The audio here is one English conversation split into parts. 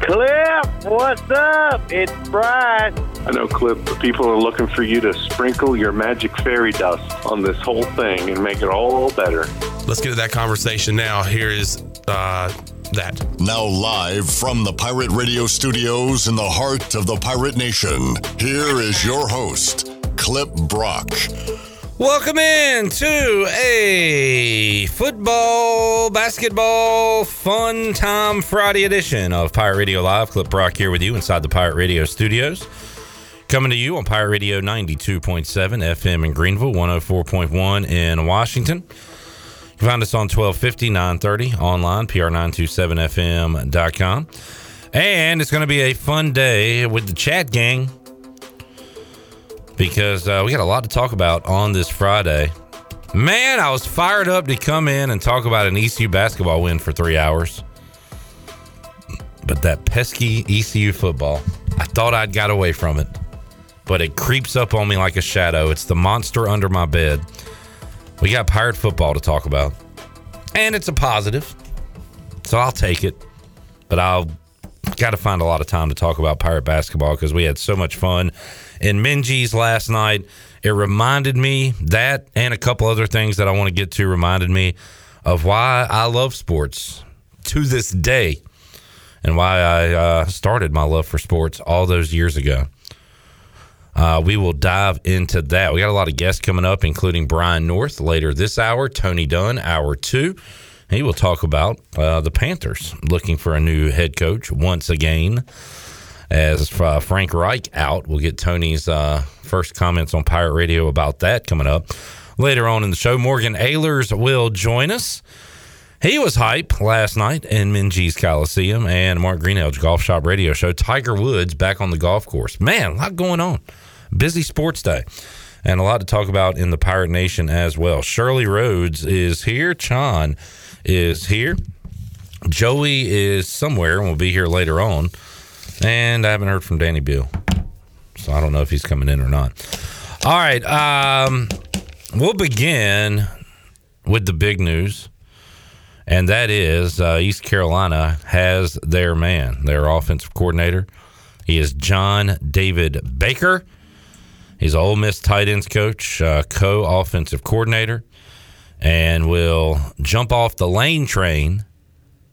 Clip, what's up? It's Bryce. I know, Clip, people are looking for you to sprinkle your magic fairy dust on this whole thing and make it all better. Let's get to that conversation now. Here is uh, that. Now, live from the Pirate Radio studios in the heart of the Pirate Nation, here is your host, Clip Brock. Welcome in to a football, basketball, fun time Friday edition of Pirate Radio Live. Clip Brock here with you inside the Pirate Radio studios. Coming to you on Pirate Radio 92.7 FM in Greenville, 104.1 in Washington. You can find us on 1250, 930, online, pr927fm.com. And it's going to be a fun day with the chat gang because uh, we got a lot to talk about on this Friday. Man, I was fired up to come in and talk about an ECU basketball win for three hours. But that pesky ECU football, I thought I'd got away from it. But it creeps up on me like a shadow. It's the monster under my bed. We got pirate football to talk about. And it's a positive. So I'll take it. But I'll got to find a lot of time to talk about pirate basketball because we had so much fun in Minges last night. It reminded me that and a couple other things that I want to get to reminded me of why I love sports to this day and why I uh, started my love for sports all those years ago. Uh, we will dive into that. We got a lot of guests coming up, including Brian North later this hour, Tony Dunn, hour two. He will talk about uh, the Panthers looking for a new head coach once again. As uh, Frank Reich out, we'll get Tony's uh, first comments on Pirate Radio about that coming up later on in the show. Morgan Ahlers will join us. He was hype last night in Minges Coliseum and Mark Greenhalgh's Golf Shop Radio Show. Tiger Woods back on the golf course. Man, a lot going on. Busy sports day and a lot to talk about in the Pirate Nation as well. Shirley Rhodes is here. Chon is here. Joey is somewhere and will be here later on. And I haven't heard from Danny Bill. So I don't know if he's coming in or not. All right. Um, we'll begin with the big news. And that is uh, East Carolina has their man, their offensive coordinator. He is John David Baker. He's an Ole Miss tight ends coach, uh, co offensive coordinator, and will jump off the lane train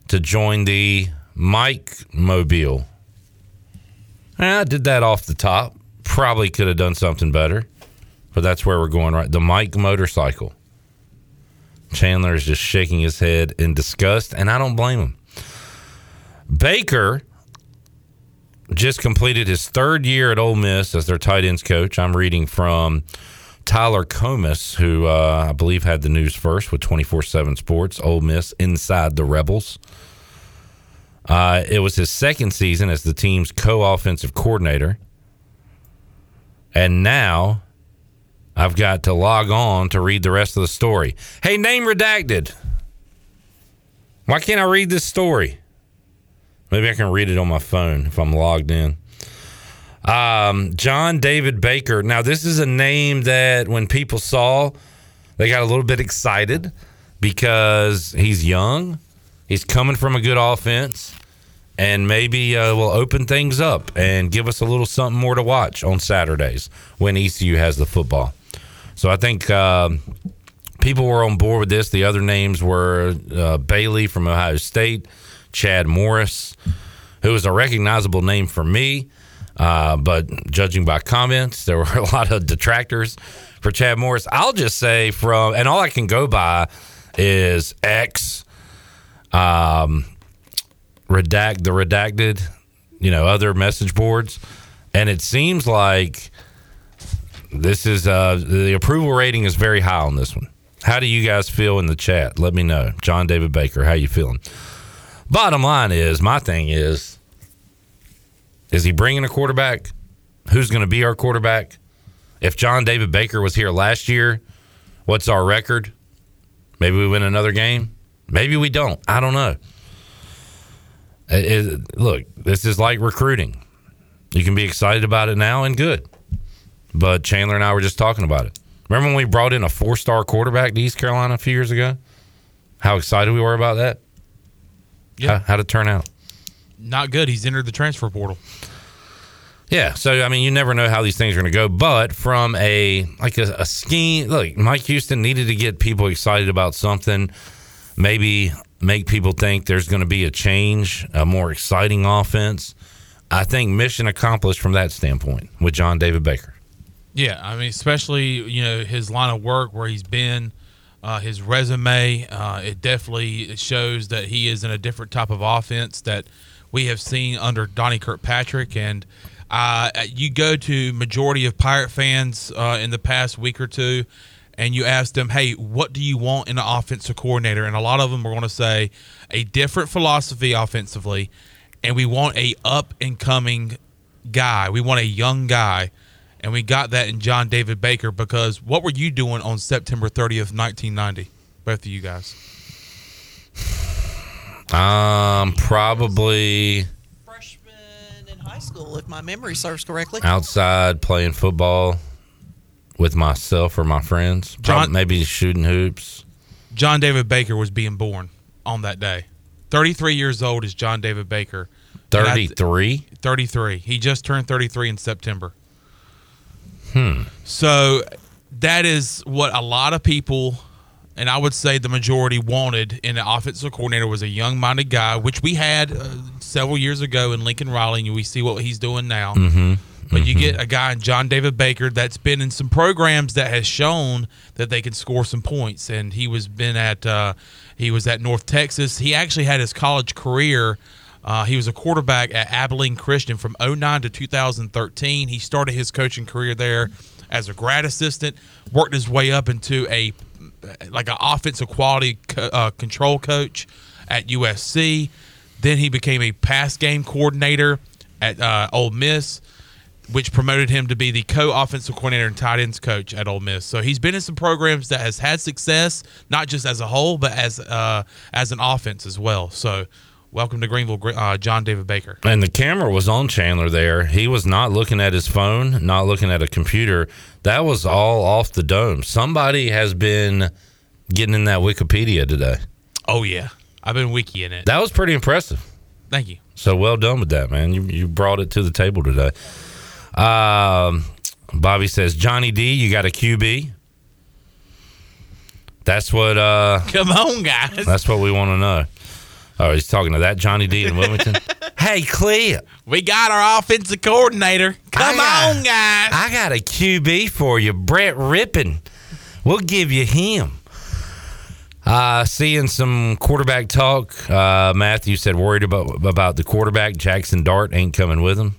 to join the Mike Mobile. I did that off the top. Probably could have done something better, but that's where we're going right. The Mike motorcycle. Chandler is just shaking his head in disgust, and I don't blame him. Baker just completed his third year at Ole Miss as their tight ends coach. I'm reading from Tyler Comas, who uh, I believe had the news first with 24 7 Sports, Ole Miss inside the Rebels. Uh, it was his second season as the team's co offensive coordinator. And now I've got to log on to read the rest of the story. Hey, name redacted. Why can't I read this story? Maybe I can read it on my phone if I'm logged in. Um, John David Baker. Now, this is a name that when people saw, they got a little bit excited because he's young, he's coming from a good offense, and maybe uh, will open things up and give us a little something more to watch on Saturdays when ECU has the football. So I think um, people were on board with this. The other names were uh, Bailey from Ohio State, Chad Morris, who was a recognizable name for me. Uh, but judging by comments, there were a lot of detractors for Chad Morris. I'll just say from, and all I can go by is X, um, redact the redacted, you know, other message boards, and it seems like this is uh, the approval rating is very high on this one. How do you guys feel in the chat? Let me know. John David Baker, how you feeling? Bottom line is, my thing is, is he bringing a quarterback? who's going to be our quarterback. If John David Baker was here last year, what's our record? Maybe we win another game. Maybe we don't. I don't know. It- it- look, this is like recruiting. You can be excited about it now and good. But Chandler and I were just talking about it. Remember when we brought in a four star quarterback to East Carolina a few years ago? How excited we were about that? Yeah. How, how'd it turn out? Not good. He's entered the transfer portal. Yeah, so I mean, you never know how these things are going to go. But from a like a, a scheme, look, Mike Houston needed to get people excited about something. Maybe make people think there's going to be a change, a more exciting offense. I think mission accomplished from that standpoint with John David Baker. Yeah, I mean, especially you know his line of work where he's been, uh, his resume. Uh, it definitely shows that he is in a different type of offense that we have seen under Donnie Kirkpatrick. And uh, you go to majority of Pirate fans uh, in the past week or two, and you ask them, "Hey, what do you want in an offensive coordinator?" And a lot of them are going to say a different philosophy offensively, and we want a up and coming guy. We want a young guy. And we got that in John David Baker because what were you doing on September 30th, 1990? Both of you guys. Um, probably freshman in high school, if my memory serves correctly. outside playing football with myself or my friends. John- maybe shooting hoops. John David Baker was being born on that day. 33 years old is John David Baker. And I th- 33? 33. He just turned 33 in September. Hmm. So that is what a lot of people, and I would say the majority, wanted in an offensive coordinator was a young-minded guy, which we had uh, several years ago in Lincoln Riley, and we see what he's doing now. Mm-hmm. But you get a guy in John David Baker that's been in some programs that has shown that they can score some points, and he was been at uh, he was at North Texas. He actually had his college career. Uh, he was a quarterback at Abilene Christian from 09 to 2013. He started his coaching career there as a grad assistant, worked his way up into a like an offensive quality co- uh, control coach at USC. Then he became a pass game coordinator at uh, Ole Miss, which promoted him to be the co-offensive coordinator and tight ends coach at Ole Miss. So he's been in some programs that has had success, not just as a whole, but as uh, as an offense as well. So welcome to Greenville, uh, John David Baker. And the camera was on Chandler there. He was not looking at his phone, not looking at a computer. That was all off the dome. Somebody has been getting in that Wikipedia today. Oh yeah, I've been wiki in it. That was pretty impressive. Thank you. So well done with that, man. You you brought it to the table today. Um, Bobby says, Johnny D, you got a QB. That's what uh Come on, guys. that's what we want to know. Oh, he's talking to that Johnny D in Wilmington. hey, Clea, We got our offensive coordinator. Come got- on, guys. I got a QB for you, Brett Rippin. We'll give you him. Uh, seeing some quarterback talk. Uh, Matthew said worried about about the quarterback. Jackson Dart ain't coming with him.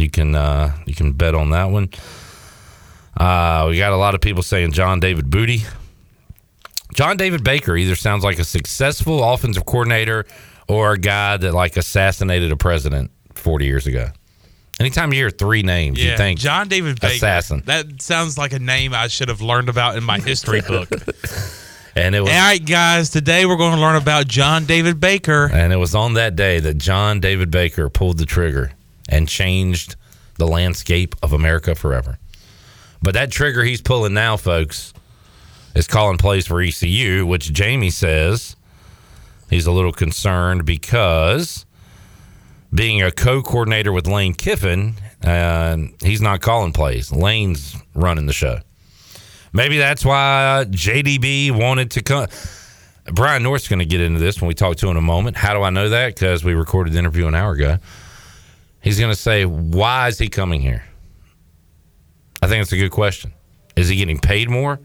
You can uh, you can bet on that one. Uh, we got a lot of people saying John David Booty. John David Baker either sounds like a successful offensive coordinator or a guy that like assassinated a president 40 years ago. Anytime you hear three names, you think John David Baker. assassin. That sounds like a name I should have learned about in my history book. And it was All right, guys. Today we're going to learn about John David Baker. and it was on that day that John David Baker pulled the trigger and changed the landscape of America forever. But that trigger he's pulling now, folks, is calling plays for ECU, which Jamie says he's a little concerned because being a co-coordinator with Lane Kiffin, uh, he's not calling plays. Lane's running the show. Maybe that's why JDB wanted to come. Brian North's going to get into this when we talk to him in a moment. How do I know that? Because we recorded the interview an hour ago. He's going to say, why is he coming here? I think it's a good question. Is he getting paid more?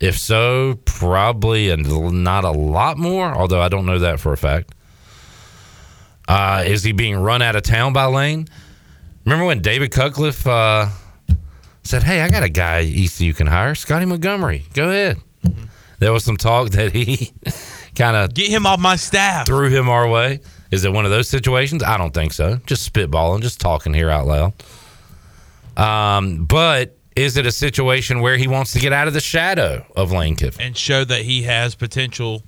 If so, probably and not a lot more, although I don't know that for a fact. Uh, is he being run out of town by Lane? Remember when David Cutcliffe uh, said, Hey, I got a guy ECU can hire, Scotty Montgomery. Go ahead. There was some talk that he kind of Get him off my staff. threw him our way. Is it one of those situations? I don't think so. Just spitballing, just talking here out loud. Um, but is it a situation where he wants to get out of the shadow of Lane Kiffin? and show that he has potential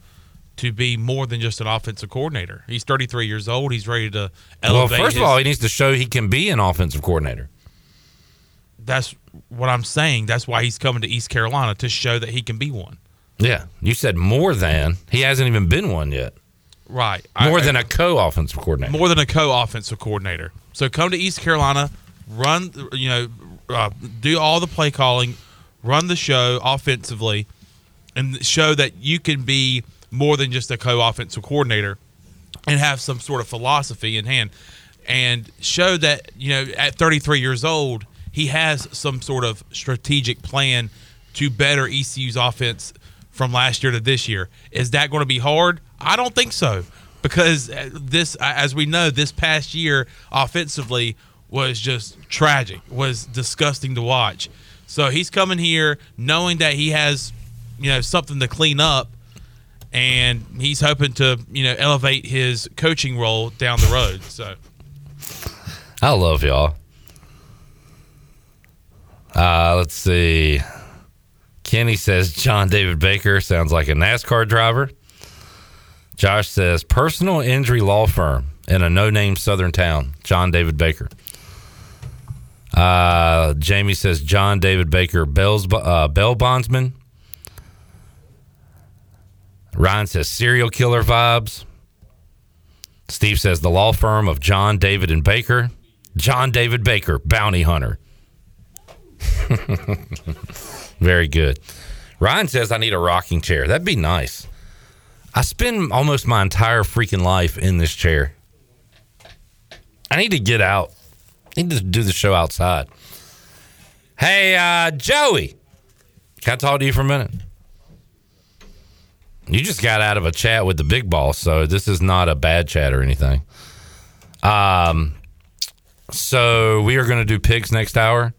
to be more than just an offensive coordinator. He's 33 years old. He's ready to elevate. Well, first his- of all, he needs to show he can be an offensive coordinator. that's what I'm saying. That's why he's coming to East Carolina to show that he can be one. Yeah, you said more than he hasn't even been one yet. Right. More I- than a co-offensive coordinator. more than a co-offensive coordinator. So come to East Carolina, run, you know, uh, do all the play calling, run the show offensively, and show that you can be more than just a co-offensive coordinator, and have some sort of philosophy in hand, and show that you know at 33 years old he has some sort of strategic plan to better ECU's offense from last year to this year. Is that going to be hard? I don't think so because uh, this, as we know, this past year offensively was just tragic, was disgusting to watch. So he's coming here knowing that he has, you know, something to clean up, and he's hoping to, you know, elevate his coaching role down the road. So I love y'all. Uh, let's see. Kenny says John David Baker sounds like a NASCAR driver. Josh says personal injury law firm in a no-name southern town. John David Baker. Uh, Jamie says John David Baker Bell's uh, Bell bondsman. Ryan says serial killer vibes. Steve says the law firm of John David and Baker. John David Baker, bounty hunter. Very good. Ryan says I need a rocking chair. That'd be nice. I spend almost my entire freaking life in this chair. I need to get out. I need to do the show outside. Hey, uh, Joey, can I talk to you for a minute? You just got out of a chat with the big boss, so this is not a bad chat or anything. Um, so we are going to do pigs next hour.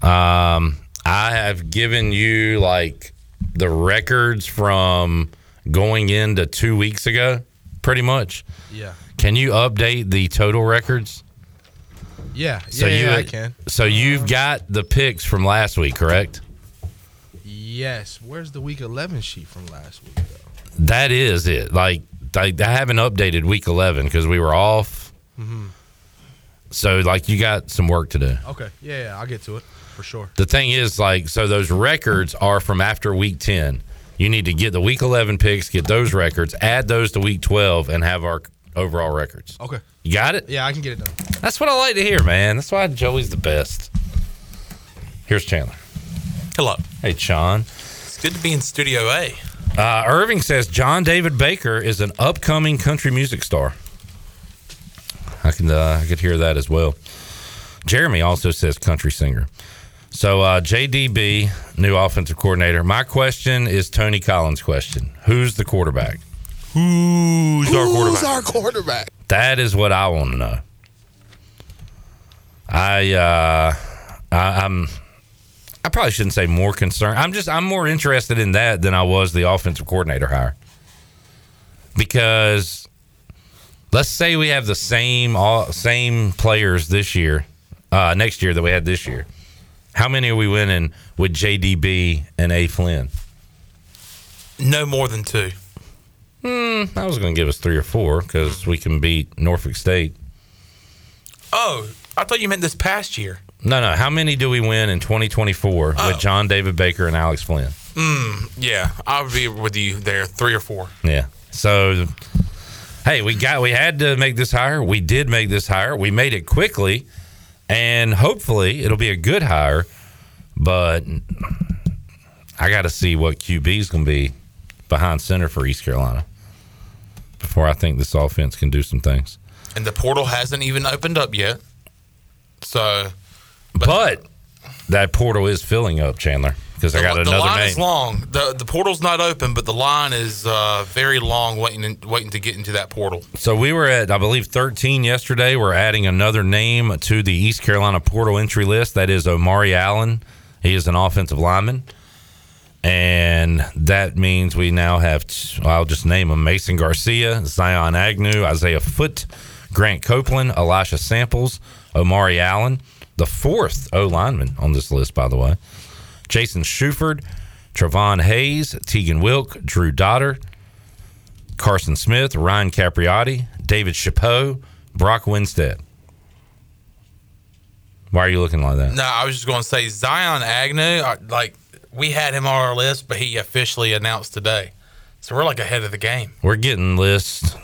Um, I have given you like the records from going into two weeks ago, pretty much. Yeah. Can you update the total records? Yeah, So yeah, you, yeah, I can. So you've got the picks from last week, correct? Yes. Where's the week 11 sheet from last week, though? That is it. Like I, I haven't updated week eleven because we were off. Mhm. So like you got some work to do. Okay. Yeah, yeah, I'll get to it for sure. The thing is, like, so those records are from after week 10. You need to get the week 11 picks, get those records, add those to week 12, and have our overall records. Okay. You got it? Yeah, I can get it done. That's what I like to hear, man. That's why Joey's the best. Here's Chandler. Hello. Hey, Sean. It's good to be in Studio A. Uh, Irving says John David Baker is an upcoming country music star. I can uh, I could hear that as well. Jeremy also says country singer. So uh, JDB, new offensive coordinator. My question is Tony Collins' question: Who's the quarterback? Who's our quarterback? Who's our quarterback? That is what I want to know. I uh, I, I'm. I probably shouldn't say more concerned. I'm just I'm more interested in that than I was the offensive coordinator hire. Because let's say we have the same all same players this year, uh, next year that we had this year. How many are we winning with JDB and A Flynn? No more than two. Hmm, I was going to give us three or four because we can beat Norfolk State. Oh, I thought you meant this past year. No, no. How many do we win in 2024 Oh. with John David Baker and Alex Flynn? Mm, yeah, I would be with you there. Three or four. Yeah. So, hey, we got we had to make this hire. We did make this hire. We made it quickly, and hopefully it'll be a good hire. But I got to see what QB is going to be behind center for East Carolina before I think this offense can do some things. And the portal hasn't even opened up yet. So, But, that portal is filling up, Chandler, because I got the another line name. is long. the The portal's not open, but the line is uh, very long, waiting waiting to get into that portal. So we were at, I believe, 13 yesterday. We're adding another name to the East Carolina portal entry list. That is Omari Allen. He is an offensive lineman. And that means we now have, I'll just name them Mason Garcia, Zion Agnew, Isaiah Foote, Grant Copeland, Elisha Samples, Omari Allen. the fourth O lineman on this list, by the way. Jason Shuford, Travon Hayes, Tegan Wilk, Drew Dotter, Carson Smith, Ryan Capriotti, David Chapeau, Brock Winstead. Why are you looking like that? No, I was just going to say Zion Agnew. uh, Like we had him on our list, but he officially announced today, so we're like ahead of the game. We're getting lists.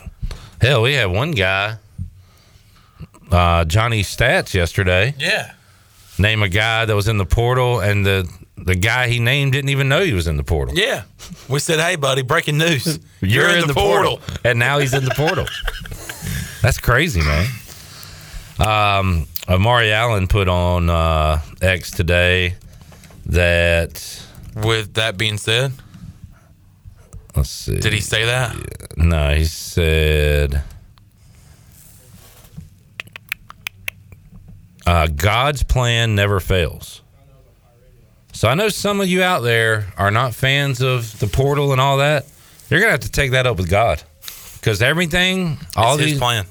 Hell, we had one guy, uh, Johnny Stats, yesterday. Yeah. Name a guy that was in the portal, and the the guy he named didn't even know he was in the portal. Yeah. We said, "Hey, buddy, breaking news. You're, in, the, portal. and now he's in the portal. That's crazy, man. Um, Omari Allen put on uh, X today that. With that being said, let's see. Did he say that? No, he said. Uh, God's plan never fails. So I know some of you out there are not fans of the portal and all that. You're gonna have to take that up with God, because everything, all It's his these plan.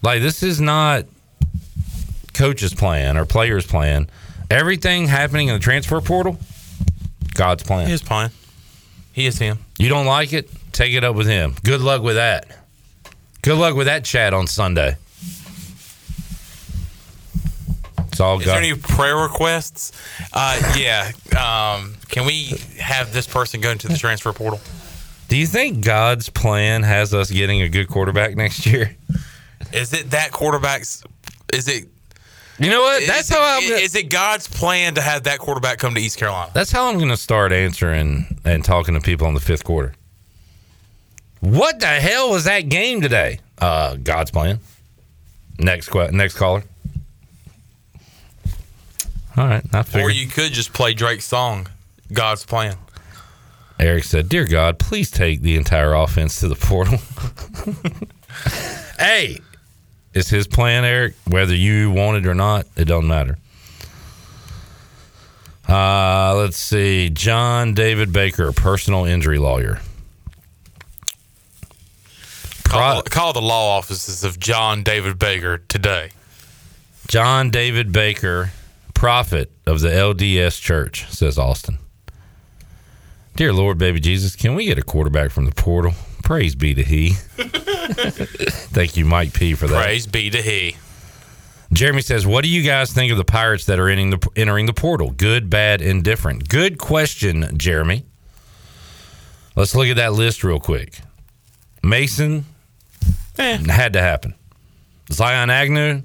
like this is not coach's plan or player's plan. Everything happening in the transfer portal, God's plan. His plan. He is him. You don't like it? Take it up with him. Good luck with that. Good luck with that chat on Sunday. It's all Is there any prayer requests? Uh, yeah. Um, can we have this person go into the transfer portal? Do you think God's plan has us getting a good quarterback next year? Is it that quarterback's? Is it? You know what? That's how I'm. Is it God's plan to have that quarterback come to East Carolina? That's how I'm going to start answering and talking to people in the fifth quarter. What the hell was that game today? Uh, God's plan. Next que- next caller. All right, I figured. Or you could just play Drake's song, God's plan. Eric said, "Dear God, please take the entire offense to the portal." hey, it's his plan, Eric. Whether you want it or not, it doesn't matter. Uh, let's see. John David Baker, personal injury lawyer. Call, call the law offices of John David Baker today. John David Baker, prophet of the LDS Church, says Austin. Dear Lord, baby Jesus, can we get a quarterback from the portal? Praise be to He. Thank you, Mike P, for that. Praise be to He. Jeremy says, "What do you guys think of the Pirates that are entering the, entering the portal? Good, bad, indifferent." Good question, Jeremy. Let's look at that list real quick. Mason eh. had to happen. Zion Agnew,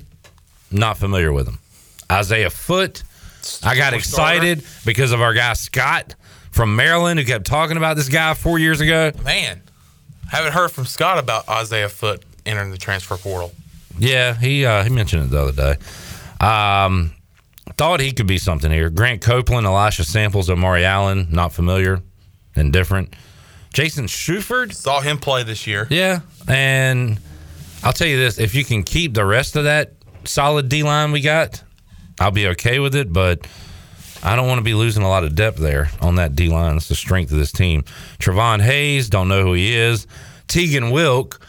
not familiar with him. Isaiah Foot, I got excited because of our guy Scott from Maryland who kept talking about this guy four years ago. Man, haven't heard from Scott about Isaiah Foot entering the transfer portal. Yeah, he uh, he mentioned it the other day. Um, thought he could be something here. Grant Copeland, Elisha Samples, Omari Allen, not familiar, indifferent. Jason Shuford, saw him play this year. Yeah, and I'll tell you this: if you can keep the rest of that solid D line we got, I'll be okay with it. But I don't want to be losing a lot of depth there on that D line. It's the strength of this team. Travon Hayes, don't know who he is. Tegan Wilk,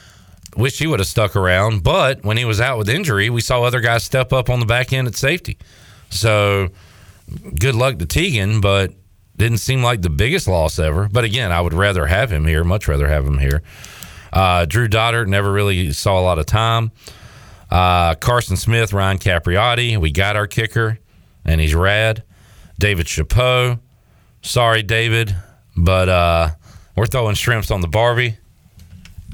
wish he would have stuck around, but when he was out with injury, we saw other guys step up on the back end at safety. So good luck to Tegan, but didn't seem like the biggest loss ever. But again, I would rather have him here, much rather have him here. Uh, Drew Doddard never really saw a lot of time. Uh, Carson Smith, Ryan Capriotti, we got our kicker, and he's rad. David Chapeau, sorry, David, but uh, we're throwing shrimps on the Barbie.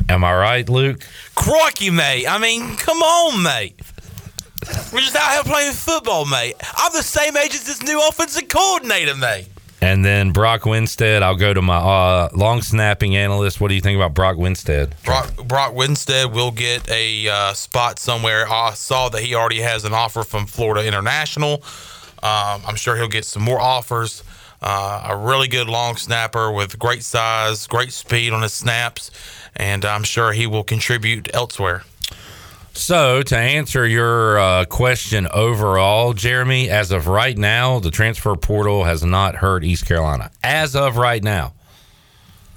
Am I right, Luke? Crikey, mate. I mean, come on, mate. We're just out here playing football, mate. I'm the same age as this new offensive coordinator, mate. And then Brock Winstead, I'll go to my uh, long snapping analyst. What do you think about Brock Winstead? Brock, Brock Winstead will get a uh, spot somewhere. I saw that he already has an offer from Florida International. Um, I'm sure he'll get some more offers. Uh, a really good long snapper with great size, great speed on his snaps, and I'm sure he will contribute elsewhere. So, to answer your uh, question overall, Jeremy, as of right now, the transfer portal has not hurt East Carolina. As of right now.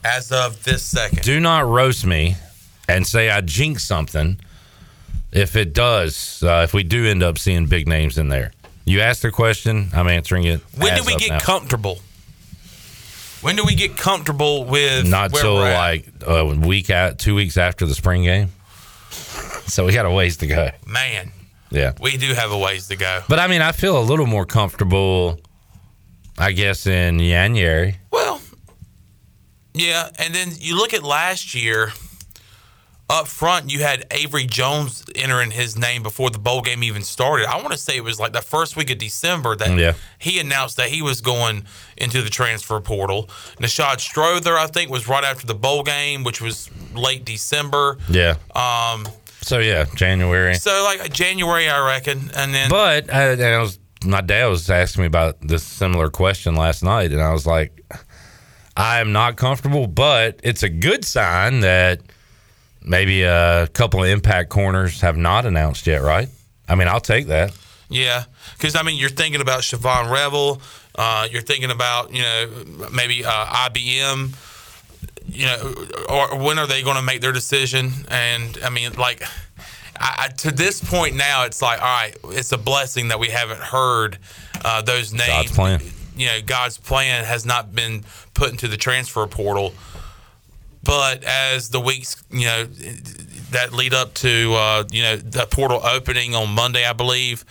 As of this second. Do not roast me and say I jinx something if it does, uh, if we do end up seeing big names in there. You asked the question, I'm answering it. When do we get now. comfortable? When do we get comfortable with Not till like a week out, two weeks after the spring game. So we got a ways to go. man? Yeah. We do have a ways to go. But I mean, I feel a little more comfortable, I guess, in January. Well, yeah, and then you look at last year. Up front, you had Avery Jones entering his name before the bowl game even started. I want to say it was like the first week of December that Yeah. he announced that he was going into the transfer portal. Nishad Strother, I think, was right after the bowl game, which was late December. Yeah. Um, So yeah, January. so like January, I reckon, and then But I, and I was, my dad was asking me about this similar question last night, and I was like, I am not comfortable, but it's a good sign that maybe a couple of impact corners have not announced yet, right? I mean, I'll take that. Yeah, because I mean, you're thinking about Shavon Revel. Uh, you're thinking about you know maybe uh, IBM. You know, or when are they going to make their decision? And I mean, like, I, I, to this point now, it's like, all right, it's a blessing that we haven't heard uh, those names. God's plan. You know, God's plan has not been put into the transfer portal. But as the weeks, you know, that lead up to, uh, you know, the portal opening on Monday, I believe.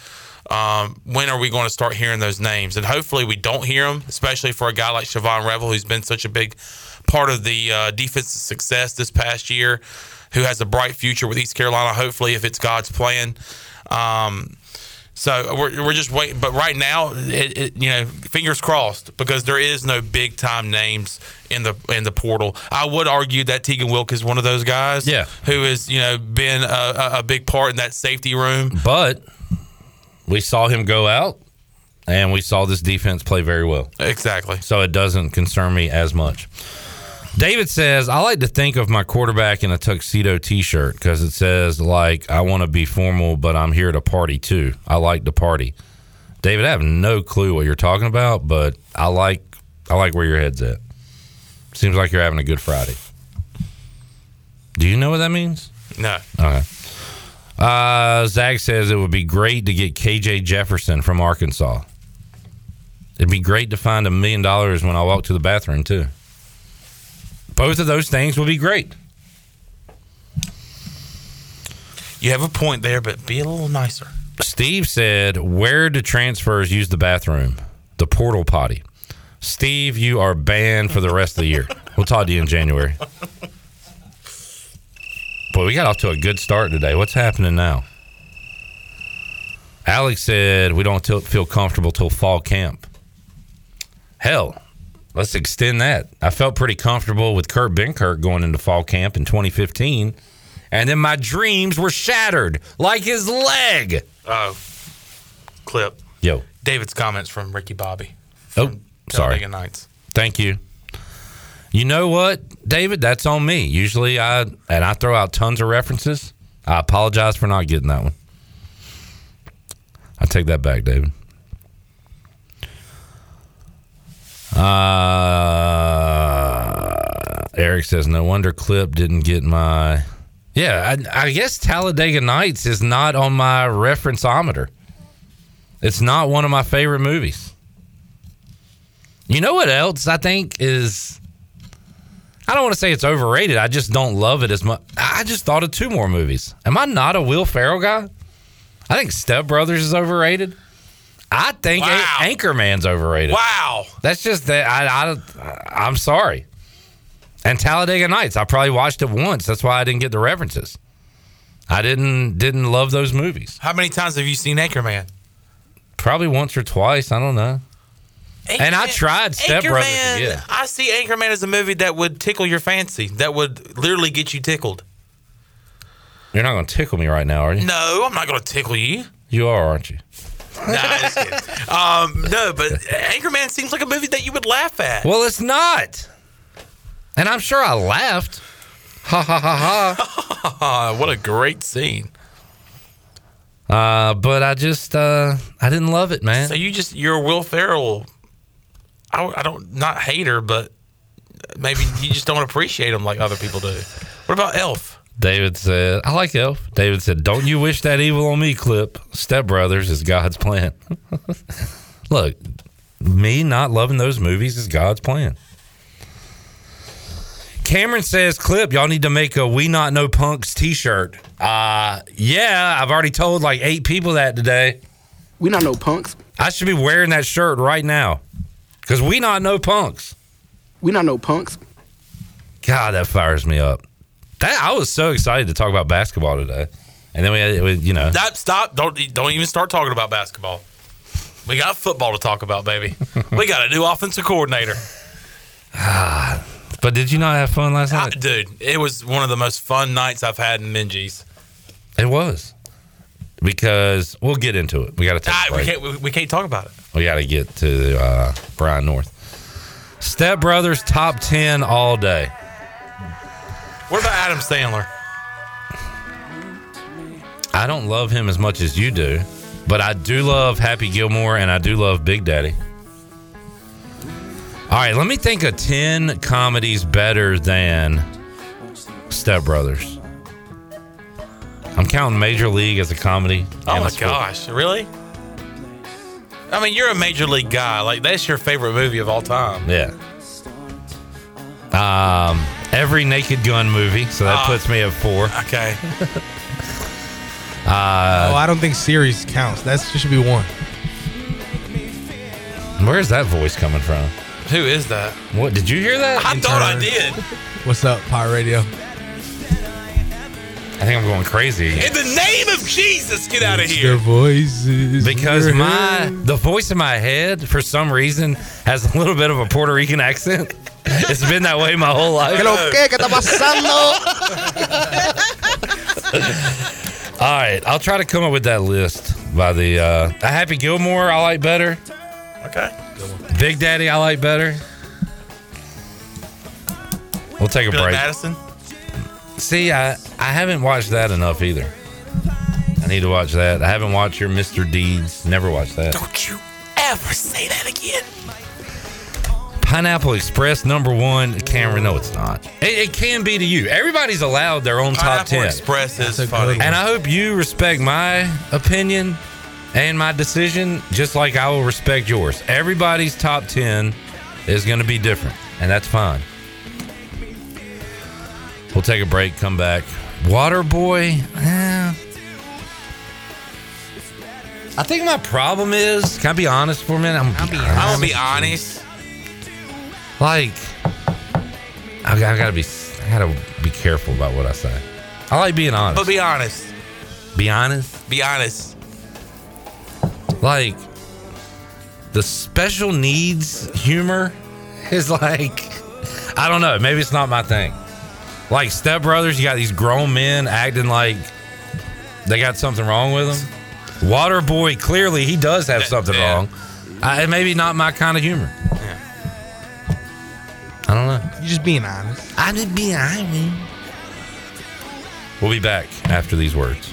Um, when are we going to start hearing those names? And hopefully we don't hear them, especially for a guy like Shavon Revel, who's been such a big part of the uh, defense's success this past year, who has a bright future with East Carolina, hopefully, if it's God's plan. Um, so we're, we're just waiting. But right now, it, it, you know, fingers crossed because there is no big time names in the in the portal. I would argue that Tegan Wilk is one of those guys, Yeah. who has you know been a, a- a big part in that safety room. But we saw him go out, and we saw this defense play very well. Exactly. So it doesn't concern me as much. David says, I like to think of my quarterback in a tuxedo t shirt because it says, like, I want to be formal, but I'm here to party too. I like to party. David, I have no clue what you're talking about, but I like I like where your head's at. Seems like you're having a good Friday. Do you know what that means? No. Okay. Uh, Zach says it would be great to get KJ Jefferson from Arkansas. It'd be great to find a million dollars when I walk to the bathroom, too. Both of those things would be great. You have a point there, but be a little nicer. Steve said, Where do transfers use the bathroom? The portal potty. Steve, you are banned for the rest of the year. We'll talk to you in January. Boy, we got off to a good start today. What's happening now? Alex said, We don't feel comfortable till fall camp. Hell, let's extend that. I felt pretty comfortable with Kurt Benkert going into fall camp in 2015. And then my dreams were shattered like his leg. Oh, clip. Yo. David's comments from Ricky Bobby. Oh, sorry. Talladega Nights. Thank you. You know what, David? That's on me. Usually I and I throw out tons of references. I apologize for not getting that one. I take that back, David. Uh, Eric says, "No wonder Clip didn't get my." Yeah, I, I guess Talladega Nights is not on my referenceometer. It's not one of my favorite movies. You know what else I think is I don't want to say it's overrated. I just don't love it as much. I just thought of two more movies. Am I not a Will Ferrell guy? I think Step Brothers is overrated. I think Wow. An- Anchorman's overrated. Wow. That's just that I, I I'm sorry. And Talladega Nights, I probably watched it once. That's why I didn't get the references. I didn't didn't love those movies. How many times have you seen Anchorman? Probably once or twice. I don't know. And I tried Step Brothers Anchorman, again. I see Anchorman as a movie that would tickle your fancy. That would literally get you tickled. You're not going to tickle me right now, are you? No, I'm not going to tickle you. You are, aren't you? Nah, just kidding. um, no, but Anchorman seems like a movie that you would laugh at. Well, it's not. And I'm sure I laughed. Ha ha ha ha. what a great scene. Uh, but I just uh, I didn't love it, man. So you just you're Will Ferrell. I, I don't not hate her, but maybe you just don't appreciate him like other people do. What about Elf? David said, I like Elf. David said, Don't you wish that evil on me, Clip? Step Brothers is God's plan. Look, me not loving those movies is God's plan. Cameron says, Clip, y'all need to make a We Not Know Punks t shirt. Uh, yeah, I've already told like eight people that today. We Not Know Punks? I should be wearing that shirt right now because we not know punks. We not know punks. God, that fires me up. That I was so excited to talk about basketball today, and then we, had, we you know, Stop! Stop! Don't don't even start talking about basketball. We got football to talk about, baby. we got a new offensive coordinator. ah, but did you not have fun last I- night? dude? It was one of the most fun nights I've had in Minges. It was because we'll get into it. We got to take. Ah, we can't we, we can't talk about it. We got to get to uh, Brian North. Step Brothers top ten all day. What about Adam Sandler? I don't love him as much as you do, but I do love Happy Gilmore and I do love Big Daddy. All right, let me think of 10 comedies better than Step Brothers. I'm counting Major League as a comedy. Oh my gosh, really? I mean, you're a major league guy. Like that's your favorite movie of all time. Yeah. Um, every Naked Gun movie, so that Ah. puts me at four. Okay. Uh, oh, I don't think series counts. That should be one. Where's that voice coming from? Who is that? What did you hear that? I thought I did. What's up, Pirate Radio? I think I'm going crazy. In the name of Jesus, get out of here! The here. voices. because my the voice in my head for some reason has a little bit of a Puerto Rican accent. It's been that way my whole life. ¿Qué lo que? ¿Qué está pasando? All right, I'll try to come up with that list by the uh, a Happy Gilmore. I like better. Okay. Big Daddy, I like better. We'll take a Billy break. Madison. See, I I haven't watched that enough either. I need to watch that. I haven't watched your Mr. Deeds. Never watched that. Don't you ever say that again. Pineapple Express number one. Cameron, no, it's not. It, it can be to you. Everybody's allowed their own top Pineapple ten. Express is That's funny. And I hope you respect my opinion and my decision just like I will respect yours. Everybody's top 10 is going to be different, and that's fine. We'll take a break, come back. Waterboy, eh. I think my problem is, can I be honest for a minute? I'm, I'm gonna be honest. Like, I, I gotta be, I gotta be careful about what I say. I like being honest. But be honest. be honest. Be honest. like the special needs humor is like I don't know, maybe it's not my thing. Like Step Brothers, you got these grown men acting like they got something wrong with them. Waterboy, clearly he does have something yeah. wrong. I, maybe not my kind of humor. I don't know. You just being honest. I'm just being honest. We'll be back after these words.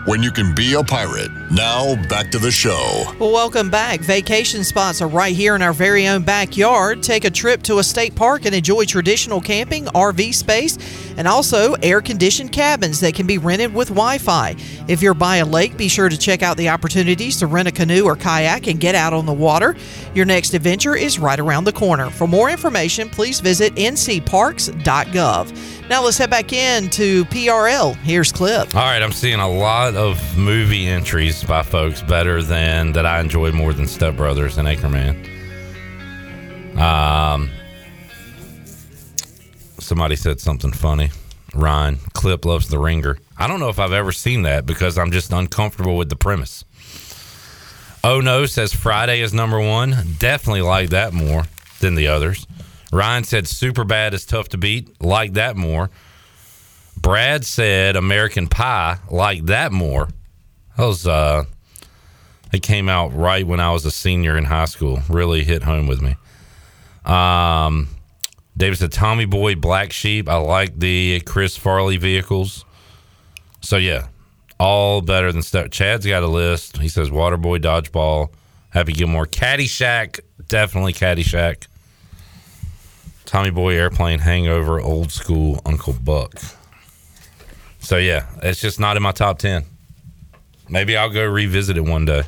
when you can be a pirate? Now, back to the show. Well, welcome back. Vacation spots are right here in our very own backyard. Take a trip to a state park and enjoy traditional camping, RV space, and also air conditioned cabins that can be rented with Wi Fi. If you're by a lake, be sure to check out the opportunities to rent a canoe or kayak and get out on the water. Your next adventure is right around the corner. For more information, please visit ncparks.gov. Now let's head back in to PRL. Here's Clip. All right, I'm seeing a lot of movie entries by folks better than that I enjoyed more than Step Brothers and Anchorman. Um, somebody said something funny. Ryan Clip loves the Ringer. I don't know if I've ever seen that because I'm just uncomfortable with the premise. Oh no says Friday is number one. Definitely like that more than the others. Ryan said super bad is tough to beat. Like that more. Brad said American Pie. Like that more. That was uh it came out right when I was a senior in high school. Really hit home with me. Um David said Tommy Boy Black Sheep. I like the Chris Farley vehicles. So yeah, all better than stuff. Chad's got a list. He says Waterboy Dodgeball, Happy Gilmore, Caddyshack, definitely Caddyshack. Tommy Boy Airplane Hangover, Old School Uncle Buck. So yeah, it's just not in my top ten. Maybe I'll go revisit it one day.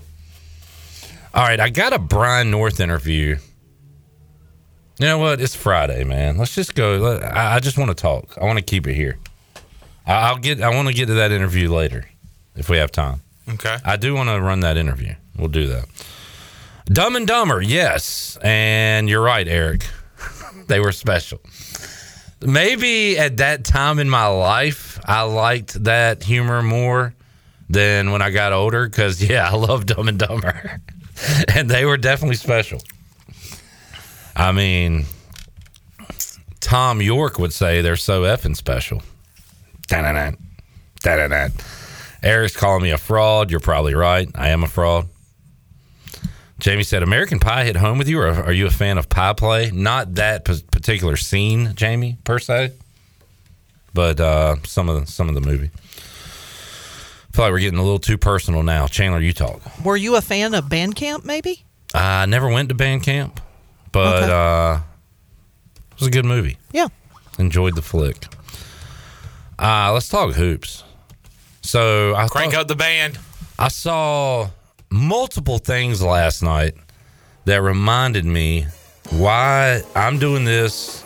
All right, I got a Brian North interview. You know what? It's Friday, man. Let's just go. I just want to talk. I want to keep it here. I'll get. I want to get to that interview later, if we have time. Okay. I do want to run that interview. We'll do that. Dumb and Dumber, yes, and you're right, Eric. they were special. Maybe at that time in my life, I liked that humor more than when I got older. Because yeah, I love Dumb and Dumber, and they were definitely special. I mean, Thom Yorke would say they're so effing special. Da-da-da. Da-da-da. Eric's calling me a fraud. You're probably right. I am a fraud. Jamie said, American Pie hit home with you, or are you a fan of pie play? Not that p- particular scene, Jamie, per se, but uh, some of the, some of the movie. I feel like we're getting a little too personal now. Chandler, you talk. Were you a fan of Bandcamp, maybe? I never went to band camp, but Okay. uh, it was a good movie. Yeah. Enjoyed the flick. Uh, let's talk hoops. So I Crank thought- up the band. I saw multiple things last night that reminded me why I'm doing this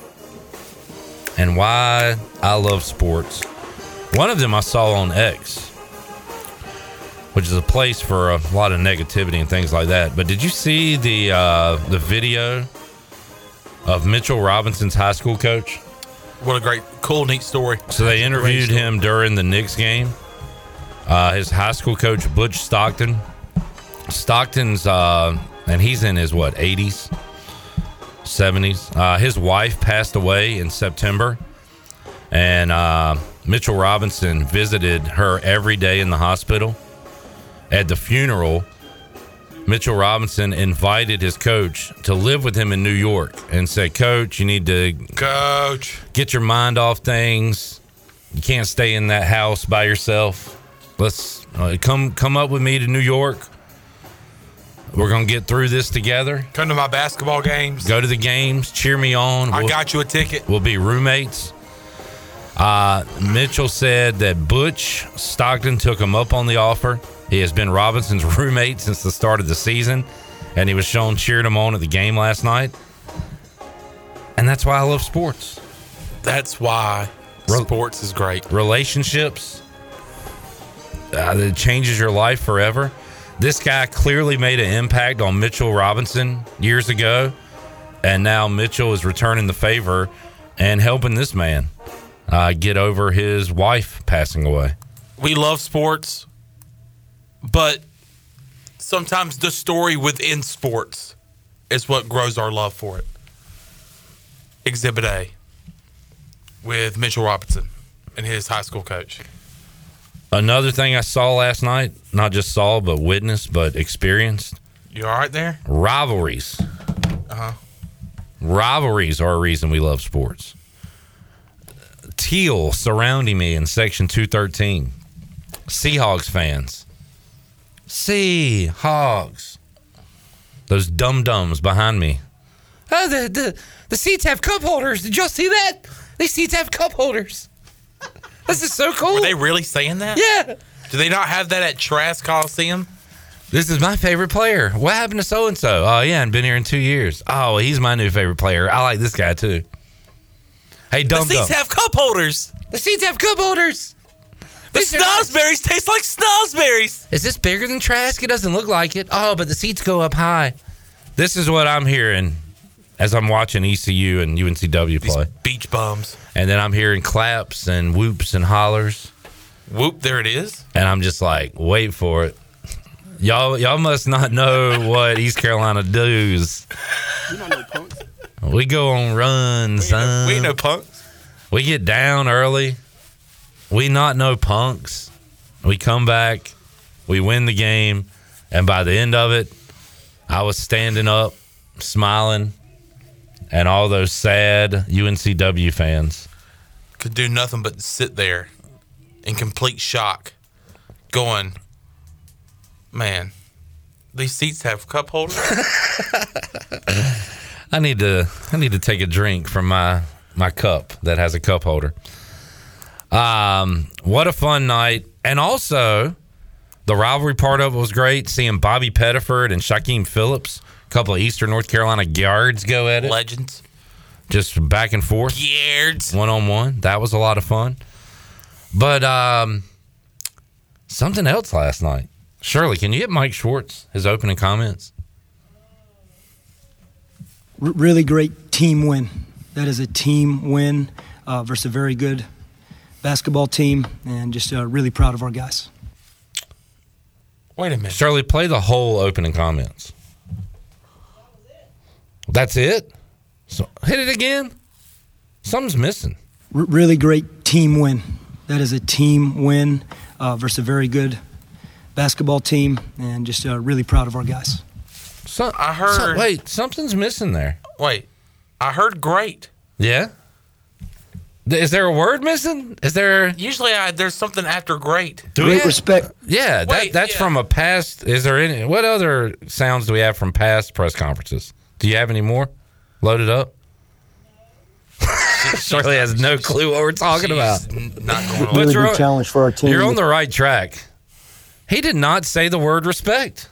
and why I love sports. One of them I saw on X, which is a place for a lot of negativity and things like that. But did you see the uh, the video of Mitchell Robinson's high school coach? What a great, cool, neat story. So they interviewed him during the Knicks game. Uh, his high school coach Butch Stockton. Stockton's uh, and he's in his what 80s, 70s. Uh, his wife passed away in September, and uh, Mitchell Robinson visited her every day in the hospital. At the funeral, Mitchell Robinson invited his coach to live with him in New York and said, "Coach, you need to Coach. get your mind off things. You can't stay in that house by yourself. Let's uh, come come up with me to New York. We're gonna get through this together. Come to my basketball games. Go to the games. Cheer me on. I We'll- got you a ticket. We'll be roommates. Uh, Mitchell said that Butch Stockton took him up on the offer. He has been Robinson's roommate since the start of the season, and he was shown cheering him on at the game last night. And that's why I love sports. That's why sports is great. Relationships, uh, it changes your life forever. This guy clearly made an impact on Mitchell Robinson years ago, and now Mitchell is returning the favor and helping this man uh, get over his wife passing away. We love sports, but sometimes the story within sports is what grows our love for it. Exhibit A with Mitchell Robinson and his high school coach. Another thing I saw last night, not just saw, but witnessed, but experienced You all right there? rivalries. Uh huh. Rivalries are a reason we love sports. Teal surrounding me in section 213. Seahawks fans. Seahawks. Those dum dums behind me. Oh, the, the, the seats have cup holders. Did y'all see that? These seats have cup holders. This is so cool. Were they really saying that? Yeah. Do they not have that at Trask Coliseum? This is my favorite player. What happened to so and so? Oh yeah, and been here in two years. Oh, he's my new favorite player. I like this guy too. Hey, don't. The seats dumb. have cup holders. The seats have cup holders. The snozberries taste like snozberries. Is this bigger than Trask? It doesn't look like it. Oh, but the seats go up high. This is what I'm hearing as I'm watching ECU and UNCW play. Beach bums. And then I'm hearing claps and whoops and hollers. Whoop, there it is. And I'm just like, wait for it. Y'all y'all must not know what East Carolina does. We not no punks. We go on runs. We ain't no punks. We get down early. We not no punks. We come back. We win the game. And by the end of it, I was standing up, smiling, and all those sad UNCW fans. Could do nothing but sit there in complete shock, going, man, these seats have cup holders. I need to I need to take a drink from my my cup that has a cup holder. Um, what a fun night. And also the rivalry part of it was great. Seeing Bobby Pettiford and Shykeim Phillips, a couple of Eastern North Carolina guards go at it. Legends. Just back and forth. Guards. One on one. That was a lot of fun. But um something else last night. Shirley, can you get Mike Schwartz his opening comments? R- really great team win. That is a team win uh, versus a very good basketball team, and just uh, really proud of our guys. Wait a minute. Shirley, play the whole opening comments. That's it? So hit it again. Something's missing. R- really great team win. That is a team win uh, versus a very good basketball team, and just uh, really proud of our guys. So, I heard. wait, something's missing there. Wait, I heard great. Yeah. Is there a word missing? Is there? Usually, I, there's something after great. Do we Great have- respect. Yeah, that, Wait, that's yeah. from a past. Is there any? What other sounds do we have from past press conferences? Do you have any more loaded up? Shirley has no clue what we're talking about. Not going But on. Really you're on- challenge for our team. You're on the right track. He did not say the word respect.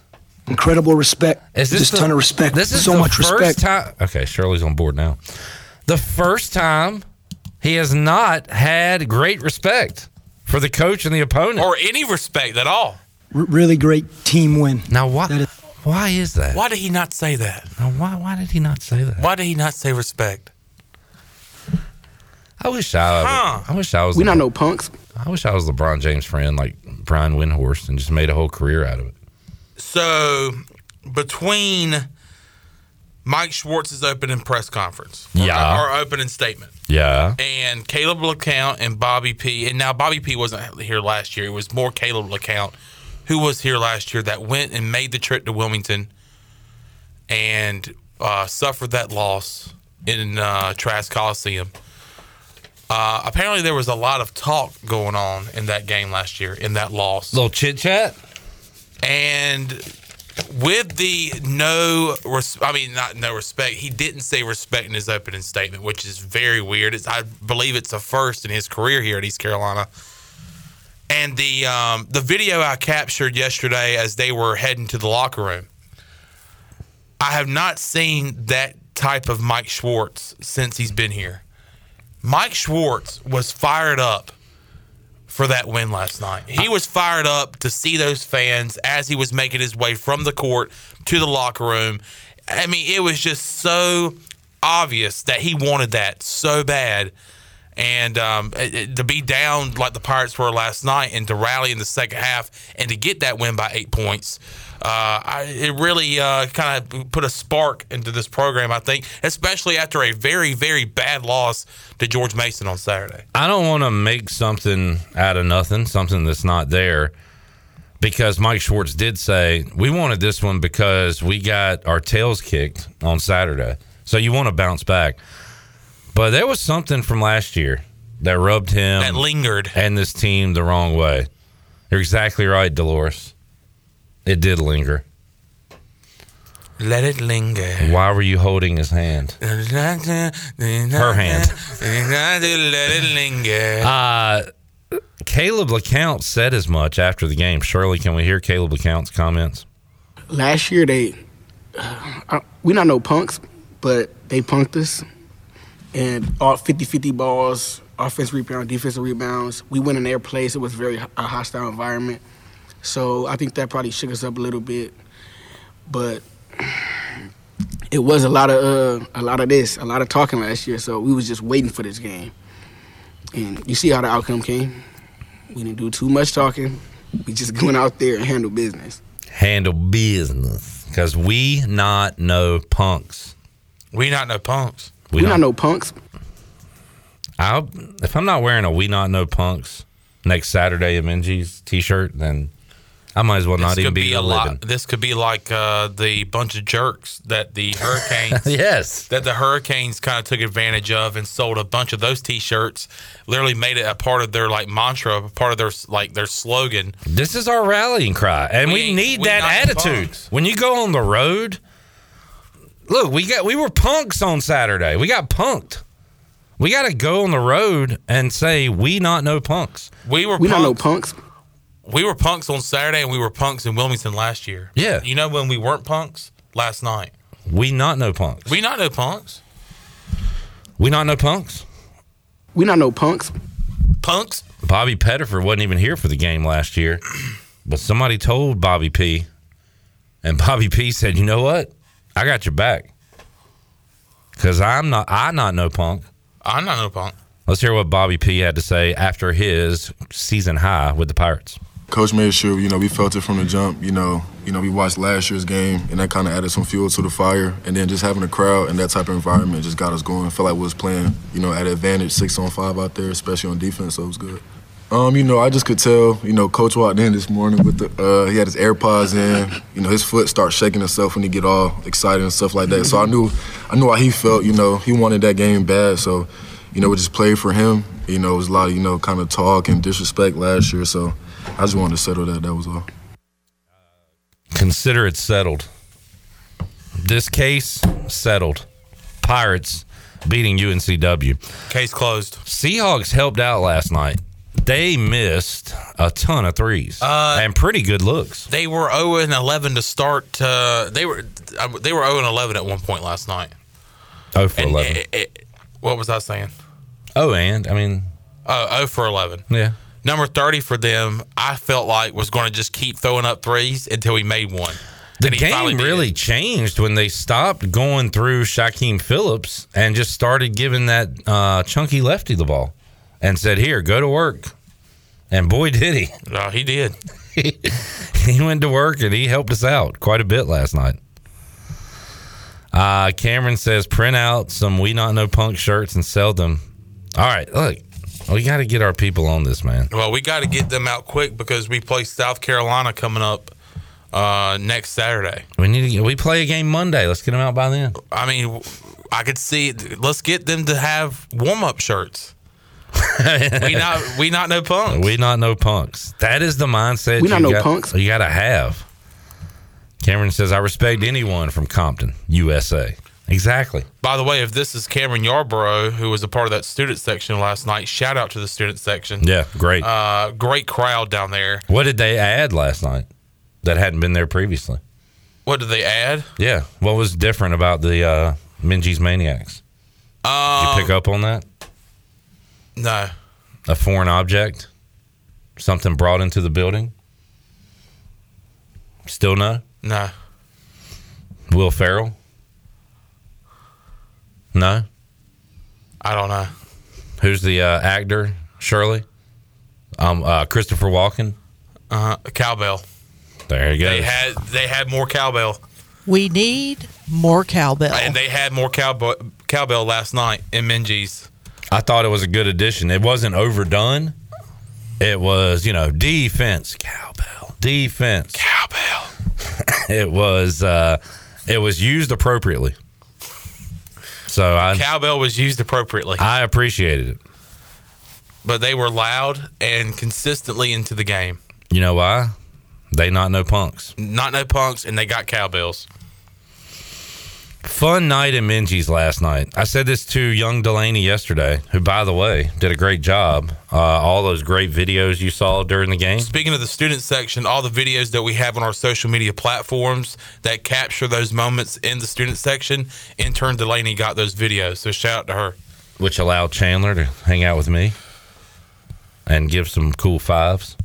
Incredible respect. Is this just the- ton of respect. This is so the much first respect. time. Okay, Shirley's on board now. The first time he has not had great respect for the coach and the opponent. Or any respect at all. R- really great team win. now, why? That is- Why is that? Why did he not say that? Now, why? Why did he not say that? Why did he not say respect? I wish I. Huh. I wish I was. We the- not no punks. I wish I was LeBron James' friend, like Brian Windhorst, and just made a whole career out of it. So, between Mike Schwartz's opening press conference, or- Yeah. or opening statement, Yeah. and Caleb LeCount and Bobby P. And now Bobby P. wasn't here last year. It was more Caleb LeCount, who was here last year, that went and made the trip to Wilmington and uh, suffered that loss in uh, Trask Coliseum. Uh, apparently, there was a lot of talk going on in that game last year, in that loss. Little chit chat. And with the no, res- I mean not no respect. He didn't say respect in his opening statement, which is very weird. It's, I believe it's a first in his career here at East Carolina. And the um, the video I captured yesterday as they were heading to the locker room, I have not seen that type of Mike Schwartz since he's been here. Mike Schwartz was fired up for that win last night. He was fired up to see those fans as he was making his way from the court to the locker room. I mean, it was just so obvious that he wanted that so bad. And um, to be down like the Pirates were last night and to rally in the second half and to get that win by eight points, uh, I, it really uh, kind of put a spark into this program, I think, especially after a very, very bad loss to George Mason on Saturday. I don't want to make something out of nothing, something that's not there, because Mike Schwartz did say we wanted this one because we got our tails kicked on Saturday. So you want to bounce back. But there was something from last year that rubbed him That lingered. and this team the wrong way. You're exactly right, Dolores. It did linger. Let it linger. Why were you holding his hand? Her hand. Let it linger. Uh, Caleb LeCount said as much after the game. Shirley, can we hear Caleb LeCount's comments? Last year they, uh, we not no punks, but they punked us, and all 50-50 balls, offense rebound, defensive rebounds. We went in their place. It was very a hostile environment, so I think that probably shook us up a little bit, but. It was a lot of uh, a lot of this, a lot of talking last year. So we was just waiting for this game, and you see how the outcome came. We didn't do too much talking. We just went out there and handled business. Handle business because we not no punks. We not no punks. We, not no punks. I'll, if I'm not wearing a We Not No Punks next Saturday at Minges t-shirt, then I might as well not This even be, be a living. lot. This could be like uh, the bunch of jerks that the Hurricanes. yes. That the Hurricanes kind of took advantage of and sold a bunch of those T-shirts. Literally made it a part of their like mantra, a part of their like their slogan. This is our rallying cry, and we, We- need we that attitude. When you go on the road, look, we got we were punks on Saturday. We got punked. We got to go on the road and say we not no punks. We were We not no punks. punks. We were punks on Saturday, and we were punks in Wilmington last year. Yeah. You know when we weren't punks last night. We not no punks. We not no punks. We not no punks. We not no punks. Punks. Bobby Pettiford wasn't even here for the game last year, but somebody told Bobby P, and Bobby P said, "You know what? I got your back, because I'm not I not no punk." I'm not no punk. Let's hear what Bobby P had to say after his season high with the Pirates. Coach made sure, you know, we felt it from the jump. You know, you know, we watched last year's game, and that kind of added some fuel to the fire. And then just having a crowd and that type of environment just got us going. I Felt like we was playing, you know, at advantage, six on five out there, especially on defense. So it was good. Um, you know, I just could tell. You know, Coach walked in this morning with the uh, he had his AirPods in. You know, his foot starts shaking himself when he get all excited and stuff like that. So I knew, I knew how he felt. You know, he wanted that game bad. So, you know, we just played for him. You know, it was a lot of you know kind of talk and disrespect last year. So I just wanted to settle that. That was all. Consider it settled. This case settled. Pirates beating UNCW. Case closed. Seahawks helped out last night. They missed a ton of threes Uh, and pretty good looks. They were 0 and 11 to start. Uh, they were uh, they were 0 and 11 at one point last night. Oh for And eleven. it- it- what was I saying? oh, and I mean, Oh, 0 for 11. yeah. Number 30 for them, I felt like was going to just keep throwing up threes until he made one. The game really changed when they stopped going through Shykeim Phillips and just started giving that uh, chunky lefty the ball and said, "Here, go to work." And boy, did he! Oh, he did. he went to work and he helped us out quite a bit last night. Uh, Cameron says, print out some We Not Know Punk shirts and sell them. All right, look, we got to get our people on this, man. Well, we got to get them out quick because we play South Carolina coming up uh, next Saturday. We need to get, we play a game Monday. Let's get them out by then. I mean, I could see. Let's get them to have warm up shirts. We not we not no punks. We not know punks. That is the mindset. We not you know got- punks. You got to have. Cameron says, "I respect anyone from Compton, USA." Exactly. By the way, if this is Cameron Yarborough, who was a part of that student section last night, shout out to the student section. Yeah, great. Uh, great crowd down there. what did they add last night that hadn't been there previously? What did they add? Yeah. What was different about the uh, Minges Maniacs? Did Um, you pick up on that? No. A foreign object? Something brought into the building? Still no? No. Will Ferrell? No? I don't know. Who's the uh, actor? Shirley? Um, uh, Christopher Walken? Uh, cowbell. There you go. They had they had more cowbell, We need more cowbell. and they had more cowbell cowbell last night in Minges. I thought it was a good addition. It wasn't overdone. It was, you know, defense, cowbell, defense, cowbell. it was, uh, it was used appropriately. So I, Cowbell was used appropriately, I appreciated it. but they were loud and consistently into the game. You know why? They not no punks. Not no punks, and they got cowbells. Fun night in Minges last night. I said this to young Delaney yesterday, who, by the way, did a great job. Uh, all those great videos you saw during the game. Speaking of the student section, all the videos that we have on our social media platforms that capture those moments in the student section, intern Delaney got those videos. So shout out to her. which allowed Chandler to hang out with me and give some cool fives.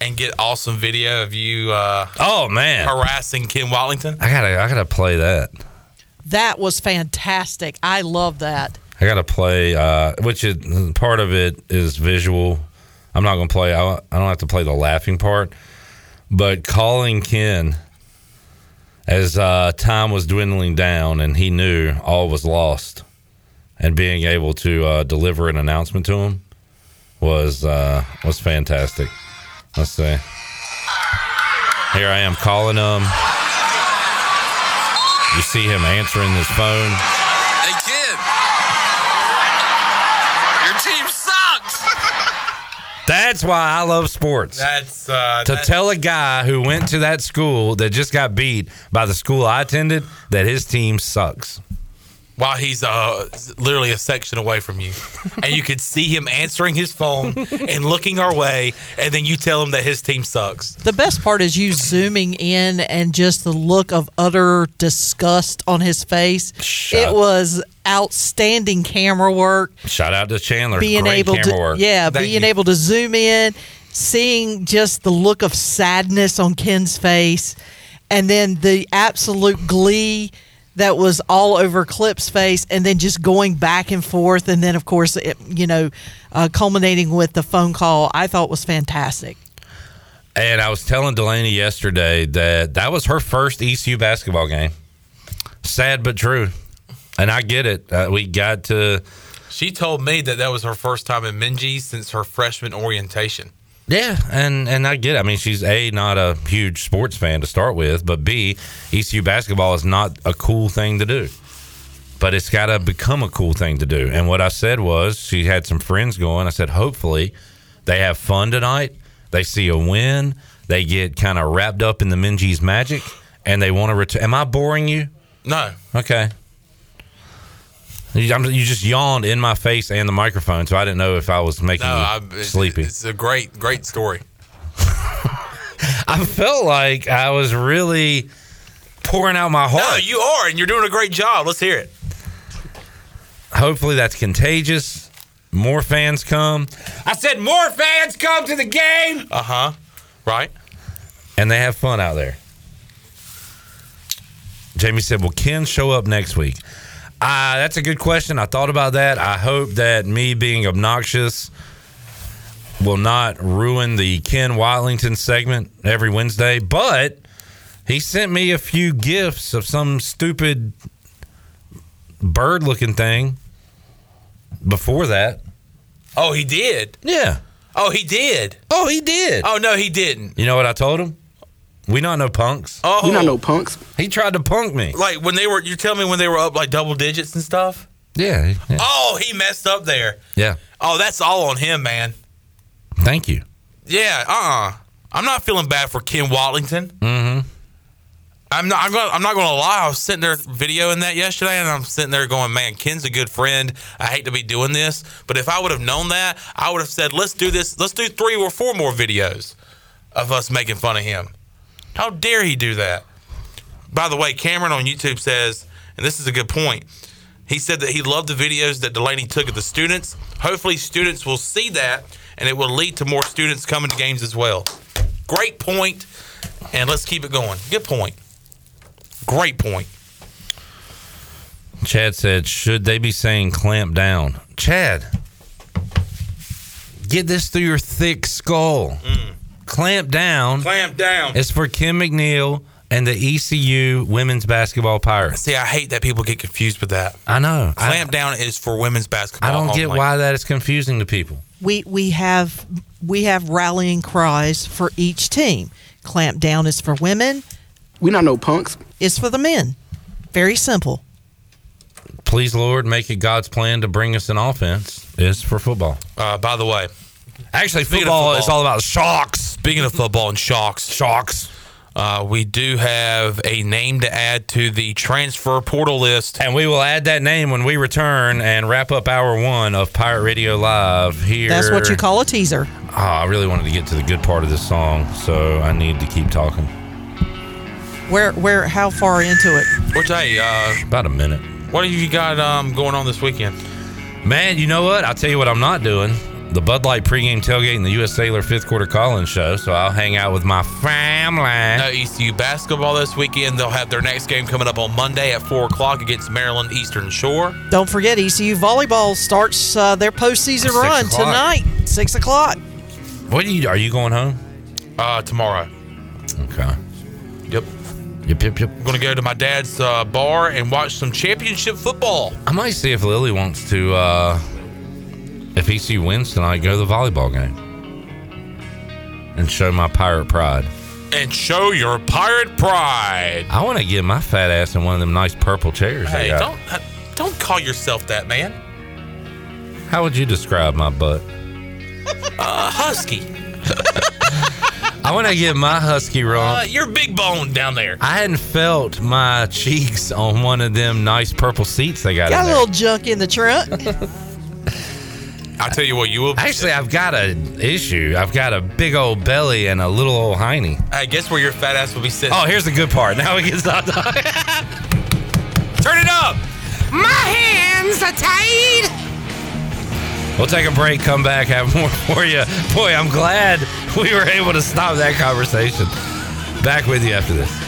And get awesome video of you uh, Oh man, harassing Ken Watlington. I gotta, I gotta play that. That was fantastic. I love that. I gotta play, uh, which is part of it is visual. I'm not gonna play. I, I don't have to play the laughing part, but calling Ken as uh, time was dwindling down and he knew all was lost, and being able to uh, deliver an announcement to him was uh, was fantastic. Let's see. Here I am calling him. You see him answering his phone. Hey, kid. Your team sucks. That's why I love sports. That's uh, to that- tell a guy who went to that school that just got beat by the school I attended that his team sucks. While he's uh literally a section away from you, and you could see him answering his phone and looking our way, and then you tell him that his team sucks. The best part is you zooming in and just the look of utter disgust on his face. Shut- It was outstanding camera work. Shout out to Chandler. being Great able camera to work. yeah being able to zoom in seeing just the look of sadness on ken's face and then the absolute glee that was all over clip's face and then just going back and forth and then of course it, you know uh, culminating with the phone call i thought was fantastic And I was telling Delaney yesterday that that was her first ECU basketball game. Sad but true. And I get it. Uh, we got to. She told me that that was her first time in Minji since her freshman orientation. Yeah, and and I get it. I mean, she's a not a huge sports fan to start with, but b ECU basketball is not a cool thing to do. But it's got to become a cool thing to do. And what I said was, she had some friends going. I said, hopefully, they have fun tonight. They see a win. They get kind of wrapped up in the Minges magic, and they want to return. Am I boring you? No, Okay. You, I'm- you just yawned in my face and the microphone, so I didn't know if I was making no, you I, sleepy. It's a great, great story. I felt like I was really pouring out my heart. No, you are, and you're doing a great job. Let's hear it. Hopefully that's contagious. More fans come. I said more fans come to the game. Uh huh. Right. And they have fun out there. Jamie said, Will Ken show up next week? Uh, that's a good question. I thought about that. I hope that me being obnoxious will not ruin the Ken Watlington segment every Wednesday. But he sent me a few gifts of some stupid bird looking thing before that. Oh, he did. Yeah. Oh, he did. Oh, he did. Oh no, he didn't. You know what I told him? We not no punks. Oh, We not no punks. He tried to punk me. Like when they were, you tell me when they were up like double digits and stuff. Yeah. yeah. Oh, he messed up there. Yeah. Oh, that's all on him, man. Thank you. Yeah. Uh. uh I'm not feeling bad for Ken Watlington. Mm-hmm. I'm not. I'm, gonna, I'm not going to lie. I was sitting there videoing that yesterday, and I'm sitting there going, "Man, Ken's a good friend. I hate to be doing this, but if I would have known that, I would have said, let's do this. Let's do three or four more videos of us making fun of him. How dare he do that? By the way, Cameron on YouTube says, and this is a good point. He said that he loved the videos that Delaney took of the students. Hopefully, students will see that, and it will lead to more students coming to games as well. Great point, and let's keep it going. Good point. Great point. Chad said, should they be saying clamp down? Chad, get this through your thick skull. Mm. Clamp down. Clamp down. It's for Kim McNeill and the ECU women's basketball Pirates. See, I hate that people get confused with that. I know. I, Clamp down is for women's basketball. I don't get only. why that is confusing to people. we we have we have rallying cries for each team clamp down is for women We not no punks. is for the men very simple Please, Lord, make it God's plan to bring us an offense. Is for football. Uh, by the way, Actually, Speaking football, football. is all about shocks. Speaking of football and shocks, shocks. Uh, we do have a name to add to the transfer portal list. And we will add that name when we return and wrap up hour one of Pirate Radio Live here. that's what you call a teaser Oh, I really wanted to get to the good part of this song, so I need to keep talking. where where how far into it Which hey, uh, About a minute. what have you got um, going on this weekend? Man, you know what? I'll tell you what I'm not doing. The Bud Light pregame tailgate and the U.S. Sailor fifth quarter call-in show. So I'll hang out with my family. No ECU basketball this weekend. They'll have their next game coming up on Monday at four o'clock against Maryland Eastern Shore. don't forget ecu volleyball starts uh, their postseason Six run o'clock. tonight six o'clock What are you? Are you going home? Uh, tomorrow. Okay. Yep. Yep, yep, yep. I'm going to go to my dad's uh, bar and watch some championship football. I might see if Lily wants to, uh, if ECU wins tonight, go to the volleyball game and show my pirate pride. And show your pirate pride. I want to get my fat ass in one of them nice purple chairs. Hey, don't uh, don't call yourself that, man. How would you describe my butt? Uh, husky. I want to get my husky Uh, wrong. you're big bone down there. I hadn't felt my cheeks on one of them nice purple seats they got, Got in a little junk in the trunk. I tell you what, you will. Actually, I've got an issue. I've got a big old belly and a little old hiney. I guess where your fat ass will be sitting. Oh, here's the good part. Now we can stop talking. Turn it up. My hands are tied. We'll take a break, come back, have more for you. Boy, I'm glad we were able to stop that conversation. Back with you after this.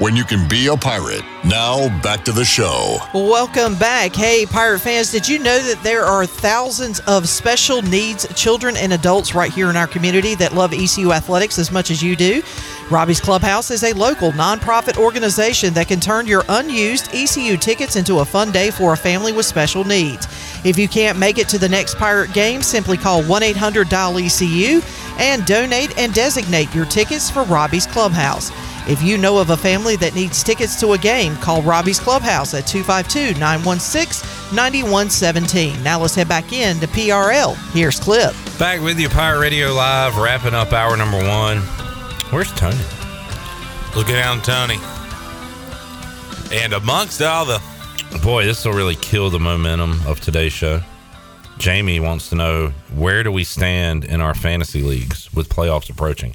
when you can be a pirate? Now, back to the show. Welcome back. Hey, Pirate fans, did you know that there are thousands of special needs children and adults right here in our community that love ECU athletics as much as you do? Robbie's Clubhouse is a local nonprofit organization that can turn your unused ECU tickets into a fun day for a family with special needs. If you can't make it to the next Pirate game, simply call 1 800 Dial ECU and donate and designate your tickets for Robbie's Clubhouse. If you know of a family that needs tickets to a game, call Robbie's Clubhouse at 252 916 9117. Now let's head back in to PRL. Here's Clip. Back with you, Pirate Radio Live, wrapping up hour number one. Where's Tony? Look down, Tony. And amongst all the Boy, this will really kill the momentum of today's show. Jamie wants to know where do we stand in our fantasy leagues with playoffs approaching?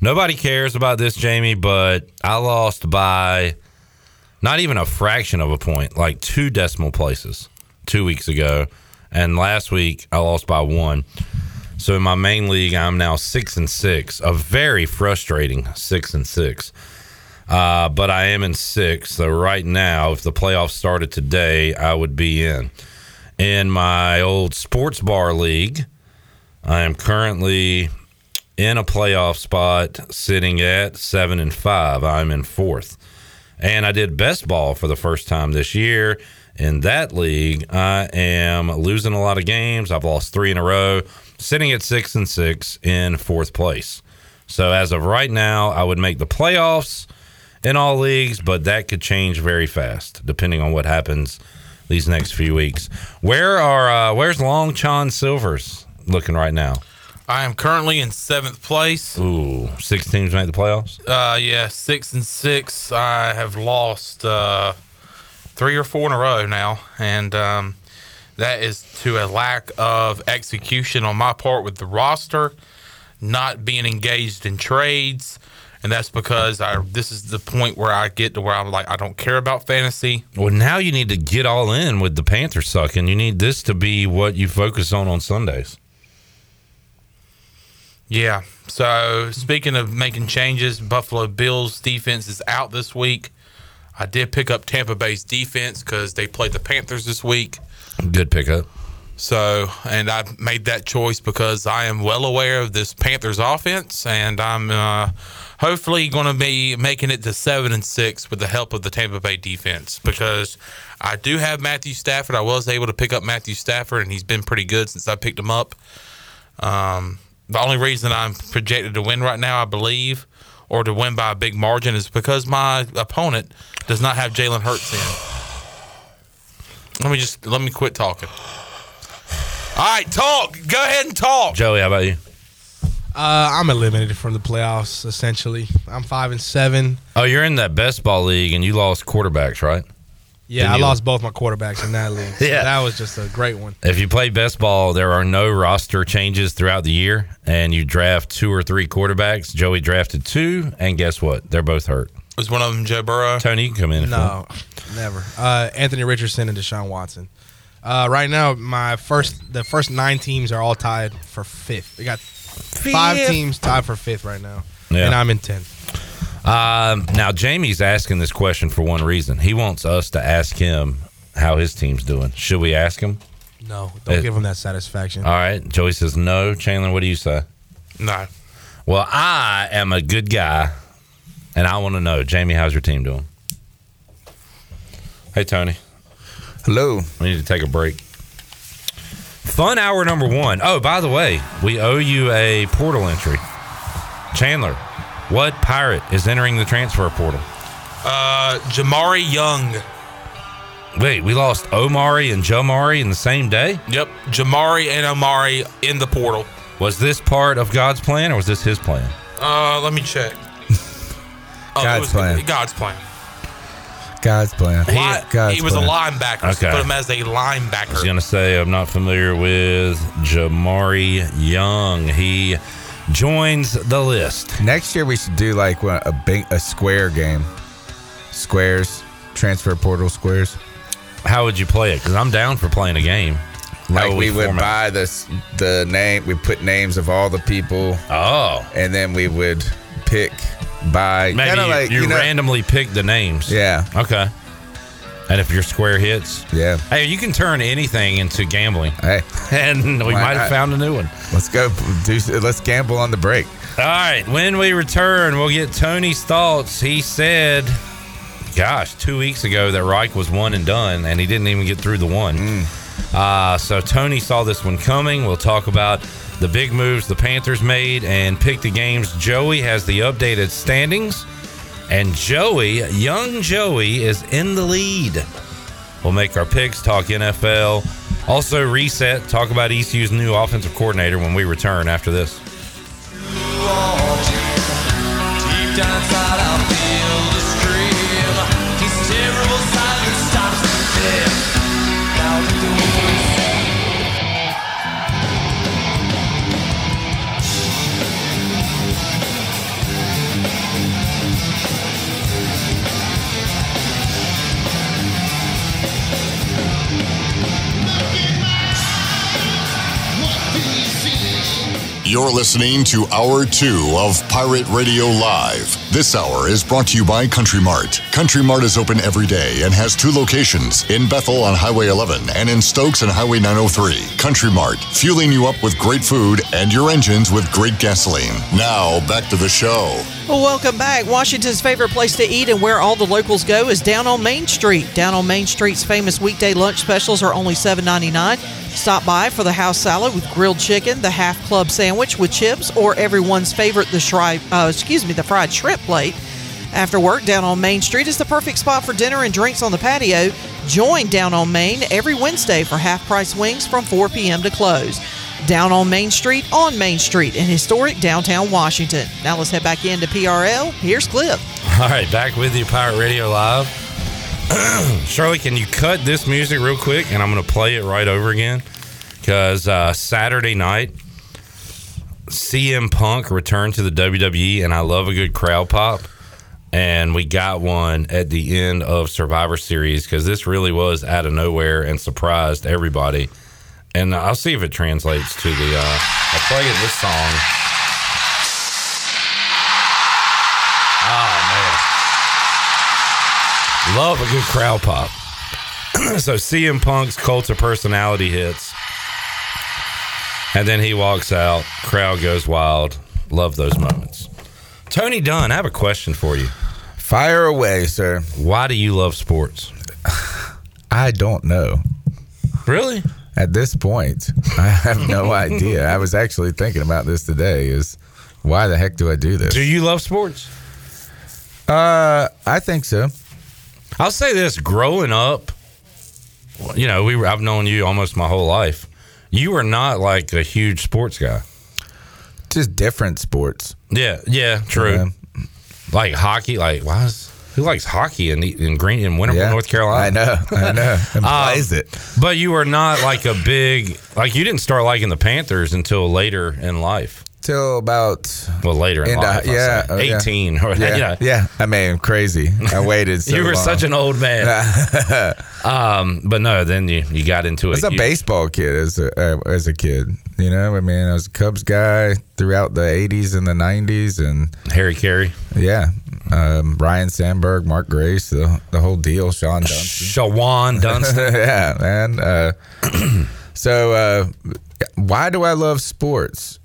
Nobody cares about this, Jamie, but I lost by not even a fraction of a point, like two decimal places two weeks ago. And last week I lost by one. So in my main league, I'm now six and six, a very frustrating six and six. Uh, but I am in six. So right now, if the playoffs started today, I would be in. In my old sports bar league, I am currently in a playoff spot, sitting at seven and five. I'm in fourth. And I did best ball for the first time this year. In that league, I am losing a lot of games. I've lost three in a row, sitting at six and six in fourth place. So as of right now, I would make the playoffs in all leagues, but that could change very fast depending on what happens these next few weeks. Where are uh, where's Long Chon Silvers looking right now? I am currently in seventh place. Ooh, six teams make the playoffs. Uh, yeah, six and six. I have lost uh, three or four in a row now, and um, that is to a lack of execution on my part with the roster, not being engaged in trades, and that's because I. This is the point where I get to where I'm like, I don't care about fantasy. Well, now you need to get all in with the Panthers sucking. You need this to be what you focus on on Sundays. Yeah. So speaking of making changes, Buffalo Bills defense is out this week. I did pick up Tampa Bay's defense because they played the Panthers this week. Good pickup. So, and I made that choice because I am well aware of this Panthers offense, and I'm uh, hopefully going to be making it to seven and six with the help of the Tampa Bay defense because I do have Matthew Stafford. I was able to pick up Matthew Stafford, and he's been pretty good since I picked him up. Um, the only reason I'm projected to win right now, I believe, or to win by a big margin, is because my opponent does not have Jalen Hurts in. Let me just let me quit talking. All right, talk. Go ahead and talk. Joey, how about you? Uh, I'm eliminated from the playoffs. Essentially, I'm five and seven. Oh, you're in that best ball league and you lost quarterbacks, right? Yeah, I lost both my quarterbacks in that league. So Yeah. that was just a great one. If you play best ball, there are no roster changes throughout the year, and you draft two or three quarterbacks. Joey drafted two, and guess what? They're both hurt. Was one of them Joe Burrow? Tony, you can come in. No, want. never. Uh, Anthony Richardson and Deshaun Watson. Uh, right now, my first the first nine teams are all tied for fifth. We got five teams tied for fifth right now, Yeah. and I'm in tenth. Um, now Jamie's asking this question for one reason. He wants us to ask him how his team's doing. Should we ask him? No, don't Uh, give him that satisfaction. All right. Joey says no. Chandler, what do you say? No. Well, I am a good guy, and I want to know, Jamie, how's your team doing? Hey, Tony. Hello. We need to take a break. Fun hour number one. Oh, by the way, we owe you a portal entry. Chandler, what pirate is entering the transfer portal? Uh, Jamari Young. Wait, we lost Omari and Jamari in the same day? Yep, Jamari and Omari in the portal. Was this part of God's plan or was this his plan? Uh, let me check. Oh, God's plan. God's plan. God's plan. Li- God's he was plan. a linebacker. So Okay. put him as a I was going to say, I'm not familiar with Jamari Young. He joins the list. Next year we should do like a big a square game. Squares, transfer portal squares. How would you play it? Because I'm down for playing a game. Like would we would buy this the name. We put names of all the people. Oh, and then we would pick by Maybe like you you know, randomly pick the names. Yeah. Okay. And if your square hits, yeah. Hey, you can turn anything into gambling. Hey, and we might have found a new one. Let's go. Do let's gamble on the break. All right. When we return, we'll get Tony's thoughts. He said, "Gosh, two weeks ago that Reich was one and done, and he didn't even get through the one." Mm. Uh, so Tony saw this one coming. We'll talk about the big moves the Panthers made and pick the games. Joey has the updated standings, and Joey, young Joey, is in the lead. We'll make our picks, talk NFL, also reset, talk about ECU's new offensive coordinator when we return after this. You're listening to Hour 2 of Pirate Radio Live. This hour is brought to you by Country Mart. Country Mart is open every day and has two locations in Bethel on Highway 11 and in Stokes on Highway 903. Country Mart, fueling you up with great food and your engines with great gasoline. Now, back to the show. Welcome back. Washington's favorite place to eat and where all the locals go is down on Main Street. Down on Main Street's famous weekday lunch specials are only $7.99. Stop by for the house salad with grilled chicken, the half club sandwich with chips, or everyone's favorite, the shri- uh, excuse me, the fried shrimp plate. After work, down on Main Street is the perfect spot for dinner and drinks on the patio. Join Down on Main every Wednesday for half price wings from 4 p.m. to close. Down on Main Street, on Main Street in historic downtown Washington. Now let's head back into PRL. Here's Cliff. All right, back with you, Pirate Radio Live. Shirley, can you cut this music real quick? And I'm going to play it right over again. Because uh, Saturday night, CM Punk returned to the WWE, and I love a good crowd pop. And we got one at the end of Survivor Series because this really was out of nowhere and surprised everybody. And I'll see if it translates to the. Uh, I'll play you this song. Oh, man. Love a good crowd pop. so CM Punk's cult of personality hits. And then he walks out. Crowd goes wild. Love those moments. Tony Dunn, I have a question for you. Fire away, sir. Why do you love sports? I don't know. Really? At this point, I have no idea. I was actually thinking about this today. Is why the heck do I do this? Do you love sports? Uh, I think so. I'll say this: growing up, you know, we were, I've known you almost my whole life. You were not like a huge sports guy. Just different sports. Yeah, yeah, true. Yeah. Like hockey, like why is Who likes hockey in in Green in Winterville, Yeah. North Carolina? I know, I know. And Um, plays it. But you were not like a big like you didn't start liking the Panthers until later in life. Till about well later in life. I yeah, oh, yeah. eighteen. Or, yeah, yeah. yeah. I mean, crazy. I waited. So you were long. such an old man. um, but no, then you you got into I was it. a You- baseball kid as a uh, as a kid. You know, I mean, I was a Cubs guy throughout the '80s and the '90s, and Harry Caray. Yeah, um, Ryne Sandberg, Mark Grace, the the whole deal. Sean Dunston. Shawon Dunston. yeah, man. Uh, so, uh, why do I love sports?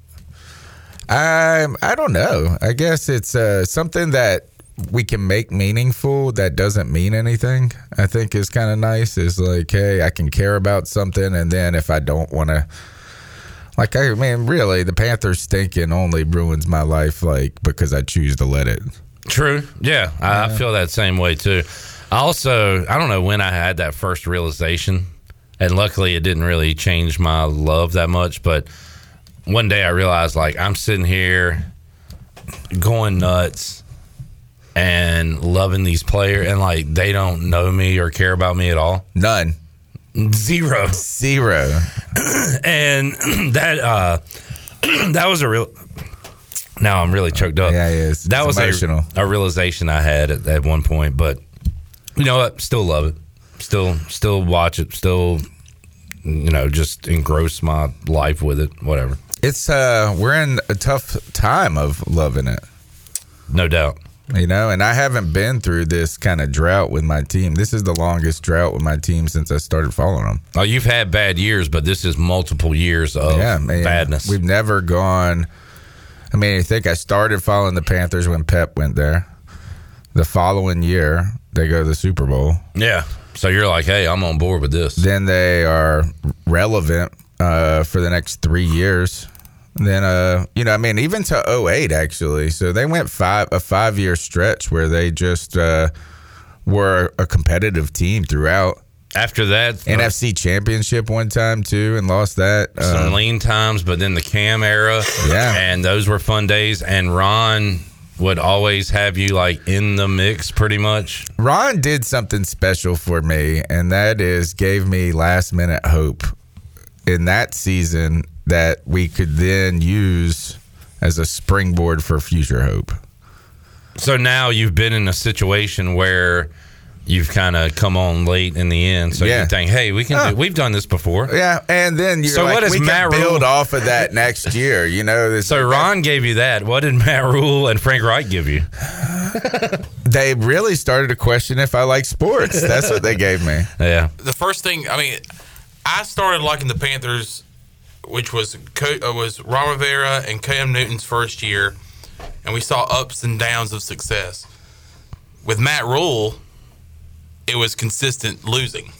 I I don't know. I guess it's uh, something that we can make meaningful that doesn't mean anything. I think is kind of nice. Is like, hey, I can care about something, and then if I don't want to. Like I mean, really, the Panthers stinking only ruins my life, like because I choose to let it. True. Yeah, I, I feel that same way too. I also, I don't know when I had that first realization, and luckily it didn't really change my love that much. But one day I realized, like, I'm sitting here going nuts and loving these players, and like they don't know me or care about me at all. None. Zero. Zero. and that uh that was a real now I'm really choked up. Yeah, it is. That It's was emotional. A, a realization I had at, at one point, but you know what? Still love it. Still, still watch it. Still, you know, just engross my life with it. Whatever. It's uh, we're in a tough time of loving it. No doubt. You know, and I haven't been through this kind of drought with my team. This is the longest drought with my team since I started following them. Oh, you've had bad years, but this is multiple years of yeah, man. badness. We've never gone. I mean, I think I started following the Panthers when Pep went there. The following year, they go to the Super Bowl. yeah. So you're like, hey, I'm on board with this. Then they are relevant uh, for the next three years. Then, uh, you know, I mean, even to 08, actually. So they went five a five year stretch where they just uh, were a competitive team throughout. After that, NFC Championship one time too, and lost that. some Uh, lean times, but then the Cam era, Yeah. and those were fun days. And Ron would always have you like in the mix, pretty much. Ron did something special for me, and that is gave me last minute hope in that season that we could then use as a springboard for future hope. So now you've been in a situation where you've kind of come on late in the end, so Yeah. you think, hey, we can, Huh. do, we've done this before. Yeah, and then you're So like, what is we Matt can build Rule- off of that next year. You know, this, So Ron gave you that. What did Matt Rhule and Frank Reich give you? they really started to question if I like sports. That's what they gave me. Yeah. the first thing I mean, I started liking the Panthers, which was Co- uh, was Ron Rivera and Cam Newton's first year, and we saw ups and downs of success. With Matt Rhule, it was consistent losing,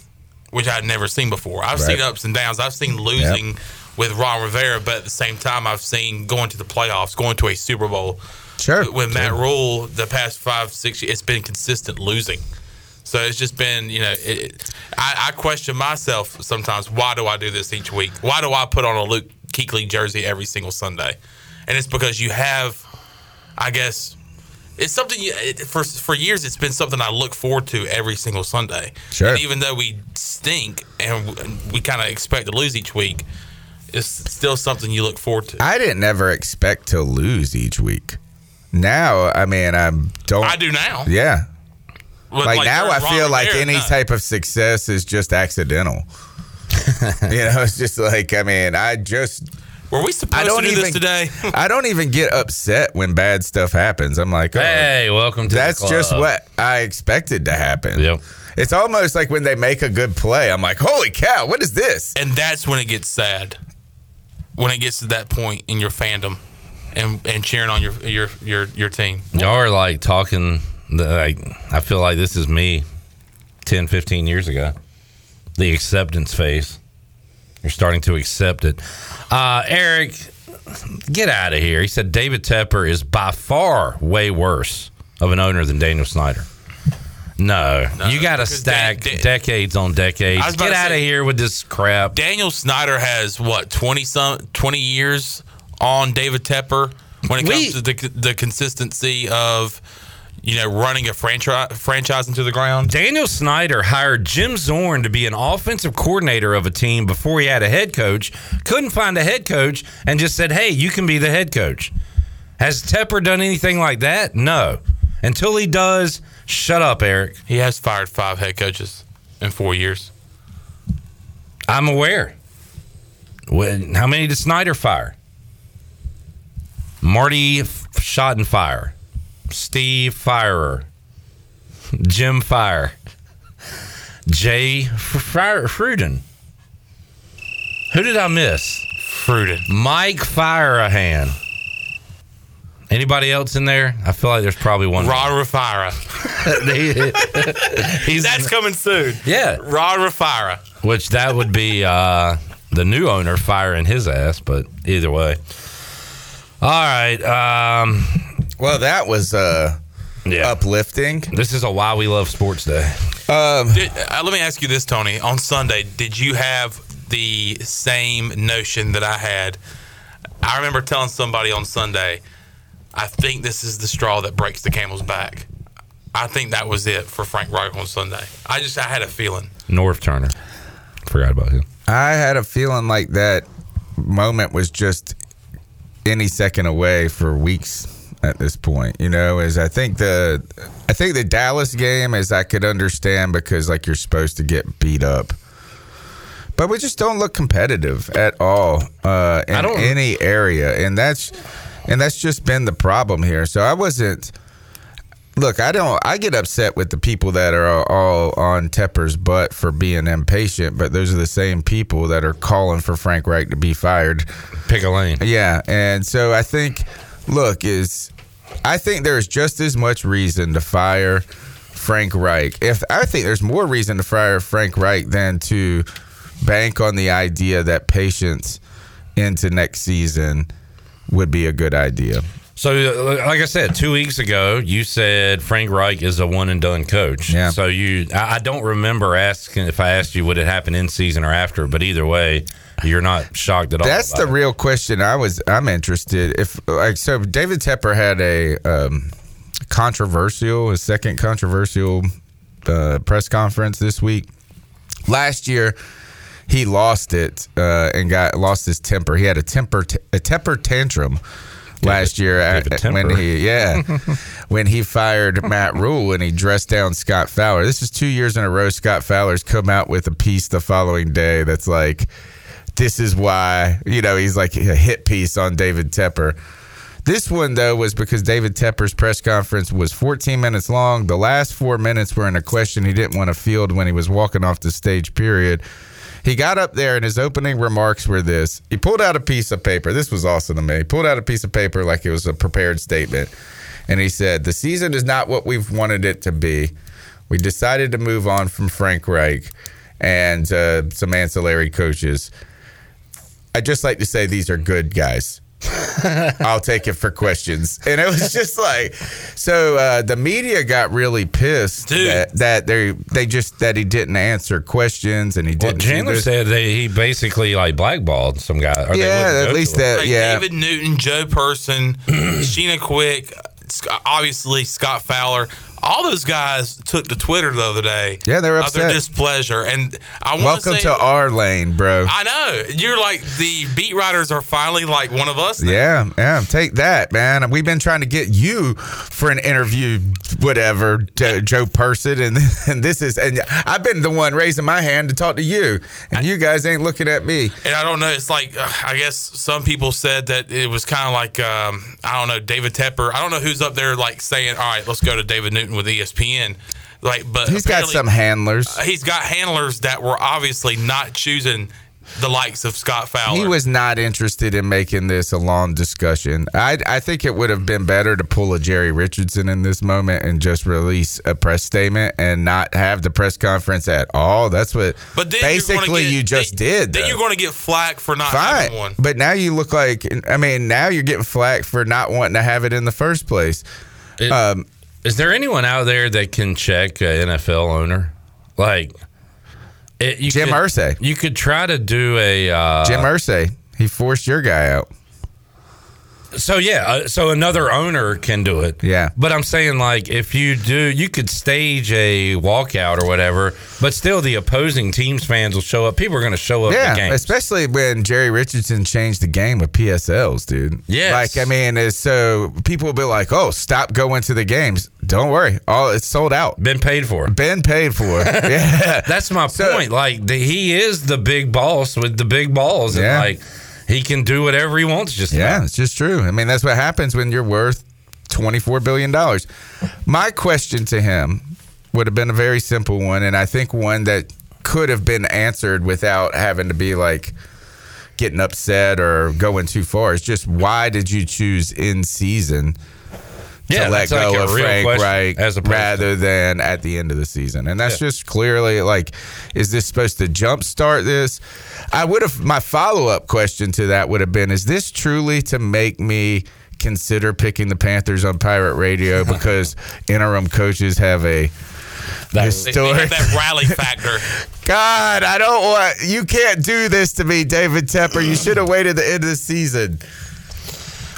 which I'd never seen before. I've Right. seen ups and downs. I've seen losing with Ron Rivera, but at the same time, I've seen going to the playoffs, going to a Super Bowl. Sure. With Matt Rhule, the past five, six years, it's been consistent losing. So it's just been, you know, it, I, I question myself sometimes. Why do I do this each week? Why do I put on a Luke Kuechly jersey every single Sunday? And it's because you have, I guess, it's something you, it, for for years. It's been something I look forward to every single Sunday. Sure. And even though we stink and we, we kind of expect to lose each week, it's still something you look forward to. I didn't ever expect to lose each week. Now, I mean, I don't. I do now. Yeah. With, like, now, I feel like Rivera, any no. type of success is just accidental. you know, it's just like I mean, I just Were we supposed I don't to do even this today? I don't even get upset when bad stuff happens. I'm like, oh, Hey, welcome to the that's just what I expected to happen. Yep. It's almost like when they make a good play, I'm like, holy cow, what is this? and that's when it gets sad. When it gets to that point in your fandom, and and cheering on your your your your team. Y'all are like talking, the, like, I feel like this is me 10, 15 years ago. The acceptance phase. You're starting to accept it. Uh, Eric, get out of here. He said David Tepper is by far way worse of an owner than Daniel Snyder. No, you got to stack decades on decades. I was about Get out of here with this crap. Daniel Snyder has what twenty some twenty years on David Tepper when it comes We- to the the consistency of you know, running a franchise franchise into the ground. Daniel Snyder hired Jim Zorn to be an offensive coordinator of a team before he had a head coach. Couldn't find a head coach and just said, "Hey, you can be the head coach." Has Tepper done anything like that? No. Until he does, shut up, Eric. He has fired five head coaches in four years. I'm aware. When, how many did Snyder fire? Marty F- Schottenfire, Steve Firer, Jim Fire, Jay Fire, Fruden. Who did I miss? Fruden. Mike Firehan. Anybody else in there? I feel like there's probably one. Rod Rafira. That's coming soon. Yeah. Rod Rafira. Which that would be uh, the new owner firing his ass, but either way. All right. Um, well, that was uh, uplifting. This is a why we love sports day. Um, Did, uh, let me ask you this, Tony. On Sunday, did you have the same notion that I had? I remember telling somebody on Sunday, I think this is the straw that breaks the camel's back. I think that was it for Frank Reich on Sunday. I just I had a feeling. Norv Turner. Forgot about him. I had a feeling like that moment was just any second away for weeks at this point. You know, is I think the I think the Dallas game is I could understand because like you're supposed to get beat up. But we just don't look competitive at all uh, in any area, and that's and that's just been the problem here. So I wasn't. Look, I don't. I get upset with the people that are all on Tepper's butt for being impatient, but those are the same people that are calling for Frank Reich to be fired. Pick a lane. Yeah, and so I think, look, is I think there's just as much reason to fire Frank Reich. If I think there's more reason to fire Frank Reich than to bank on the idea that patience into next season would be a good idea. So, uh, like I said, two weeks ago, you said Frank Reich is a one and done coach. Yeah. So you, I I don't remember asking if I asked you would it happen in season or after, but either way, you're not shocked at all. That's the about real question. I was I'm interested if like so. David Tepper had a um, controversial, a second controversial uh, press conference this week. Last year, he lost it uh, and got lost his temper. He had a temper t- a temper tantrum last year at, when he yeah when he fired Matt Rhule and he dressed down Scott Fowler. This is two years in a row. Scott Fowler's come out with a piece the following day that's like, this is why you know he's like a hit piece on David Tepper. This one though was because David Tepper's press conference was 14 minutes long. The last four minutes were in a question he didn't want to field when he was walking off the stage. Period. He got up there and his opening remarks were this. He pulled out a piece of paper. This was awesome to me. He pulled out a piece of paper like it was a prepared statement. And he said, The season is not what we've wanted it to be. We decided to move on from Frank Reich and uh, some ancillary coaches. I'd just like to say these are good guys. I'll take it for questions. And it was just like, so uh, the media got really pissed that, that they they just that he didn't answer questions and he didn't. Chandler said they, he basically like blackballed some guy. or Yeah, wouldn't at least that- Like yeah. David Newton, Joe Person, Sheena Quick, obviously Scott Fowler. All those guys took to Twitter the other day. Yeah, they were of their upset. displeasure, and I want Welcome say, to our lane, bro. I know you're like the beat writers are finally like one of us. now. Yeah, yeah, take that, man. We've been trying to get you for an interview, whatever, Jo- Joe Person, and and this is, and I've been the one raising my hand to talk to you, and you guys ain't looking at me. And I don't know. It's like uh, I guess some people said that it was kind of like um, I don't know David Tepper. I don't know who's up there like saying, "All right, let's go to David Newton with E ESPN." Like, but He's got some handlers. Uh, He's got handlers that were obviously not choosing the likes of Scott Fowler. He was not interested in making this a long discussion. I I think it would have been better to pull a Jerry Richardson in this moment and just release a press statement and not have the press conference at all. That's what But then you're basically get- you just did. then though. you're going to get flack for not Fine. having one. But now you look like I mean, now you're getting flack for not wanting to have it in the first place. um, Is there anyone out there that can check a NFL owner? Like it, you Jim could, Irsay. You could try to do a uh, Jim Irsay, he forced your guy out. So yeah, uh, so another owner can do it. Yeah. But I'm saying like if you do, you could stage a walkout or whatever, but still the opposing team's fans will show up. People are going to show up. Yeah, especially when Jerry Richardson changed the game with PSLs, dude. Yeah. like I mean, it's so people will be like, "Oh, stop going to the games." Don't worry, all it's sold out. Been paid for. Been paid for. yeah, That's my point. Like the, he is the big boss with the big balls, and Yeah. like he can do whatever he wants. Just yeah, about. it's just true. I mean, that's what happens when you're worth twenty four billion dollars. My question to him would have been a very simple one, and I think one that could have been answered without having to be like getting upset or going too far. It's just why did you choose in season? Yeah, to let that's like go of Frank Reich rather than at the end of the season. And that's Yeah. just clearly like, is this supposed to jumpstart this? I would have, my follow up question to that would have been, is this truly to make me consider picking the Panthers on Pirate Radio because interim coaches have a They, they historic. that rally factor. God, I don't want, you can't do this to me, David Tepper. You should have waited the end of the season.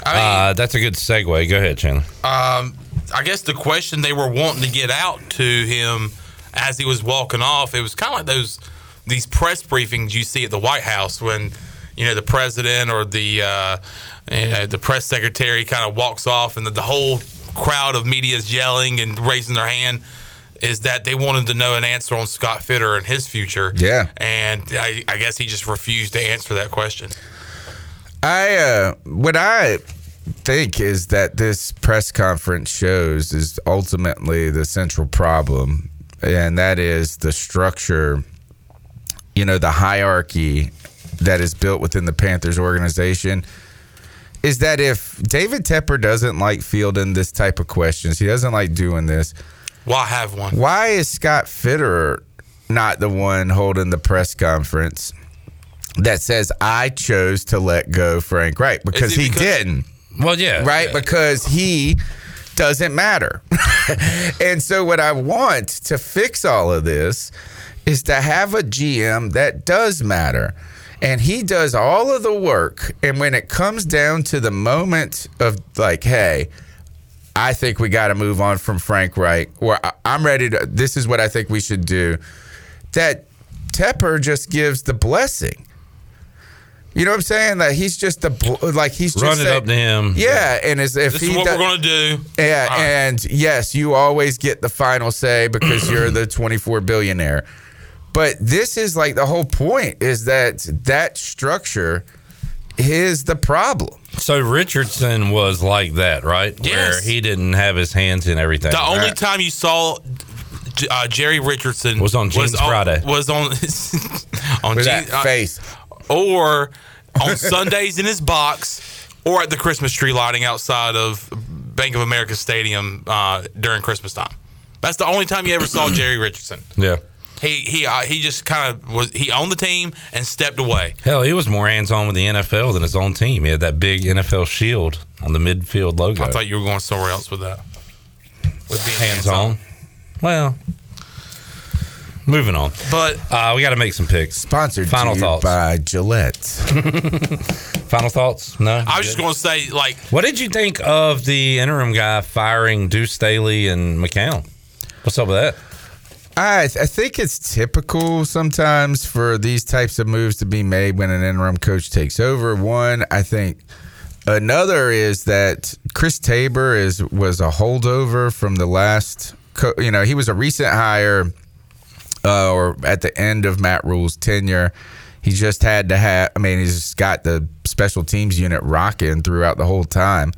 Uh, that's a good segue. Go ahead, Chandler. Um, I guess the question they were wanting to get out to him as he was walking off, it was kind of like those these press briefings you see at the White House when you know the president or the uh, you know, the press secretary kind of walks off and the, the whole crowd of media is yelling and raising their hand. Is that they wanted to know an answer on Scott Fitterer and his future? Yeah. and I, I guess he just refused to answer that question. I uh, what I think is that this press conference shows is ultimately the central problem, and that is the structure. You know, the hierarchy that is built within the Panthers organization is that if David Tepper doesn't like fielding this type of questions, he doesn't like doing this. Why have one? Why is Scott Fitterer not the one holding the press conference that says I chose to let go Frank Reich because he because- didn't? Well, yeah, right because he doesn't matter. and so what I want to fix all of this is to have a GM that does matter. And he does all of the work. And when it comes down to the moment of like, hey, I think we got to move on from Frank Reich, or I'm ready to, this is what I think we should do, that Tepper just gives the blessing. You know what I'm saying? That he's just the bl- like he's just Run it saying- up to him. Yeah, and as if This he is what does- we're going to do. yeah, and yes, you always get the final say because you're the 24 billionaire. But this is like the whole point is that that structure is the problem. So Richardson was like that, right? Yes. Where he didn't have his hands in everything. The only time you saw uh, Jerry Richardson Was on Gene's Friday. Was on on With Gene- that uh, face. Or on Sundays in his box, or at the Christmas tree lighting outside of Bank of America Stadium uh, during Christmas time. That's the only time you ever saw Jerry Richardson. Yeah. He he uh, he just kind of was he owned the team and stepped away. Hell, he was more hands on with the NFL than his own team. He had that big NFL shield on the midfield logo. I thought you were going somewhere else with that. With being hands on. Well, moving on. But uh, we got to make some picks. Sponsored Final to you thoughts by Gillette. Final thoughts? No. I was just going to say like What did you think of the interim guy firing Deuce Staley and McCown? What's up with that? I, I think it's typical sometimes for these types of moves to be made when an interim coach takes over. One, I think another is that Chris Tabor is was a holdover from the last. Co- you know, he was a recent hire, uh, or at the end of Matt Rhule's tenure. He just had to have. I mean, he's just got the special teams unit rocking throughout the whole time.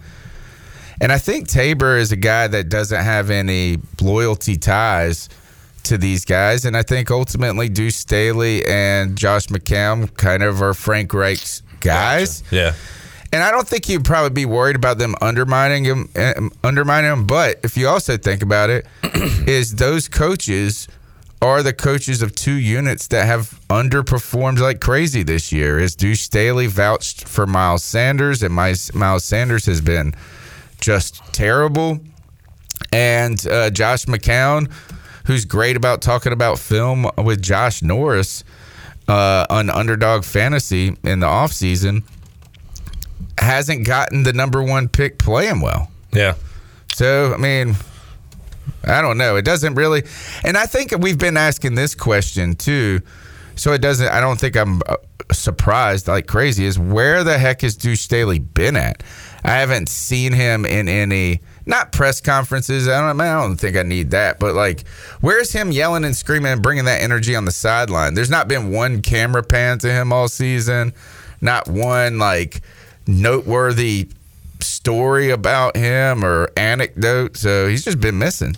And I think Tabor is a guy that doesn't have any loyalty ties to these guys. And I think ultimately Deuce Staley and Josh McCown kind of are Frank Reich's guys. Yeah. And I don't think you'd probably be worried about them undermining him, eh, undermining him. But if you also think about it, is those coaches are the coaches of two units that have underperformed like crazy this year. Is Deuce Staley vouched for Miles Sanders, and Miles, Miles Sanders has been just terrible. And uh, Josh McCown, who's great about talking about film with Josh Norris uh, on Underdog Fantasy in the offseason, hasn't gotten the number one pick playing well. Yeah. So I mean, I don't know. It doesn't really, and I think we've been asking this question too. So it doesn't. I don't think I'm uh, surprised like crazy. Is where the heck has Deuce Staley been at? I haven't seen him in any not press conferences. I don't. I don't think I need that. But like, where's him yelling and screaming and bringing that energy on the sideline? There's not been one camera pan to him all season. Not one like noteworthy story about him or anecdote. So he's just been missing.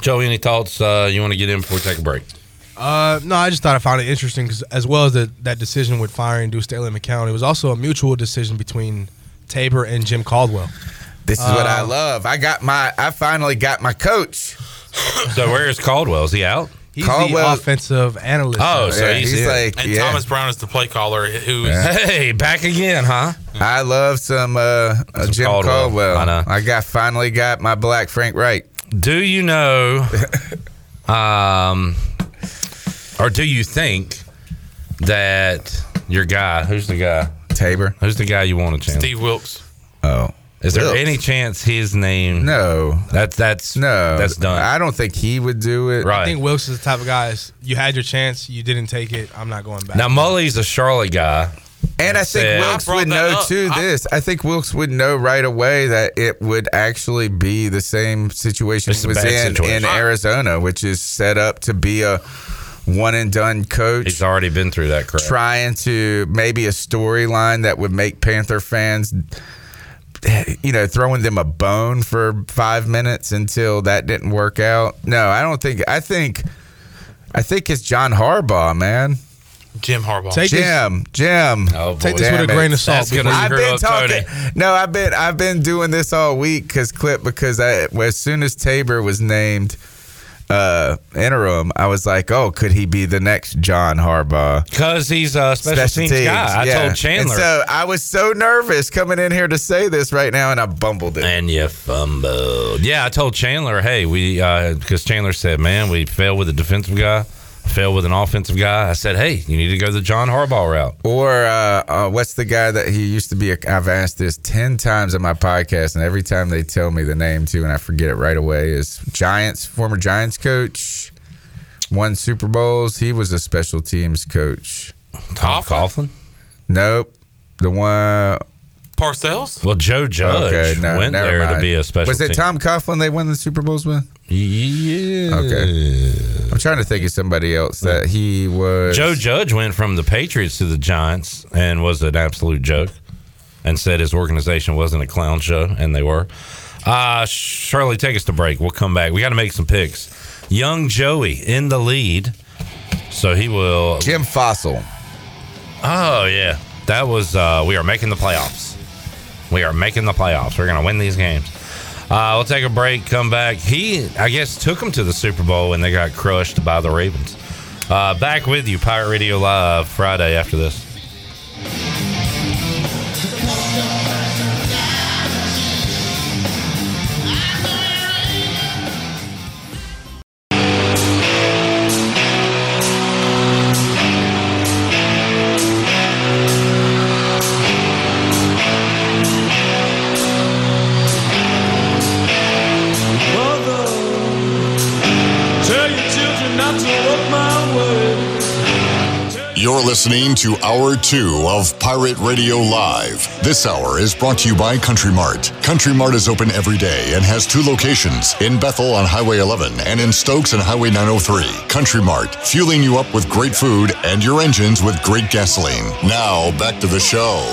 Joey, any thoughts uh, you want to get in before we take a break? Uh, no, I just thought I found it interesting because as well as the, that decision with firing Deuce Staley and McCown, it was also a mutual decision between Tabor and Jim Caldwell. This is what I Uh, love. I got my. I finally got my coach. So where is Caldwell? Is he out? He's the offensive analyst. Oh, so he's, in. and Thomas Brown is the play caller who is Hey, back again, huh? I love some uh, uh, Jim Caldwell. Caldwell. I know. I got finally got my black Frank Reich. Do you know, um, or do you think that your guy, who's the guy? Tabor. Who's the guy you want to chance? Steve Wilkes. Oh. Is there Wilkes. any chance his name? No. That's that's no. That's done. I don't think he would do it. I think Wilkes is the type of guy. is, You had your chance, you didn't take it. I'm not going back. Now Mully's a Charlotte guy, And I think Said- Wilkes I would know up. too. This I think Wilkes would know right away that it would actually be the same situation It's he was in situation. in Arizona, which is set up to be a one and done coach. He's already been through that crap. Trying to maybe a storyline that would make Panther fans, you know, throwing them a bone for five minutes until that didn't work out. No, I don't think. I think, I think it's John Harbaugh, man. Jim Harbaugh. Take this- Jim, Jim. Oh, Take this with a grain of salt. because I've been talking. No, I've been I've been doing this all week because clip because I as soon as Tabor was named uh interim, I was like, oh, could he be the next John Harbaugh? Because he's a special, teams, guy. I told Chandler. And so I was so nervous coming in here to say this right now, and I bumbled it. And you fumbled. Yeah, I told Chandler, hey, we because Chandler said, man, we failed with a defensive guy, failed with an offensive guy. I said, hey, you need to go the John Harbaugh route. Or uh, uh, what's the guy that he used to be? A, I've asked this ten times on my podcast, and every time they tell me the name too, and I forget it right away. Is Giants former Giants coach, won Super Bowls. He was a special teams coach. Tom Coughlin? Nope, the one. Parcells? Well, Joe Judge went never there to be a special Was it team. Tom Coughlin they won the Super Bowls with? Yeah. Okay. I'm trying to think of somebody else that he was. Joe Judge went from the Patriots to the Giants and was an absolute joke and said his organization wasn't a clown show, and they were. Uh, Shirley, take us to break. We'll come back. We got to make some picks. Young Joey in the lead. So he will. Jim Fassel. Oh, yeah. That was. Uh, we are making the playoffs. We are making the playoffs. We're going to win these games. Uh, we'll take a break, come back. He, I guess, took them to the Super Bowl and they got crushed by the Ravens. Uh, back with you, Pirate Radio Live, Friday after this. Listening to Hour 2 of Pirate Radio Live. This hour is brought to you by Country Mart. Country Mart is open every day and has two locations in Bethel on Highway 11 and in Stokes on Highway 903. Country Mart, fueling you up with great food and your engines with great gasoline. Now, back to the show.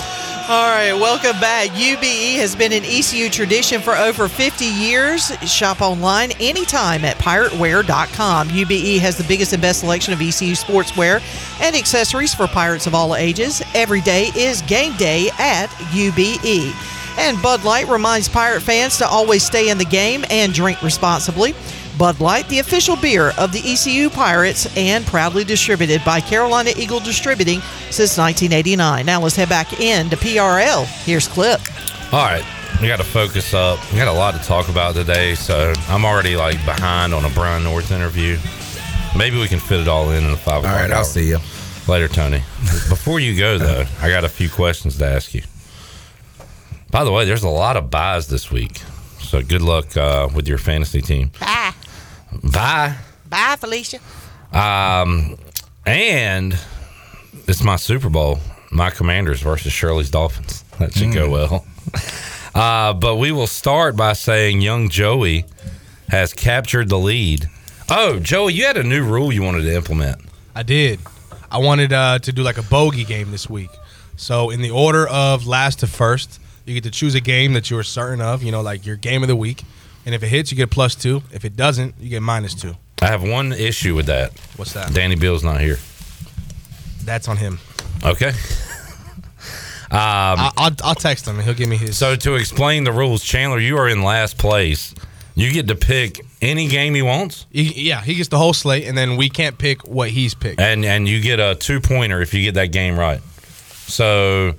All right, welcome back. UBE has been an ECU tradition for over 50 years. Shop online anytime at pirateware.com. UBE has the biggest and best selection of ECU sportswear and accessories for pirates of all ages. Every day is game day at UBE. And Bud Light reminds pirate fans to always stay in the game and drink responsibly. Bud Light, the official beer of the ECU Pirates, and proudly distributed by Carolina Eagle Distributing since 1989. Now let's head back in to PRL. Here's Clip. All right, we got to focus up. We got a lot to talk about today, so I'm already like behind on a Brian North interview. Maybe we can fit it all in in the five o'clock. All right, I'll see you. later, Tony. Before you go though, I got a few questions to ask you. By the way, there's a lot of buys this week, so good luck uh, with your fantasy team. Bye. Bye. Bye, Felicia. Um, and it's my Super Bowl. My Commanders versus Shirley's Dolphins. That should go well. Uh, but we will start by saying young Joey has captured the lead. Oh, Joey, you had a new rule you wanted to implement. I did. I wanted uh, to do like a bogey game this week. So in the order of last to first, you get to choose a game that you are certain of. You know, like your game of the week. And if it hits, you get plus two. If it doesn't, you get minus two. I have one issue with that. What's that? Danny Bill's not here. That's on him. Okay. Um, I, I'll, I'll text him and he'll give me his. So to explain the rules, Chandler, you are in last place. You get to pick any game he wants. He, yeah, he gets the whole slate, and then we can't pick what he's picked. and and you get a two pointer if you get that game right. So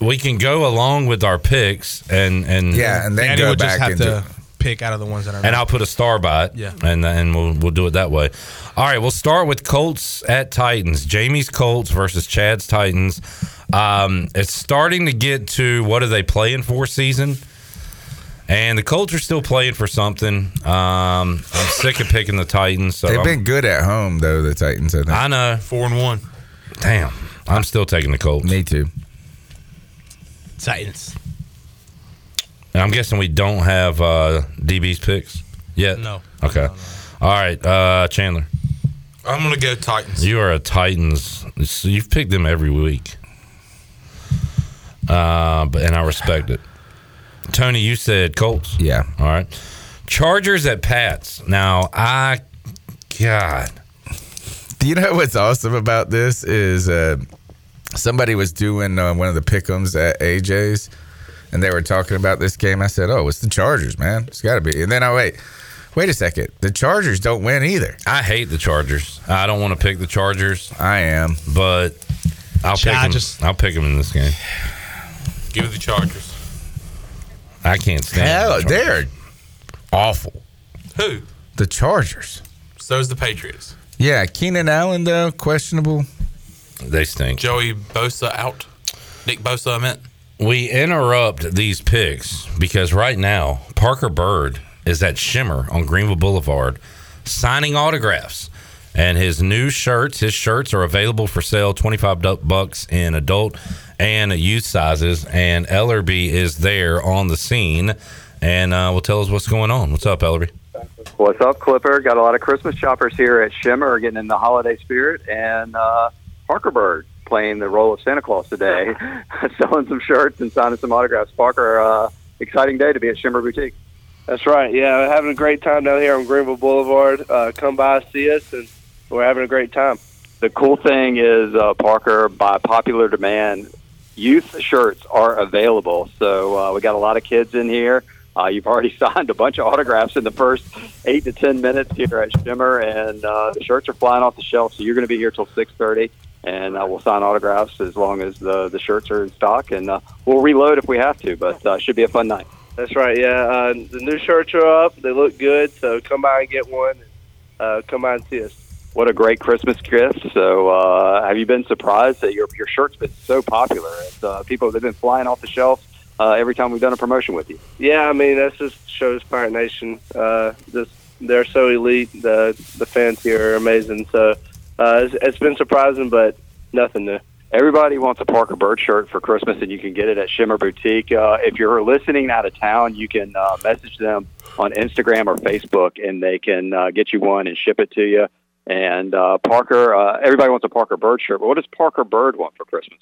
we can go along with our picks and and yeah, and Danny would just have to pick out of the ones that are. and I'll put a star by it. Yeah. and and we'll we'll do it that way. All right, we'll start with Colts at Titans. Jamie's Colts versus Chad's Titans. Um, it's starting to get to what are they playing for season. And the Colts are still playing for something. Um, I'm sick of picking the Titans. So They've I'm- been good at home though. The Titans. I think. I know. Four and one. Damn. I'm still taking the Colts. Me too. Titans. And I'm guessing we don't have uh, DB's picks yet. No. Okay. All right, uh, Chandler. I'm gonna go Titans. You are a Titans. So you've picked them every week. Uh, but and I respect it. Tony, you said Colts. Yeah. All right. Chargers at Pats. Now I, God. Do you know what's awesome about this is uh, somebody was doing uh, one of the pickums at AJ's, and they were talking about this game. I said, "Oh, it's the Chargers, man. It's got to be." And then I wait, wait a second. The Chargers don't win either. I hate the Chargers. I don't want to pick the Chargers. I am, but I'll pick I them. just- I'll pick them in this game. Give it the Chargers. I can't stand. Hell, the they're awful. Who? The Chargers. So's the Patriots. Yeah, Keenan Allen though questionable. They stink. Joey Bosa out. Nick Bosa, I meant. We interrupt these picks because right now Parker Byrd is at Shimmer on Greenville Boulevard signing autographs. And his new shirts, his shirts are available for sale, 25 bucks in adult and youth sizes. And Ellerby is there on the scene and uh, will tell us what's going on. What's up, Ellerby? What's up, Clipper? Got a lot of Christmas shoppers here at Shimmer getting in the holiday spirit, and uh, Parker Byrd playing the role of Santa Claus today, selling some shirts and signing some autographs. Parker, uh, exciting day to be at Shimmer Boutique. That's right. Yeah, having a great time down here on Greenville Boulevard. Uh, come by, see us, and we're having a great time. The cool thing is, uh, Parker, by popular demand, youth shirts are available. So uh, we got a lot of kids in here. Uh, you've already signed a bunch of autographs in the first eight to ten minutes here at Shimmer, and uh, the shirts are flying off the shelf. So you're going to be here till six thirty, and uh, we'll sign autographs as long as the the shirts are in stock, and uh, we'll reload if we have to. But uh, should be a fun night. That's right. Yeah, uh, the new shirts are up. They look good. So come by and get one. Uh, come by and see us. What a great Christmas gift! So, uh, have you been surprised that your your shirt's been so popular? It's, uh, people they've been flying off the shelves uh, every time we've done a promotion with you. Yeah, I mean that just shows Pirate Nation. Uh, just they're so elite. The the fans here are amazing. So uh, it's, it's been surprising, but nothing new. Everybody wants a Parker Byrd shirt for Christmas, and you can get it at Shimmer Boutique. Uh, if you're listening out of town, you can uh, message them on Instagram or Facebook, and they can uh, get you one and ship it to you. And uh, Parker, uh, everybody wants a Parker Byrd shirt, but what does Parker Byrd want for Christmas?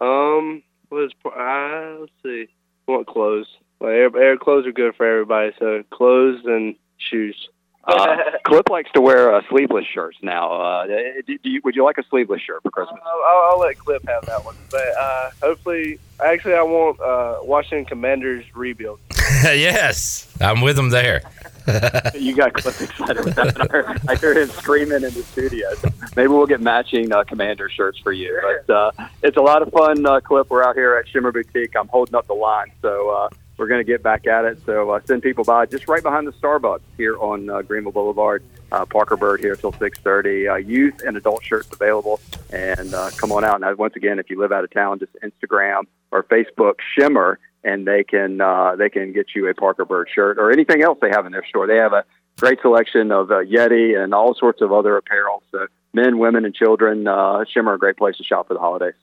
Um, what is uh, let's see. I want clothes. Like air, air clothes are good for everybody. So clothes and shoes. Uh, Clip likes to wear uh, sleeveless shirts now. Uh, do you, would you like a sleeveless shirt for Christmas? I'll, I'll, I'll let Clip have that one. But uh, hopefully, actually, I want uh, Washington Commanders rebuild. yes, I'm with them there. you got Clip excited with that. I heard- I hear him screaming in the studio. So maybe we'll get matching uh, Commander shirts for you. But uh, it's a lot of fun, uh, Clip. We're out here at Shimmer Boutique. I'm holding up the line, so uh, we're going to get back at it. So uh, send people by just right behind the Starbucks here on uh, Greenville Boulevard. Uh, Parker Byrd here till 6:30. Uh, youth and adult shirts available, and uh, come on out. Now, once again, if you live out of town, just Instagram or Facebook Shimmer and they can uh, they can get you a Parker Byrd shirt or anything else they have in their store. They have a great selection of Yeti and all sorts of other apparel. So men, women, and children, Shimmer a great place to shop for the holidays.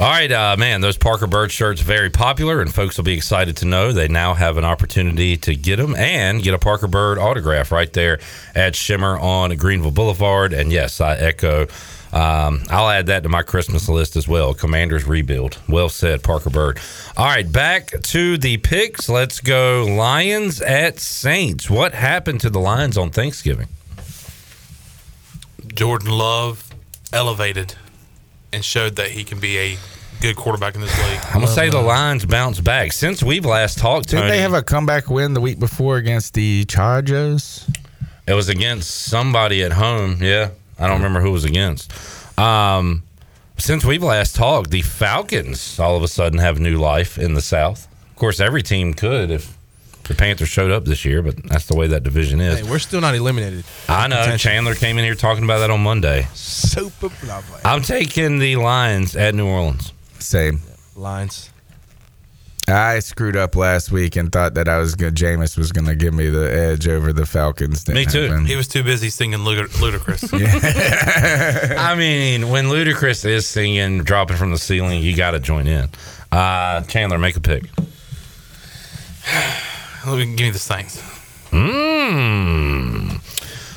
All right, uh, man, those Parker Byrd shirts very popular, and folks will be excited to know they now have an opportunity to get them and get a Parker Byrd autograph right there at Shimmer on Greenville Boulevard. And yes, I echo. Um, I'll add that to my Christmas list as well. Commanders rebuild. Well said, Parker Byrd. All right, back to the picks. Let's go Lions at Saints. What happened to the Lions on Thanksgiving? Jordan Love elevated and showed that he can be a good quarterback in this league. I'm gonna say the Lions bounce back since we've last talked. Didn't Tony, they have a comeback win the week before against the Chargers? It was against somebody at home. Yeah, I don't remember who it was against. Um, since we've last talked, the Falcons all of a sudden have new life in the South. Of course, every team could if the Panthers showed up this year, but that's the way that division is. Hey, we're still not eliminated. I know. Contention. Chandler came in here talking about that on Monday. Super lovely. I'm taking the Lions at New Orleans. Same. Lions. I screwed up last week and thought that I was gonna Jameis was gonna give me the edge over the Falcons. Me Didn't too. happen. He was too busy singing Luda- Ludacris. I mean, when Ludacris is singing, dropping from the ceiling, you got to join in. Uh, Chandler, make a pick. Let me give me the Saints. Mmm.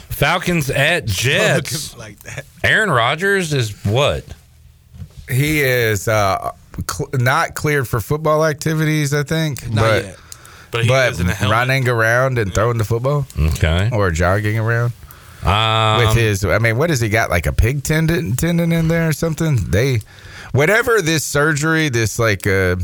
Falcons at Jets. like that. Aaron Rodgers is what? He is uh, cl- not cleared for football activities, I think. Not but yet. But he but is in a running around and throwing the football Okay. or jogging around Um, with his. I mean, what has he got? Like a pig tendon tendon in there or something? They, whatever this surgery, this like uh,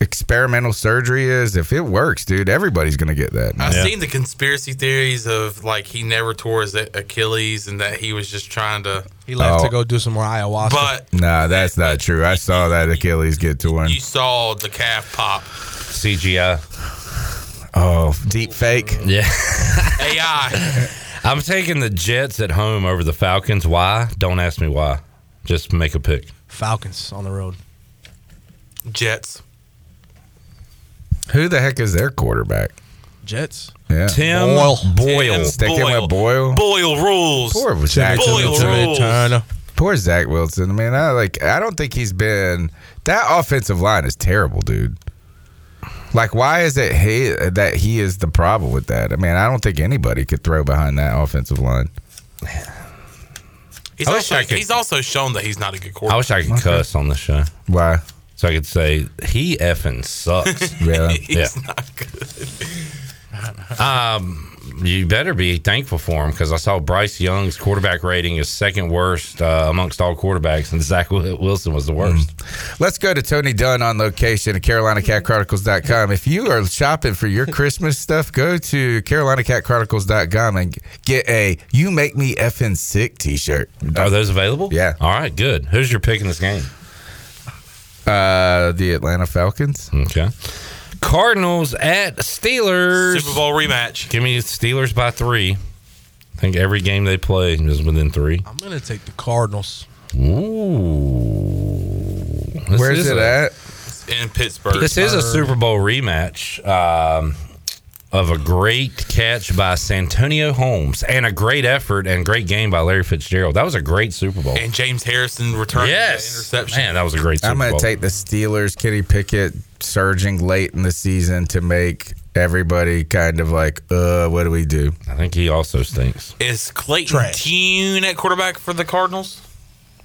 experimental surgery is, if it works, dude, everybody's gonna get that. I've Yeah. seen the conspiracy theories of like he never tore his Achilles and that he was just trying to. He left Oh. to go do some more ayahuasca. But Nah, that's not true. I saw that Achilles get torn. you saw the calf pop. CGI. Oh, deep fake. Yeah. AI. I'm taking the Jets at home over the Falcons. Why? Don't ask me why. Just make a pick. Falcons on the road. Jets. Who the heck is their quarterback? Jets. Yeah. Tim Boyle. Boyle. Tim Sticking with Boyle. Boyle rules. Poor Zach Boyle Wilson. Poor Zach Wilson. I mean, I like. I don't think he's been. That offensive line is terrible, dude. Like, why is it he that he is the problem with that? I mean, I don't think anybody could throw behind that offensive line. He's I wish also, I could- he's also shown that he's not a good quarterback. I wish I could cuss on the show. Why? So I could say, he effing sucks. Really? he's Yeah. not good. Um, you better be thankful for him because I saw Bryce Young's quarterback rating is second worst uh, amongst all quarterbacks, and Zach Wilson was the worst. Let's go to Tony Dunn on location at CarolinaCatChronicles.com. If you are shopping for your Christmas stuff, go to CarolinaCatChronicles.com and get a "You Make Me Effing Sick" T-shirt. Are those available? Yeah. All right, good. Who's your pick in this game? Uh, the Atlanta Falcons. Okay. Cardinals at Steelers. Super Bowl rematch. Give me Steelers by three. I think every game they play is within three. I'm gonna take the Cardinals. Ooh. This Where's it a- at? In Pittsburgh. This is a Super Bowl rematch um, of a great catch by Santonio Holmes and a great effort and great game by Larry Fitzgerald. That was a great Super Bowl. And James Harrison returned Yes. the interception. Man, that was a great Super I'm going Bowl. to take the Steelers. Kenny Pickett surging late in the season to make everybody kind of like, uh, what do we do? I think he also stinks. Is Clayton Trash. Tune at quarterback for the Cardinals?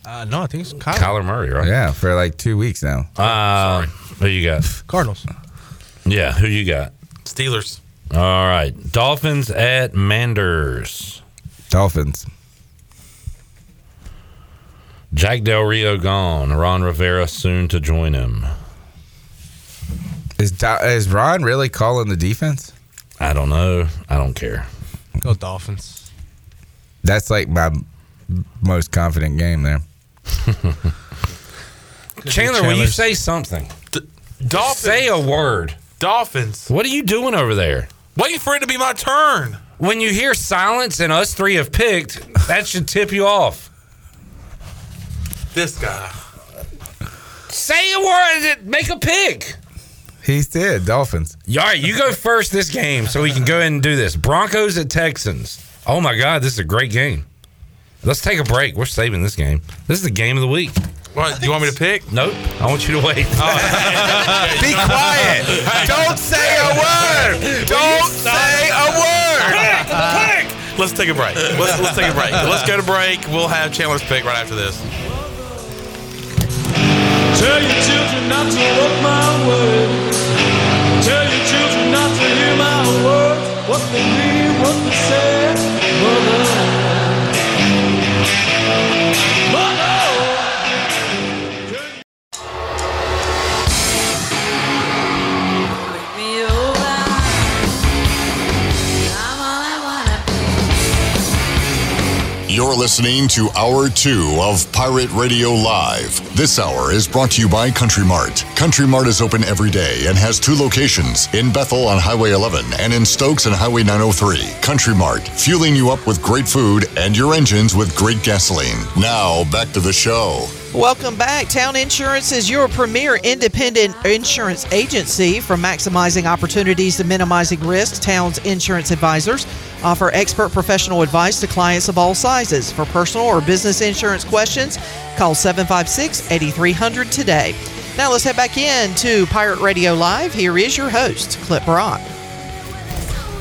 Uh, no, I think it's Kyler. Kyler Murray, right? Yeah, for like two weeks now. Uh, who you got? Cardinals. Yeah, who you got? Steelers. All right. Dolphins at Manders. Dolphins. Jack Del Rio gone. Ron Rivera soon to join him. Is is Ron really calling the defense? I don't know. I don't care. Go Dolphins. That's like my most confident game there. Chandler, will you say something? Dolphins. Say a word. Dolphins. What are you doing over there? Waiting for it to be my turn. When you hear silence and us three have picked, that should tip you off. This guy. Say a word. Make a pick. He did. Dolphins. All right, you go first this game so we can go ahead and do this. Broncos at Texans. Oh my God, this is a great game. Let's take a break. We're saving this game. This is the game of the week. What, do you want me to pick? Nope. I want you to wait. Oh, Be quiet. Don't say a word. Don't say a word. Pick! Pick. Let's take a break. Let's, let's take a break. Let's go to break. We'll have Chandler's pick right after this. Tell your children not to walk my way. Tell your children not to hear my words. What they mean, what they say, mother. Mother. You're listening to Hour 2 of Pirate Radio Live. This hour is brought to you by Country Mart. Country Mart is open every day and has two locations in Bethel on Highway 11 and in Stokes on Highway 903. Country Mart, fueling you up with great food and your engines with great gasoline. Now, back to the show. Welcome back. Town Insurance is your premier independent insurance agency. for maximizing opportunities and minimizing risks, Town's insurance advisors offer expert professional advice to clients of all sizes. For personal or business insurance questions, call 756 8300 today. Now let's head back in to Pirate Radio Live. Here is your host, Clip Brock.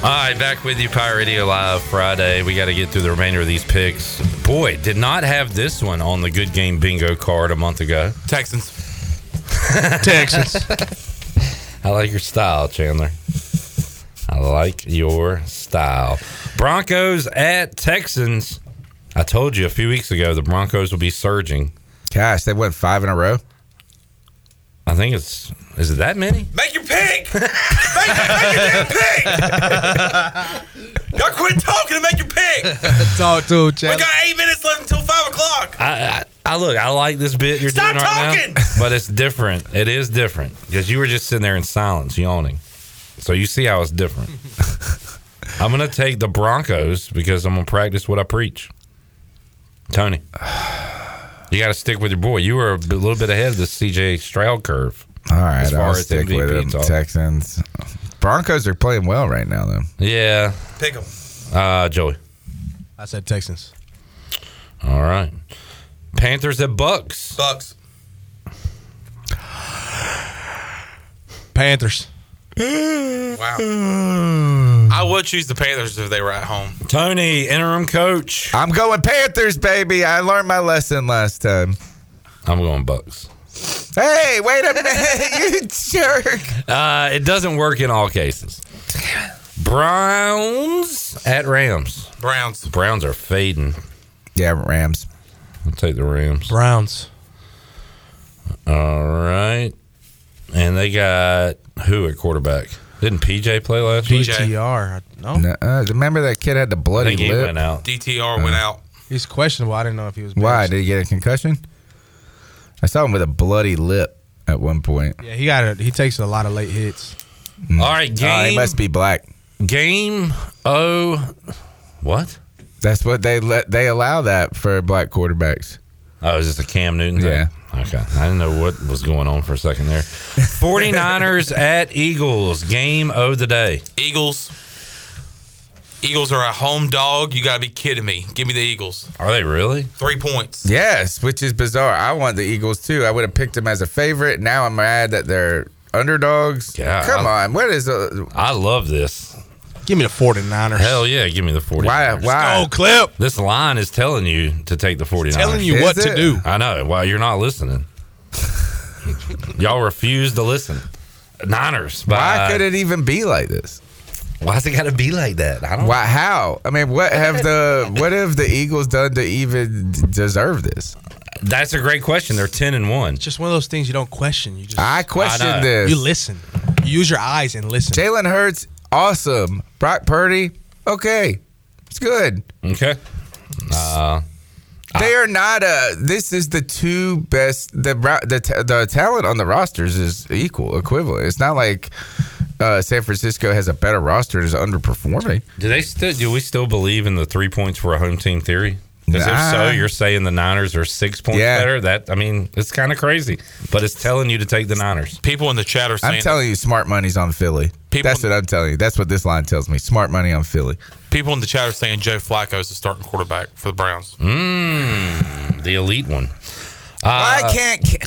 All right, back with you, Pirate Radio Live Friday. We got to get through the remainder of these picks. Boy, did not have this one on the good game bingo card a month ago. Texans. Texans. I like your style, Chandler. I like your style. Broncos at Texans. I told you a few weeks ago the Broncos will be surging. Gosh, they went five in a row. I think it's is it that many? Make your pick. make, make your damn pick. Y'all quit talking and make your pick. Talk to him, We Chandler. got eight minutes left until five o'clock. I, I, I look. I like this bit you're Stop doing right talking! now, but it's different. It is different because you were just sitting there in silence, yawning. So you see how it's different. I'm gonna take the Broncos because I'm gonna practice what I preach. Tony, you got to stick with your boy. You were a little bit ahead of the CJ Stroud curve. All right, I'll as stick with MVP them. talk. Texans. Broncos are playing well right now, though. Yeah, Pick them. uh, Joey. I said Texans. All right, Panthers at Bucks. Bucks. Panthers. Wow. I would choose the Panthers if they were at home. Tony, interim coach. I'm going Panthers, baby. I learned my lesson last time. I'm going Bucks. Hey, wait a minute, you jerk. Uh, it doesn't work in all cases. Browns at Rams. Browns. Browns are fading. Yeah, Rams. I'll take the Rams. Browns. All right. And they got who at quarterback? Didn't PJ play last week? DTR. No. No, uh, remember that kid had the I bloody think he lip. went out. DTR went out. He's questionable. I didn't know if he was. Why benched. did he get a concussion? I saw him with a bloody lip at one point. Yeah, he got. A, he takes a lot of late hits. All right, Oh, game. he must be black. Game oh what? That's what they let. They allow that for black quarterbacks. Oh, is this a Cam Newton thing? Yeah. Okay. I didn't know what was going on for a second there. 49ers at Eagles. Game of the day. Eagles. Eagles are a home dog. You got to be kidding me. Give me the Eagles. Are they really? Three points. Yes, which is bizarre. I want the Eagles too. I would have picked them as a favorite. Now I'm mad that they're underdogs. Yeah, Come I- on. What is uh, I love this. Give me the 49ers. Hell yeah, give me the 49ers. why? Why? Oh, clip. This line is telling you to take the 49ers. Telling you Is what it? to do. I know. Well, you're not listening. Y'all refuse to listen. Niners. Why could it even be like this? Why's it got to be like that? I don't. Why? How? I mean, what have the what have the Eagles done to even deserve this? That's a great question. They're ten and one. It's just one of those things you don't question. You just I question I this. you listen. You use your eyes and listen. Jalen Hurts, awesome. Brock Purdy, okay, it's good. Okay. Uh, They are not a. This is the two best. The the the talent on the rosters is equal, equivalent. It's not like uh, San Francisco has a better roster and is underperforming. do they still? Do we still believe in the three points for a home team theory? Because if so, you're saying the Niners are six points Yeah. better. That I mean, it's kind of crazy, but it's telling you to take the Niners. People in the chat are saying I'm telling you, smart money's on Philly. That's what I'm telling you. That's what this line tells me. Smart money on Philly. people in the chat are saying Joe Flacco is the starting quarterback for the Browns. Mmm, the elite one. Uh, Why can't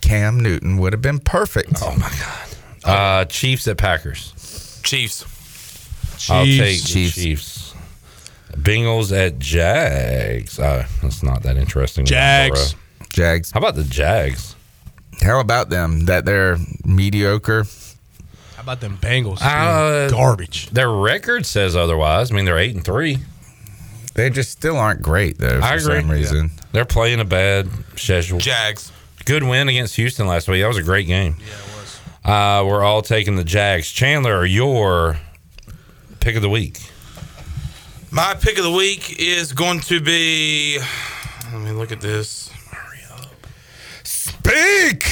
Cam Newton would have been perfect? Oh my god. Uh, Chiefs at Packers. Chiefs. I'll Chiefs. take the Chiefs. Chiefs. Bengals at Jags. Uh, that's not that interesting. Jags. Jags. How about the Jags? How about them? That they're mediocre. How about them Bengals? Uh, garbage. Their record says otherwise. I mean, they're eight and three. They just still aren't great though. For I agree. some reason. They're playing a bad schedule. Jags. Good win against Houston last week. That was a great game. Yeah, it was. Uh, we're all taking the Jags. Chandler, your pick of the week. My pick of the week is going to be. Let me look at this. Speak.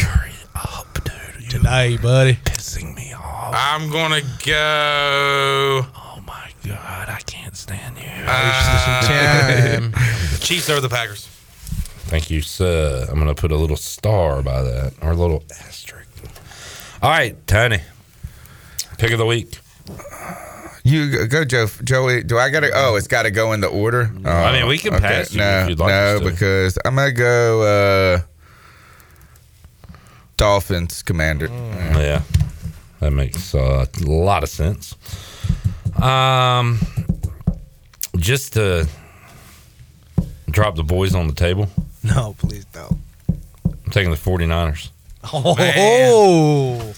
Today, buddy. Pissing me off. I'm gonna go. Oh my god, I can't stand you. Uh, Chiefs over the Packers. Thank you, sir. I'm going to put a little star by that or a little asterisk. All right, Tony. Pick of the week. You go- go, Joe. Joey. Do I gotta? Oh, it's got to go in the order. Oh, I mean, we can pass you No, if you'd like no, us to. because I'm gonna go. uh Dolphins commander. Yeah, that makes uh, a lot of sense. Um, just to drop the boys on the table, No, please don't. I'm taking the 49ers. Oh,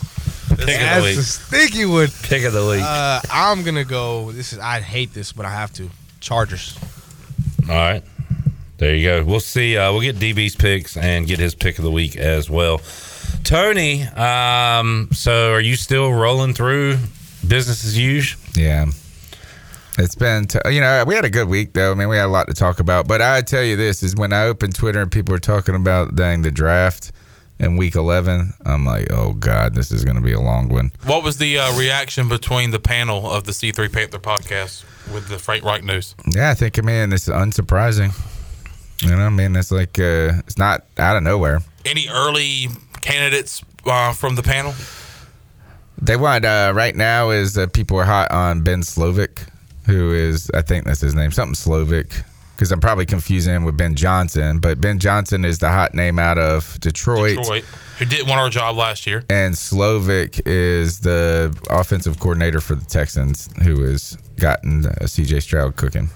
Pick of the that's week. a sticky one. Pick of the week. Uh, I'm gonna go. This is. I hate this, but I have to. Chargers. All right. There you go. We'll see. Uh, we'll get DB's picks and get his pick of the week as well. Tony, um, so are you still rolling through business as usual? Yeah. It's been, t- you know, we had a good week though. I mean, we had a lot to talk about. But I tell you this is when I opened Twitter and people were talking about dang the draft in week 11, I'm like, oh God, this is going to be a long one. What was the uh, reaction between the panel of the C3 Panther podcast with the Frank Reich news? Yeah, I think, I mean, it's unsurprising. You know, I mean, it's like, uh, it's not out of nowhere. Any early candidates uh, from the panel? They want uh, right now is uh, people are hot on Ben Slowik, who is I think that's his name, something Slowik, because I'm probably confusing him with Ben Johnson. But Ben Johnson is the hot name out of Detroit, Detroit, who did want our job last year. and Slowik is the offensive coordinator for the Texans, who has gotten uh, C.J. Stroud cooking.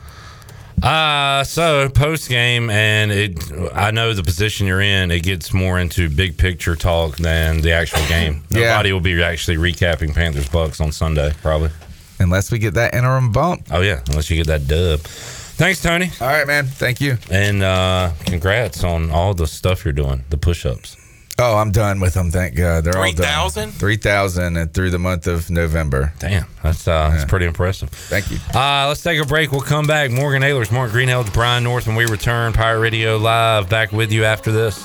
Uh so post game, and it. I know the position you're in. It gets more into big picture talk than the actual game. Yeah. Nobody will be actually recapping Panthers Bucks on Sunday, probably. Unless we get that interim bump. Oh yeah, unless you get that dub. Thanks, Tony. All right, man. Thank you. And uh congrats on all the stuff you're doing. The push-ups. Oh, I'm done with them. Thank God, they're all done. 3,000? Three thousand, and through the month of November. Damn, that's uh, that's pretty impressive. Thank you. Uh, let's take a break. We'll come back. Morgan Ahlers, Mark Greenhalgh, Brian North, when we return. Pirate Radio Live back with you after this.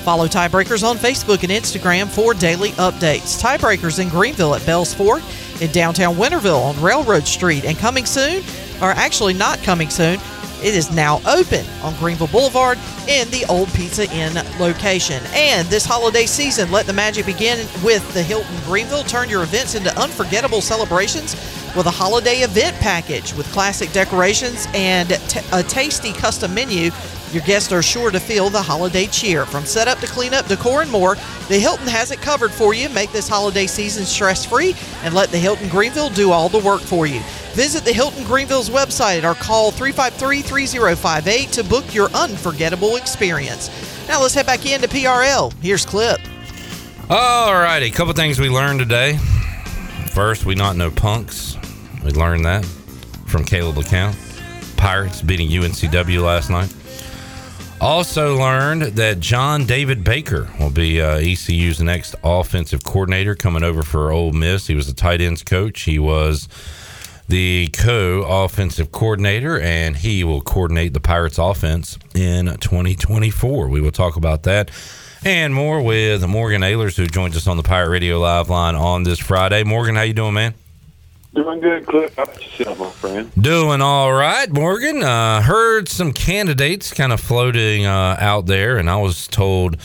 Follow Tiebreakers on Facebook and Instagram for daily updates. Tiebreakers in Greenville at Bells Fork, in downtown Winterville on Railroad Street, and coming soon, or actually not coming soon, it is now open on Greenville Boulevard in the Old Pizza Inn location. And this holiday season, let the magic begin with the Hilton Greenville. Turn your events into unforgettable celebrations with a holiday event package with classic decorations and t- a tasty custom menu Your guests are sure to feel the holiday cheer. From setup to cleanup, decor, and more, the Hilton has it covered for you. Make this holiday season stress free and let the Hilton Greenville do all the work for you. Visit the Hilton Greenville's website or call 353 3058 to book your unforgettable experience. Now let's head back into PRL. Here's Clip. All righty, a couple things we learned today. First, we not know punks. We learned that from Kalib LaCount. Pirates beating UNCW last night. Also learned that John David Baker will be uh, ECU's next offensive coordinator coming over for Ole Miss. He was the tight ends coach. He was the co-offensive coordinator, and he will coordinate the Pirates offense in 2024. We will talk about that and more with Morgan Ahlers, who joins us on the Pirate Radio Live line on this Friday. Morgan, how you doing, man? Doing good, Cliff. How about yourself, my friend? Doing all right, Morgan. Uh, heard some candidates kind of floating uh, out there, and I was told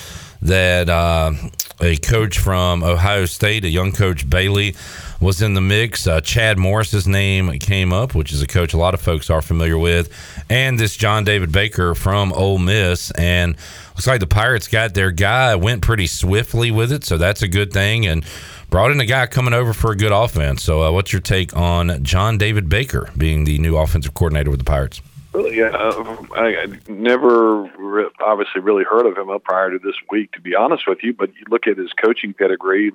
that uh, a coach from Ohio State, a young coach Bailey, was in the mix. Uh, Chad Morris's name came up, which is a coach a lot of folks are familiar with, and this John David Baker from Ole Miss. And looks like the Pirates got their guy, went pretty swiftly with it, so that's a good thing. And brought in a guy coming over for a good offense. So, uh, what's your take on John David Baker being the new offensive coordinator with the Pirates? Yeah. Uh, I, I never re- obviously really heard of him up prior to this week, to be honest with you. But you look at his coaching pedigree,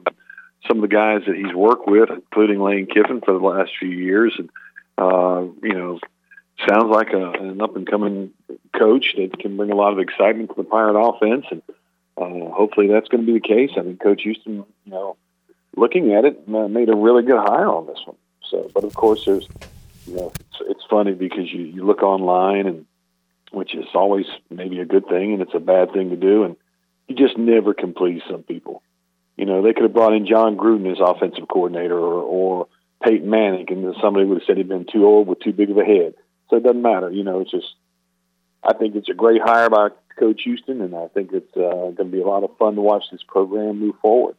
some of the guys that he's worked with, including Lane Kiffin for the last few years, and uh, you know, sounds like a, an up and coming coach that can bring a lot of excitement to the Pirate offense, and uh, hopefully that's going to be the case. I mean, Coach Houston, you know, looking at it, made a really good hire on this one. So, but of course, there's you know, it's, it's funny because you, you look online and which is always maybe a good thing and it's a bad thing to do and you just never can please some people. You know, they could have brought in Jon Gruden as offensive coordinator or, or Peyton Manning and somebody would have said he'd been too old with too big of a head. So it doesn't matter. You know, it's just, I think it's a great hire by Coach Houston and I think it's uh, going to be a lot of fun to watch this program move forward.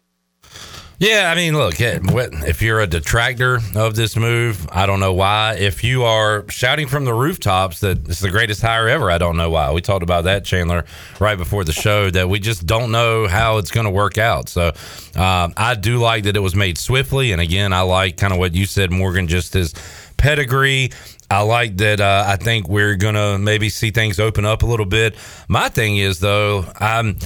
Yeah, I mean, look, if you're a detractor of this move, I don't know why. If you are shouting from the rooftops that it's the greatest hire ever, I don't know why. We talked about that, Chandler, right before the show, that we just don't know how it's going to work out. So um, I do like that it was made swiftly. And again, I like kind of what you said, Morgan, just his pedigree. I like that. Uh, I think we're gonna maybe see things open up a little bit. My thing is though, I'm.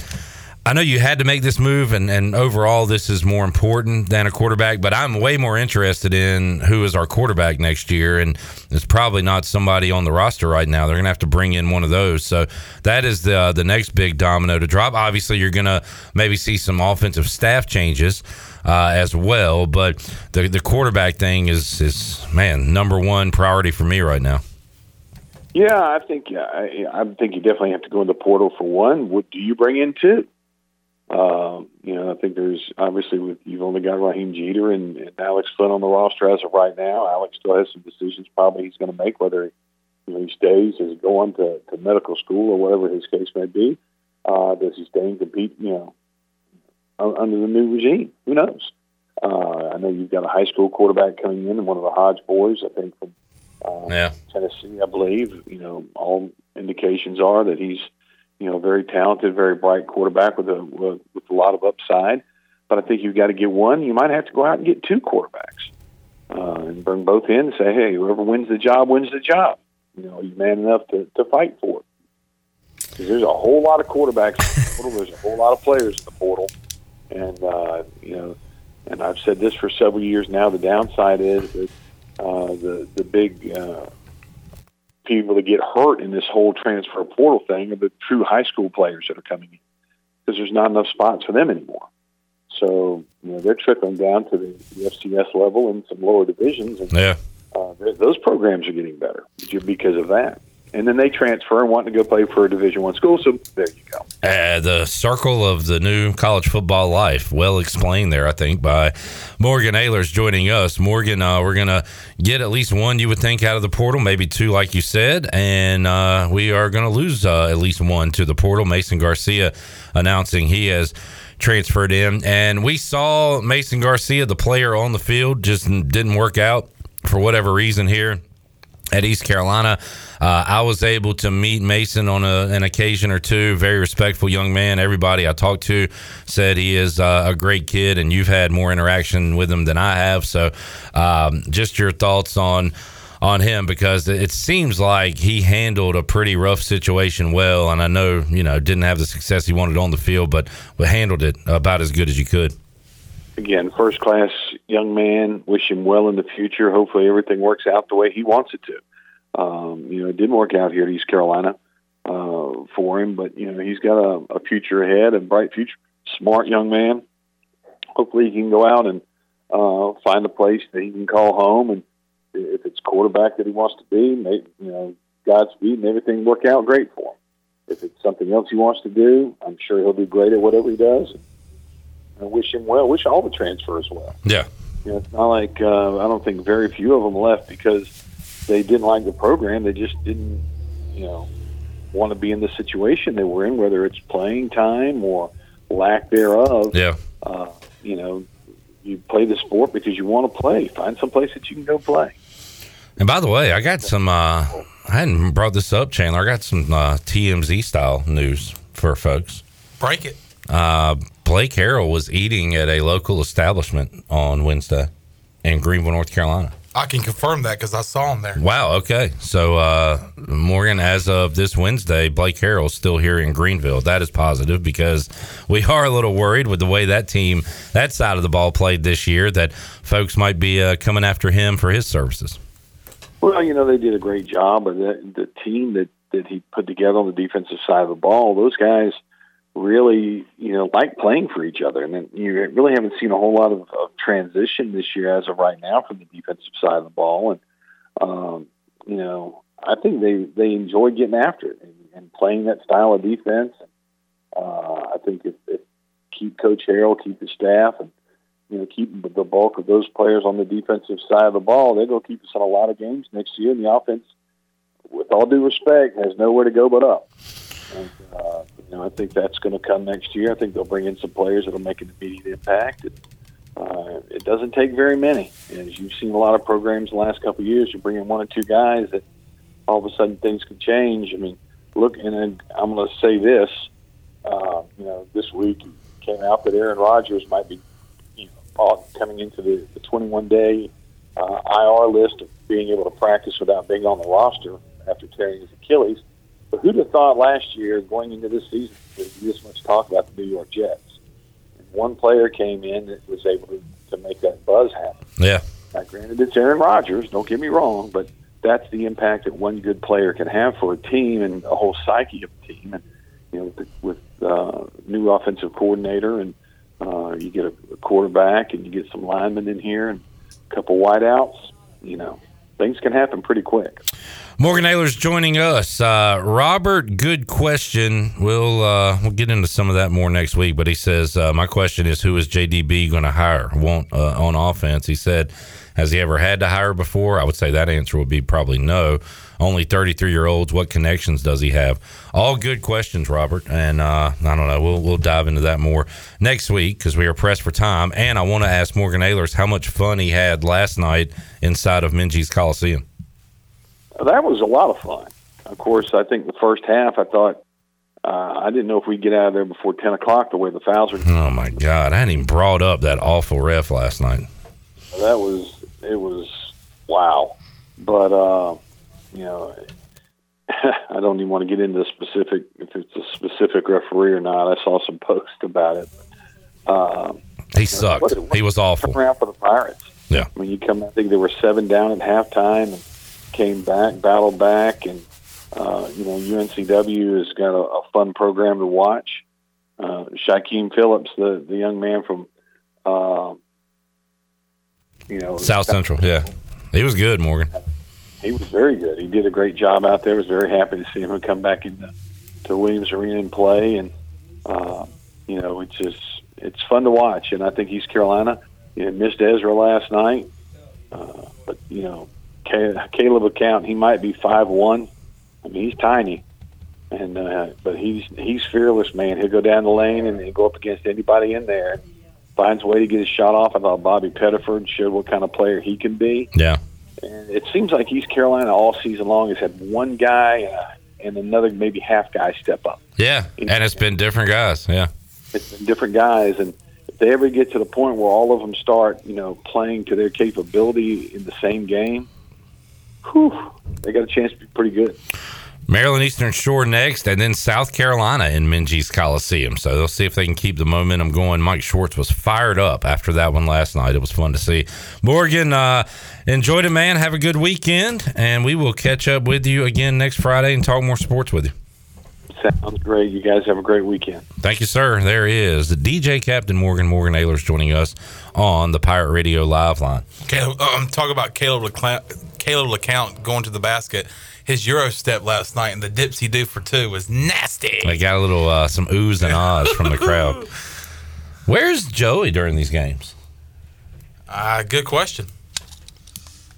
I know you had to make this move, and, and overall, this is more important than a quarterback. But I'm way more interested in who is our quarterback next year, and it's probably not somebody on the roster right now. They're going to have to bring in one of those. So that is the the next big domino to drop. Obviously, you're going to maybe see some offensive staff changes uh, as well, but the the quarterback thing is is man number one priority for me right now. Yeah, I think I, I think you definitely have to go in the portal for one. What do you bring in two? Um, you know, I think there's obviously with you've only got Raheem Jeter and, and Alex Flinn on the roster as of right now. Alex still has some decisions probably he's going to make whether you know, he stays, is going to, to medical school or whatever his case may be. Uh, does he stay and compete? You know, under the new regime? Who knows? Uh, I know you've got a high school quarterback coming in, and one of the Hodge boys, I think from uh, Yeah. Tennessee, I believe. You know, all indications are that he's, you know, very talented, very bright quarterback with a with, a lot of upside. But I think you've got to get one. You might have to go out and get two quarterbacks uh, and bring both in and say, hey, whoever wins the job wins the job. You know, are you man enough to, to fight for it? 'Cause there's a whole lot of quarterbacks in the portal. There's a whole lot of players in the portal, and uh, you know, and I've said this for several years now. The downside is that uh, the the big uh, people that get hurt in this whole transfer portal thing are the true high school players that are coming in because there's not enough spots for them anymore. So you know they're trickling down to the, the FCS level and some lower divisions, and Yeah. uh, th- those programs are getting better because of that. And then they transfer and want to go play for a Division One school. So there you go. Uh, the circle of the new college football life, well explained there, I think, by Morgan Ahlers joining us. Morgan, uh, we're going to get at least one, you would think, out of the portal, maybe two, like you said, and uh, we are going to lose uh, at least one to the portal. Mason Garcia announcing he has transferred in, and we saw Mason Garcia, the player on the field, just didn't work out for whatever reason here at East Carolina. Uh, I was able to meet Mason on a, an occasion or two. Very respectful young man. Everybody I talked to said he is uh, a great kid, and you've had more interaction with him than I have. So, um, just your thoughts on on him because it seems like he handled a pretty rough situation well, and I know you know didn't have the success he wanted on the field, but handled it about as good as you could. Again, first class young man. Wish him well in the future. Hopefully, everything works out the way he wants it to. Um, you know, it didn't work out here at East Carolina uh, for him, but you know he's got a, a future ahead, a bright future. Smart young man. Hopefully, he can go out and uh, find a place that he can call home, and if it's quarterback that he wants to be, maybe, you know, Godspeed and everything work out great for him. If it's something else he wants to do, I'm sure he'll do great at whatever he does. I wish him well. Wish all the transfers well. Yeah. You know, it's not like uh, I don't think very few of them left because they didn't like the program. They just didn't, you know, want to be in the situation they were in, whether it's playing time or lack thereof. Yeah. Uh, you know, you play the sport because you want to play. Find some place that you can go play. And by the way, I got some. Uh, I hadn't brought this up, Chandler. I got some uh, TMZ style news for folks. Break it. Uh, Blake Harrell was eating at a local establishment on Wednesday in Greenville, North Carolina. I can confirm that because I saw him there. Wow. Okay. So, uh, Morgan, as of this Wednesday, Blake Harrell's still here in Greenville. That is positive because we are a little worried with the way that team, that side of the ball played this year, that folks might be uh, coming after him for his services. Well, you know they did a great job, but the, the team that that he put together on the defensive side of the ball, those guys really, you know, like playing for each other, and then you really haven't seen a whole lot of, of transition this year as of right now from the defensive side of the ball, and um, you know, I think they they enjoy getting after it and, and playing that style of defense. Uh, I think if, if keep Coach Harrell, keep the staff, and you know, keep the bulk of those players on the defensive side of the ball, they're going to keep us in a lot of games next year. And the offense, with all due respect, has nowhere to go but up. And, uh, you know, I think that's going to come next year. I think they'll bring in some players that'll make an immediate impact. And, uh, it doesn't take very many. As you've seen a lot of programs the last couple of years, you bring in one or two guys that all of a sudden things could change. I mean, look, and I'm going to say this. Uh, you know, this week came out that Aaron Rodgers might be coming into the, the 21 day uh, IR list of being able to practice without being on the roster after tearing his Achilles. But who'd have thought last year, going into this season, there'd be this much talk about the New York Jets? And one player came in that was able to, to make that buzz happen. Yeah. Now, granted, it's Aaron Rodgers. Don't get me wrong, but that's the impact that one good player can have for a team and a whole psyche of a team. And you know, with, with uh, new offensive coordinator and uh, you get a, a quarterback and you get some linemen in here and a couple wideouts. You know, things can happen pretty quick. Morgan Ahlers joining us. Uh, Robert, good question. We'll uh, we'll get into some of that more next week. But he says, uh, my question is, who is JDB going to hire? Want uh, on offense? He said, has he ever had to hire before? I would say that answer would be probably no. Only 33 year olds. What connections does he have? All good questions, Robert. And uh, I don't know. We'll we'll dive into that more next week because we are pressed for time. And I want to ask Morgan Ahlers how much fun he had last night inside of Minges Coliseum. That was a lot of fun. Of course, I think the first half, I thought uh, I didn't know if we'd get out of there before 10 o'clock the way the fouls were. Oh my God! I hadn't even brought up that awful ref last night. That was it was wow. But uh, you know, I don't even want to get into specific if it's a specific referee or not. I saw some posts about it. Uh, He sucked. what- what- he was awful. Around for the Pirates. Yeah. I mean, you come. I think they were seven down at halftime and came back, battled back, and uh, you know UNCW has got a, a fun program to watch. Uh, Shykeim Phillips, the the young man from, uh, you know, South Central. Yeah, he was good, Morgan. He was very good. He did a great job out there. Was very happy to see him come back into to Williams Arena and play. And uh, you know, it's just it's fun to watch. And I think East Carolina, you know, missed Ezra last night, uh, but you know, Kalib LaCount he might be five one. I mean, he's tiny, and uh, but he's he's fearless, man. He'll go down the lane and he'll go up against anybody in there. Finds a way to get his shot off. I thought Bobby Pettiford showed what kind of player he can be. Yeah. And it seems like East Carolina all season long has had one guy and, and another maybe half guy step up. Yeah, and it's been different guys. Yeah. It's been different guys, and if they ever get to the point where all of them start, you know, playing to their capability in the same game, whew, they got a chance to be pretty good. Maryland Eastern Shore next, and then South Carolina in Minges Coliseum. So they'll see if they can keep the momentum going. Mike Schwartz was fired up after that one last night. It was fun to see. Morgan, uh, enjoyed it, man. Have a good weekend, and we will catch up with you again next Friday and talk more sports with you. Sounds great. You guys have a great weekend. Thank you, sir. There is the DJ Captain Morgan Morgan Ahlers joining us on the Pirate Radio Live line. Caleb, um, talk about Kalib LaCount, Kalib LaCount going to the basket. His Euro step last night and the dips he do for two was nasty. They got a little uh, some oohs and ahs from the crowd. Where's Joey during these games? Uh, good question.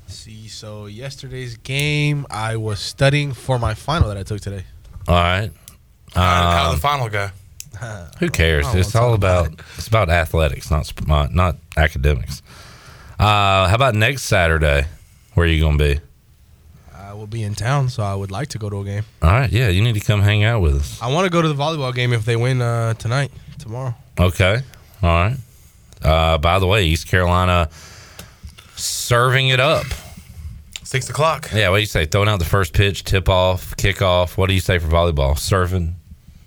See, so yesterday's game, I was studying for my final that I took today. All right. How Um, the final go? Who cares? It's all about about it's about athletics, not not, not academics. Uh, how about next Saturday? Where are you going to be? I will be in town, so I would like to go to a game. All right, yeah, you need to come hang out with us. I want to go to the volleyball game if they win uh, tonight, tomorrow. Okay, all right. Uh, by the way, East Carolina serving it up. Six o'clock. Yeah, what do you say? Throwing out the first pitch, tip off, kickoff. What do you say for volleyball? Serving.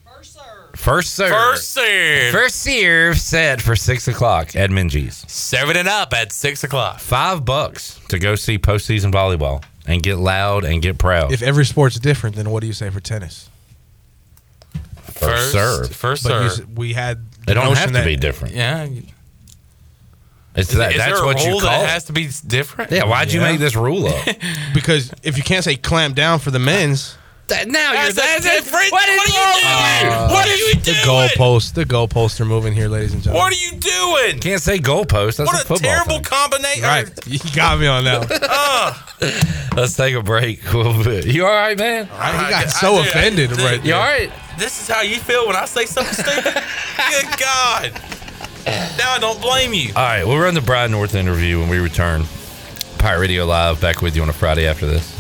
First serve. First serve. First serve First serve set for six o'clock at Minges. Serving it up at six o'clock. Five bucks to go see postseason volleyball and get loud and get proud. If every sport's different, then what do you say for tennis? First serve. First But you serve. s- we had. They don't have to that- be different. Yeah. It's Is, that, is that's there a what you rule call that it. has to be different? Yeah, why'd you make this rule up? because if you can't say clamp down for the men's, now That's a different. What What, is are you doing? Uh, what are you doing? the doing? goalposts, the goalposts are moving here, ladies and gentlemen. What are you doing? Can't say goalpost. That's what a a, football terrible thing. combination. Right, you got me on that. one. Ugh. Let's take a break. We'll be- You all right, man? I, he got I so do- offended dude, right You there. all right? This is how you feel when I say something stupid. Good God. Now I don't blame you. All right, we'll run the Brian North interview when we return. Pirate Radio Live back with you on a Friday after this.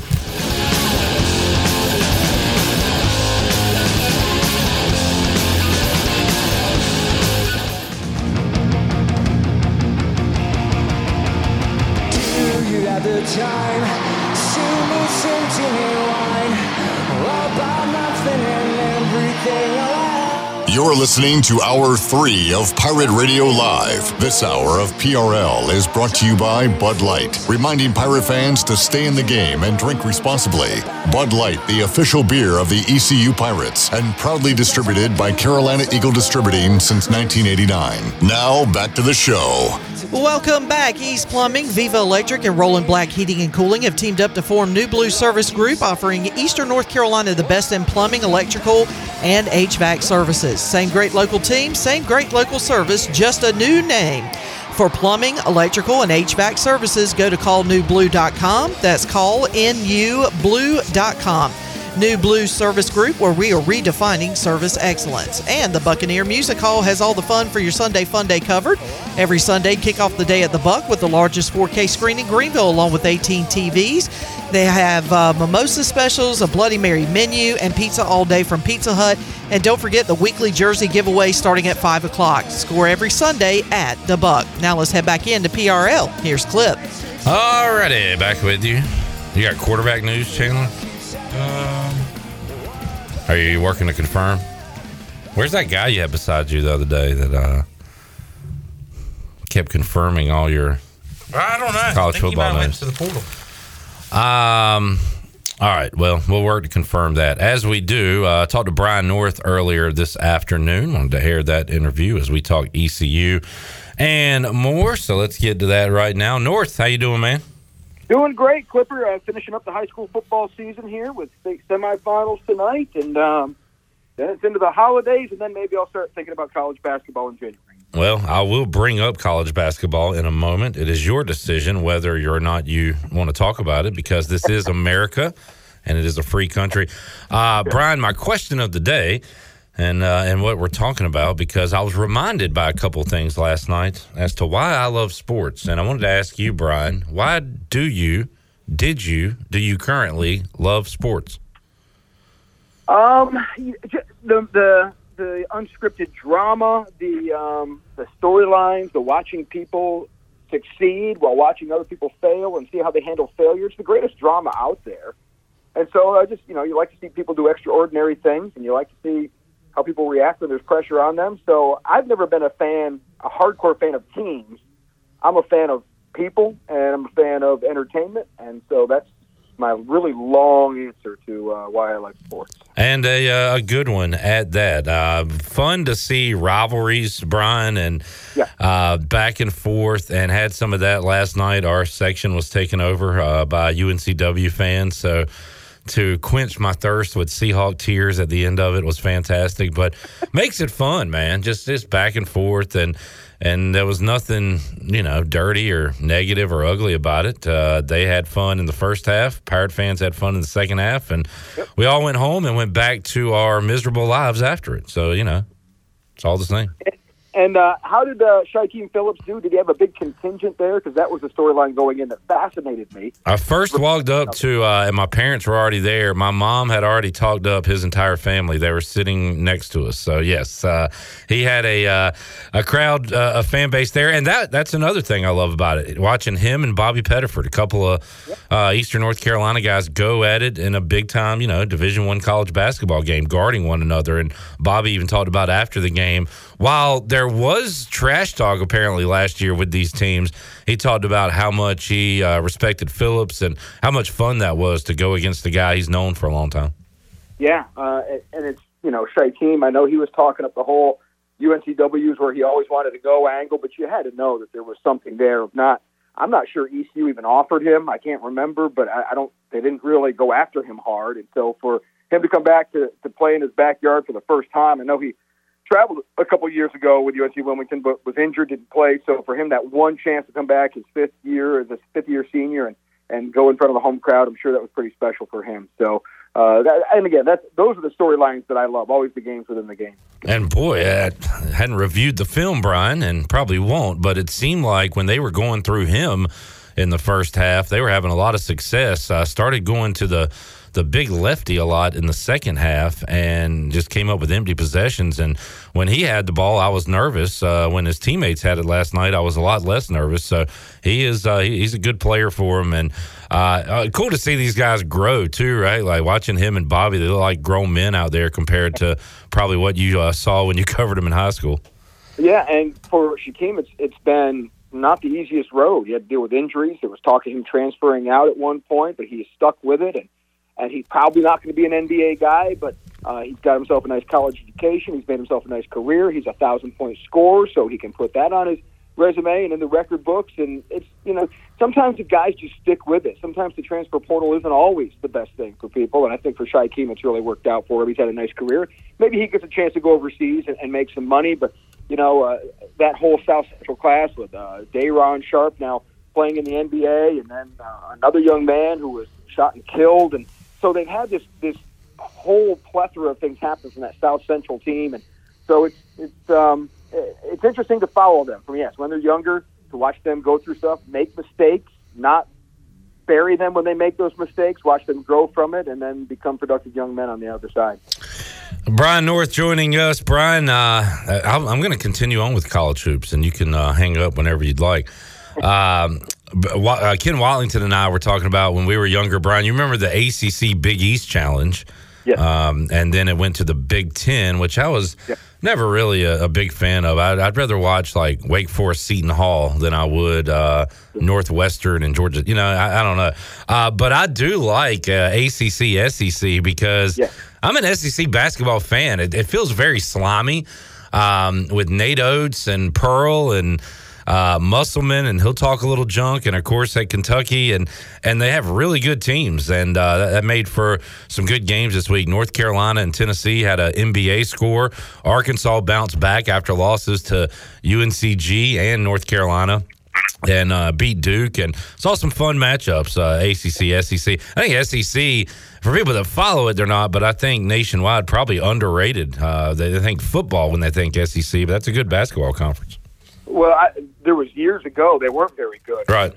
You're listening to Hour 3 of Pirate Radio Live. This hour of PRL is brought to you by Bud Light, reminding pirate fans to stay in the game and drink responsibly. Bud Light, the official beer of the ECU Pirates, and proudly distributed by Carolina Eagle Distributing since 1989. Now, back to the show. Welcome back. East Plumbing, Viva Electric, and Roland Black Heating and Cooling have teamed up to form New Blue Service Group, offering Eastern North Carolina the best in plumbing, electrical, and HVAC services. Same great local team, same great local service, just a new name. For plumbing, electrical, and HVAC services, go to callnewblue.com. That's callnublue.com. New Blue Service Group, where we are redefining service excellence. And the Buccaneer Music Hall has all the fun for your Sunday Fun Day covered. Every Sunday, kick off the day at the Buck with the largest 4K screen in Greenville, along with 18 TVs. They have uh, mimosa specials, a Bloody Mary menu, and pizza all day from Pizza Hut. And don't forget the weekly jersey giveaway starting at 5 o'clock. Score every Sunday at the Buck. Now let's head back into PRL. Here's Clip. Alrighty, back with you. You got quarterback news, Chandler? Are you working to confirm? Where's that guy you had beside you the other day that uh, kept confirming all your I don't know. I College think he might football have went news. to the portal. Um. All right. Well, we'll work to confirm that as we do. Uh, talked to Brian North earlier this afternoon. Wanted to hear that interview as we talk ECU and more. So let's get to that right now. North, how you doing, man? Doing great, Clipper. Uh, finishing up the high school football season here with state semifinals tonight, and um, then it's into the holidays, and then maybe I'll start thinking about college basketball in January. Well, I will bring up college basketball in a moment. It is your decision whether or not you want to talk about it because this is America and it is a free country. Uh, Brian, my question of the day and uh, and what we're talking about because I was reminded by a couple things last night as to why I love sports, and I wanted to ask you, Brian, why do you did you, do you currently love sports? Um, the the the unscripted drama, the um, the storylines, the watching people succeed while watching other people fail and see how they handle failure. It's the greatest drama out there. And so I just, you know, you like to see people do extraordinary things, and you like to see how people react when there's pressure on them. So I've never been a fan, a hardcore fan of teams. I'm a fan of people, and I'm a fan of entertainment, and so that's my really long answer to uh, why I like sports. And a, uh, a good one at that. Uh, fun to see rivalries, Brian, and uh, back and forth, and had some of that last night. Our section was taken over uh, by UNCW fans, so to quench my thirst with Seahawk tears at the end of it was fantastic. But makes it fun, man. Just this back and forth, and and there was nothing you know dirty or negative or ugly about it. Uh, they had fun in the first half. Pirate fans had fun in the second half, and we all went home and went back to our miserable lives after it. So you know, it's all the same. And uh, how did uh, Shykeim Phillips do? Did he have a big contingent there? Because that was the storyline going in that fascinated me. I first walked up to, uh, and my parents were already there. My mom had already talked up his entire family. They were sitting next to us. So yes, uh, he had a uh, a crowd, uh, a fan base there, and that that's another thing I love about it. Watching him and Bobby Pettiford, a couple of uh, Eastern North Carolina guys, go at it in a big time, you know, Division One college basketball game, guarding one another. And Bobby even talked about after the game. While there was trash talk apparently last year with these teams, he talked about how much he uh, respected Phillips and how much fun that was to go against the guy he's known for a long time. Yeah, uh, and- it's you know Shykeim. I know he was talking up the whole UNCW's where he always wanted to go angle, but you had to know that there was something there. If not, I'm not sure ECU even offered him. I can't remember, but I, I don't. They didn't really go after him hard, and so for him to come back to to play in his backyard for the first time, I know he traveled a couple years ago with UNC Wilmington, but was injured, didn't play. So for him, that one chance to come back his fifth year as a fifth year senior and and go in front of the home crowd, I'm sure that was pretty special for him. So, uh, that, and again, that's those are the storylines that I love. Always the games within the game. And boy, I hadn't reviewed the film, Brian, and probably won't, but it seemed like when they were going through him in the first half, they were having a lot of success. I started going to the the big lefty a lot in the second half and just came up with empty possessions. And when he had the ball, I was nervous. Uh, when his teammates had it last night, I was a lot less nervous. So he is uh, he's a good player for him, and uh, uh, cool to see these guys grow too, right? Like watching him and Bobby, they look like grown men out there compared to probably what you uh, saw when you covered him in high school. Yeah, and for Shykeim, it's it's been not the easiest road. He had to deal with injuries. There was talk of him transferring out at one point, but he stuck with it, and and he's probably not going to be an NBA guy, but uh, he's got himself a nice college education. He's made himself a nice career. He's a thousand point scorer, so he can put that on his resume and in the record books. And it's you know sometimes the guys just stick with it. Sometimes the transfer portal isn't always the best thing for people, and I think for Shykeim it's really worked out for him. He's had a nice career. Maybe he gets a chance to go overseas and, and make some money, but you know uh, that whole South Central class with uh, Day'Ron Sharpe now playing in the NBA, and then uh, another young man who was shot and killed, and so they've had this this whole plethora of things happen from that South Central team, and so it's it's um, it's interesting to follow them from yes when they're younger to watch them go through stuff, make mistakes, not bury them when they make those mistakes, watch them grow from it, and then become productive young men on the other side. Brian North joining us. Brian, uh, I'm, I'm going to continue on with college hoops, and you can uh, hang up whenever you'd like. Um, uh, Ken Watlington and I were talking about when we were younger. Brian, you remember the ACC Big East Challenge? Yes. Um, and then it went to the Big Ten, which I was never really a, a big fan of. I'd, I'd rather watch like Wake Forest, Seton Hall than I would uh, Northwestern and Georgia. You know, I, I don't know. Uh, but I do like uh, ACC, SEC because I'm an SEC basketball fan. It, it feels very slimy um, with Nate Oats and Pearl and uh, Musselman, and he'll talk a little junk. And of course, at Kentucky, and and they have really good teams, and uh, that, that made for some good games this week. North Carolina and Tennessee had an NBA score. Arkansas bounced back after losses to UNCG and North Carolina and uh, beat Duke and saw some fun matchups. Uh, ACC, SEC. I think SEC for people that follow it, they're not, but I think nationwide probably underrated. Uh, they, they think football when they think SEC, but that's a good basketball conference. Well, I, there was years ago they weren't very good. Right.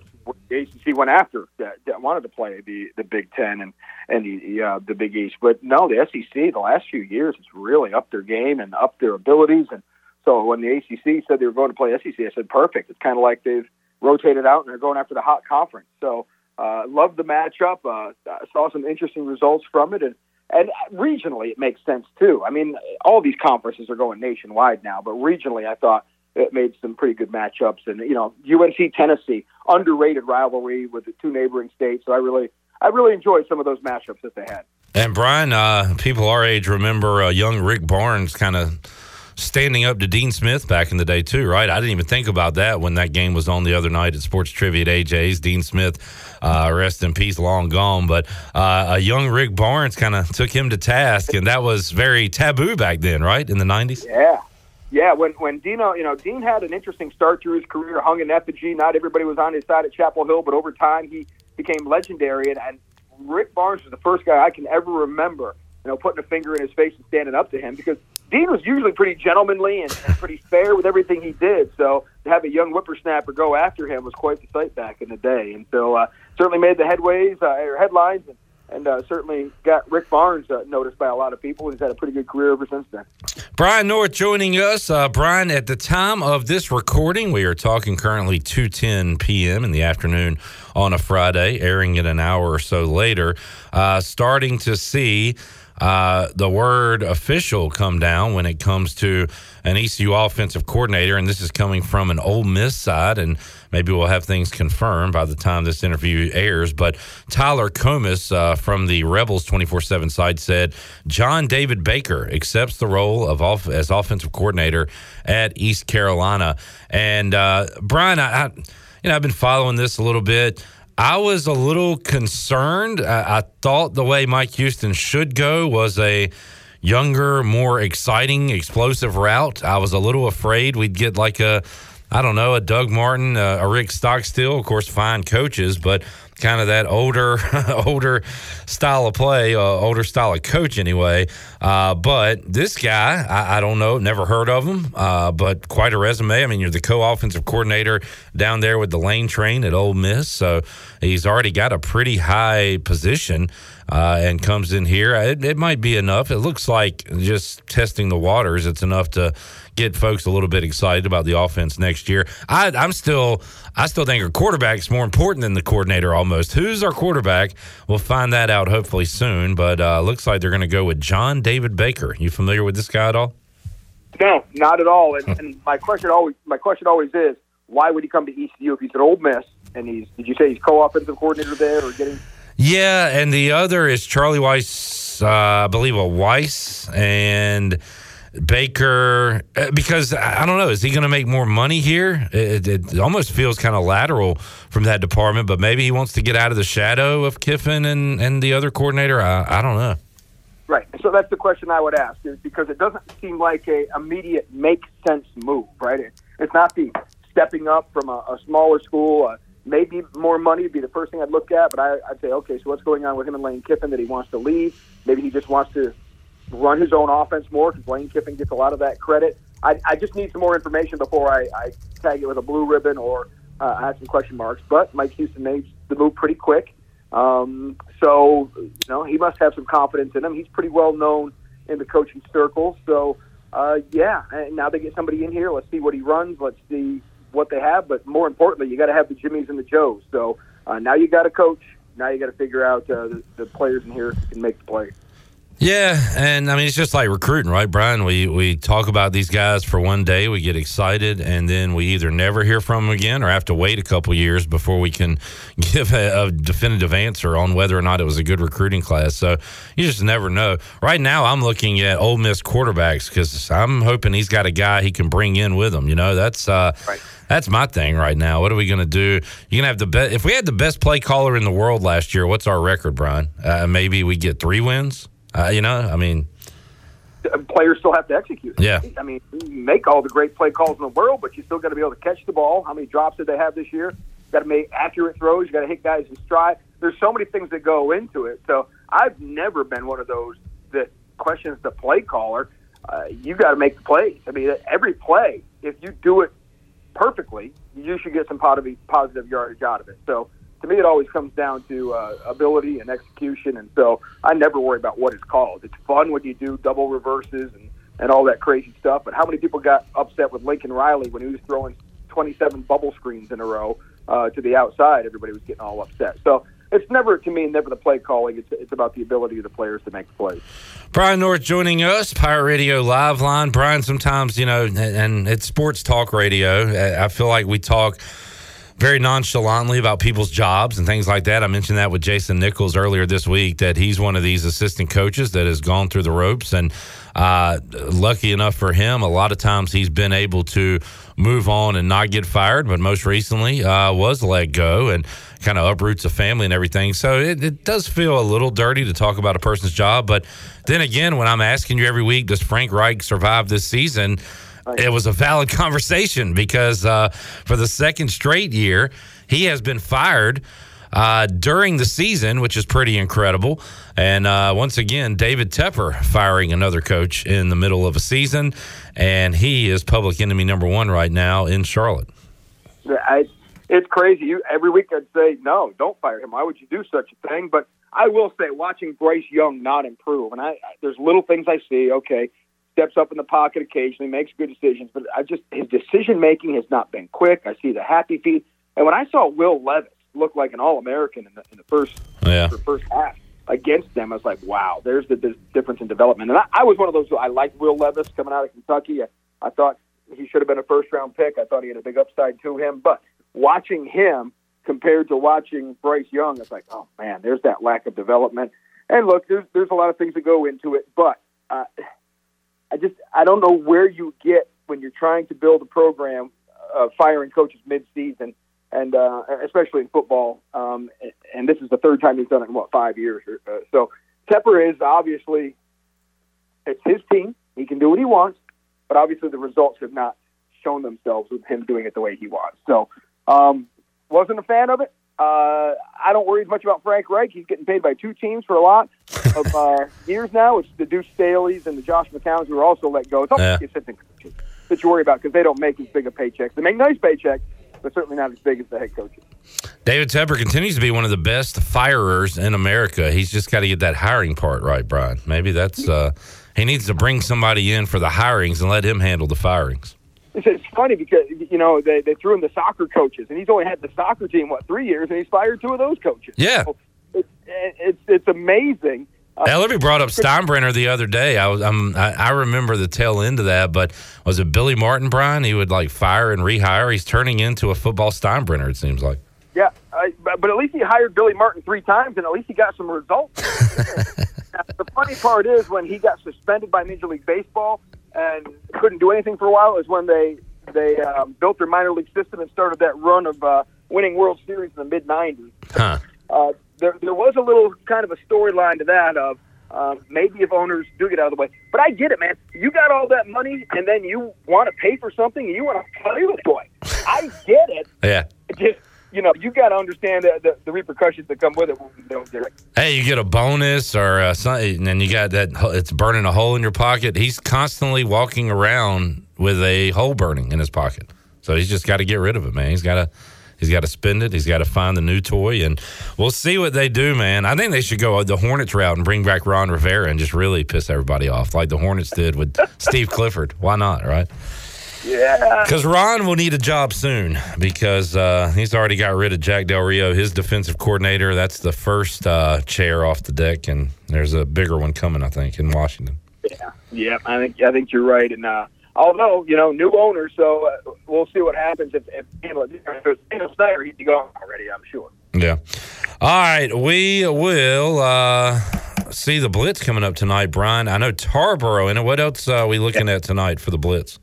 the ACC went after that, that wanted to play the the Big Ten and and the uh, the Big East. But no, the SEC the last few years has really upped their game and upped their abilities. And so when the ACC said they were going to play SEC, I said perfect. It's kind of like they've rotated out and they're going after the hot conference. So uh, loved the matchup. Uh, I saw some interesting results from it, and and regionally it makes sense too. I mean, all these conferences are going nationwide now, but regionally I thought it made some pretty good matchups. And you know, UNC Tennessee underrated rivalry with the two neighboring states. So I really I really enjoyed some of those matchups that they had. And Brian, uh, people our age remember uh, young Rick Barnes kind of standing up to Dean Smith back in the day too, right? I didn't even think about that when that game was on the other night at Sports Trivia at AJ's. Dean Smith, uh, rest in peace, long gone, but uh, a young Rick Barnes kind of took him to task, and that was very taboo back then, right? In the '90s. Yeah. Yeah, when when Dino, you know, Dean had an interesting start to his career, hung in effigy. Not everybody was on his side at Chapel Hill, but over time he became legendary. And, and Rick Barnes was the first guy I can ever remember, you know, putting a finger in his face and standing up to him because Dean was usually pretty gentlemanly and, and pretty fair with everything he did. So to have a young whippersnapper go after him was quite the sight back in the day. And so uh, certainly made the headways uh, or headlines and, and uh, certainly got Rick Barnes uh, noticed by a lot of people. He's had a pretty good career ever since then. Brian North joining us. Uh, Brian, at the time of this recording, we are talking currently 2.10 p.m. in the afternoon on a Friday, airing it an hour or so later. Uh, starting to see uh, the word official come down when it comes to an ECU offensive coordinator, and this is coming from an Ole Miss side, and maybe we'll have things confirmed by the time this interview airs. But Tyler Comus uh, from the Rebels 24 7 side said John David Baker accepts the role of off- as offensive coordinator at East Carolina. And uh, Brian, I, I, you know, I've been following this a little bit. I was a little concerned. I, I thought the way Mike Houston should go was a younger, more exciting, explosive route. I was a little afraid we'd get like a, I don't know, a Doug Martin, uh, a Rick Stockstill, of course, fine coaches, but kind of that older, older style of play, uh, older style of coach anyway. Uh, but this guy, I, I, don't know, never heard of him, uh, but quite a resume. I mean, you're the co-offensive coordinator down there with the Lane Train at Ole Miss, so he's already got a pretty high position. Uh, and comes in here. It, it might be enough. It looks like just testing the waters. It's enough to get folks a little bit excited about the offense next year. I, I'm still, I still think our quarterback's more important than the coordinator. Almost. Who's our quarterback? We'll find that out hopefully soon. But uh, looks like they're going to go with John David Baker. You familiar with this guy at all? No, not at all. And, and my question always, my question always is, why would he come to ECU if he's at Ole Miss and he's? Did you say he's co-offensive coordinator there or getting? Yeah, and the other is Charlie Weis, uh, I believe a Weis and Baker. uh, Because I don't know, is he going to make more money here? It, it almost feels kind of lateral from that department, but maybe he wants to get out of the shadow of Kiffin and, and the other coordinator. I, I don't know. Right. So that's the question I would ask is because it doesn't seem like a immediate make sense move, right? It, it's not the stepping up from a, a smaller school. Uh, maybe more money would be the first thing I'd look at, but I, I'd say, okay, so what's going on with him and Lane Kiffin that he wants to leave? Maybe he just wants to run his own offense more because Lane Kiffin gets a lot of that credit. I, I just need some more information before I, I tag it with a blue ribbon or uh, add some question marks. But Mike Houston made the move pretty quick. Um, so, you know, he must have some confidence in him. He's pretty well known in the coaching circles. So, uh, yeah, and now they get somebody in here. Let's see what he runs. Let's see what they have. But more importantly, you got to have the Jimmies and the Joes. So uh, now you got a coach. Now you got to figure out uh, the, the players in here can make the play. Yeah, and I mean it's just like recruiting, right, Brian? We we talk about these guys for one day, we get excited, and then we either never hear from them again or have to wait a couple years before we can give a, a definitive answer on whether or not it was a good recruiting class. So you just never know. Right now, I'm looking at Ole Miss quarterbacks because I'm hoping he's got a guy he can bring in with him. You know, that's uh, that's my thing right now. What are we going to do? You can have the best. If we had the best play caller in the world last year, what's our record, Brian? Uh, maybe we get three wins. Uh, you know, I mean, players still have to execute. Yeah. I mean, you make all the great play calls in the world, but you still got to be able to catch the ball. How many drops did they have this year? Got to make accurate throws. You got to hit guys in stride. There's so many things that go into it. So I've never been one of those that questions the play caller. Uh, you got to make the plays. I mean, every play, if you do it perfectly, you should get some positive positive yardage out of it. So to me, it always comes down to uh, ability and execution. And so I never worry about what it's called. It's fun when you do double reverses and and all that crazy stuff. But how many people got upset with Lincoln Riley when he was throwing 27 bubble screens in a row uh, to the outside? Everybody was getting all upset. So it's never to me never the play calling. It's it's about the ability of the players to make plays. Brian North joining us, Pirate Radio Live Line. Brian, sometimes, you know, and it's sports talk radio. I feel like we talk very nonchalantly about people's jobs and things like that. I mentioned that with Jason Nichols earlier this week that he's one of these assistant coaches that has gone through the ropes. And uh, lucky enough for him, a lot of times he's been able to move on and not get fired, but most recently uh, was let go and kind of uproots a family and everything. So it, it does feel a little dirty to talk about a person's job. But then again, when I'm asking you every week, does Frank Reich survive this season? It was a valid conversation because uh, for the second straight year, he has been fired uh, during the season, which is pretty incredible. And uh, once again, David Tepper firing another coach in the middle of a season, and he is public enemy number one right now in Charlotte. I, it's crazy. You, every week I'd say, no, don't fire him. Why would you do such a thing? But I will say, watching Bryce Young not improve, and I, I there's little things I see. Okay, steps up in the pocket occasionally, makes good decisions, but I just his decision making has not been quick. I see the happy feet, and when I saw Will Levis look like an All American in the, in the first yeah. the first half against them, I was like, wow, there's the, the difference in development. And I, I was one of those. Who, I liked Will Levis coming out of Kentucky. I, I thought he should have been a first round pick. I thought he had a big upside to him, but watching him compared to watching Bryce Young, it's like, oh man, there's that lack of development. And look, there's there's a lot of things that go into it, but uh, I just I don't know where you get when you're trying to build a program, uh, firing coaches mid-season, and uh, especially in football. Um, and this is the third time he's done it in what five years. Uh, so Tepper is obviously it's his team. He can do what he wants, but obviously the results have not shown themselves with him doing it the way he wants. So um, wasn't a fan of it. Uh, I don't worry as much about Frank Reich. He's getting paid by two teams for a lot of uh, years now. It's the Deuce Staleys and the Josh McCowns who are also let go. It's all Yeah. assistant coaches that you worry about because they don't make as big a paychecks. They make nice paychecks, but certainly not as big as the head coaches. David Tepper continues to be one of the best firers in America. He's just got to get that hiring part right, Brian. Maybe that's uh, he needs to bring somebody in for the hirings and let him handle the firings. It's, funny because you know they, they threw in the soccer coaches, and he's only had the soccer team what three years, and he's fired two of those coaches. Yeah. So it's it's it's amazing. Uh, Ellerby brought up Steinbrenner the other day. I was I'm, I, I remember the tail end of that, but was it Billy Martin, Brian? He would like fire and rehire. He's turning into a football Steinbrenner. It seems like. Yeah, I, but, but at least he hired Billy Martin three times, and at least he got some results. The funny part is when he got suspended by Major League Baseball and couldn't do anything for a while is when they they um, built their minor league system and started that run of uh, winning World Series in the mid '90s. Huh. Uh, there there was a little kind of a storyline to that of. Um, maybe if owners do get out of the way, but I get it, man. You got all that money, and then you want to pay for something, and you want to play with boy. I get it. Yeah. Just you know, you got to understand the, the, the repercussions that come with it. Hey, you get a bonus or uh, something, and then you got that. It's burning a hole in your pocket. He's constantly walking around with a hole burning in his pocket, so he's just got to get rid of it, man. He's got to. He's got to spend it. He's got to find the new toy, and we'll see what they do, man. I think they should go the Hornets route and bring back Ron Rivera and just really piss everybody off, like the Hornets did with Steve Clifford. Why not, right? Yeah. Because Ron will need a job soon because uh, he's already got rid of Jack Del Rio, his defensive coordinator. That's the first uh, chair off the deck, and there's a bigger one coming, I think, in Washington. Yeah, yeah. I think I think you're right. And uh, although you know, new owner, so uh, we'll see what happens if if Daniel Snyder he'd be gone already. I'm sure. Yeah. All right, we will uh, see the Blitz coming up tonight, Brian. I know Tarboro and. What else uh, are we looking at tonight for the Blitz?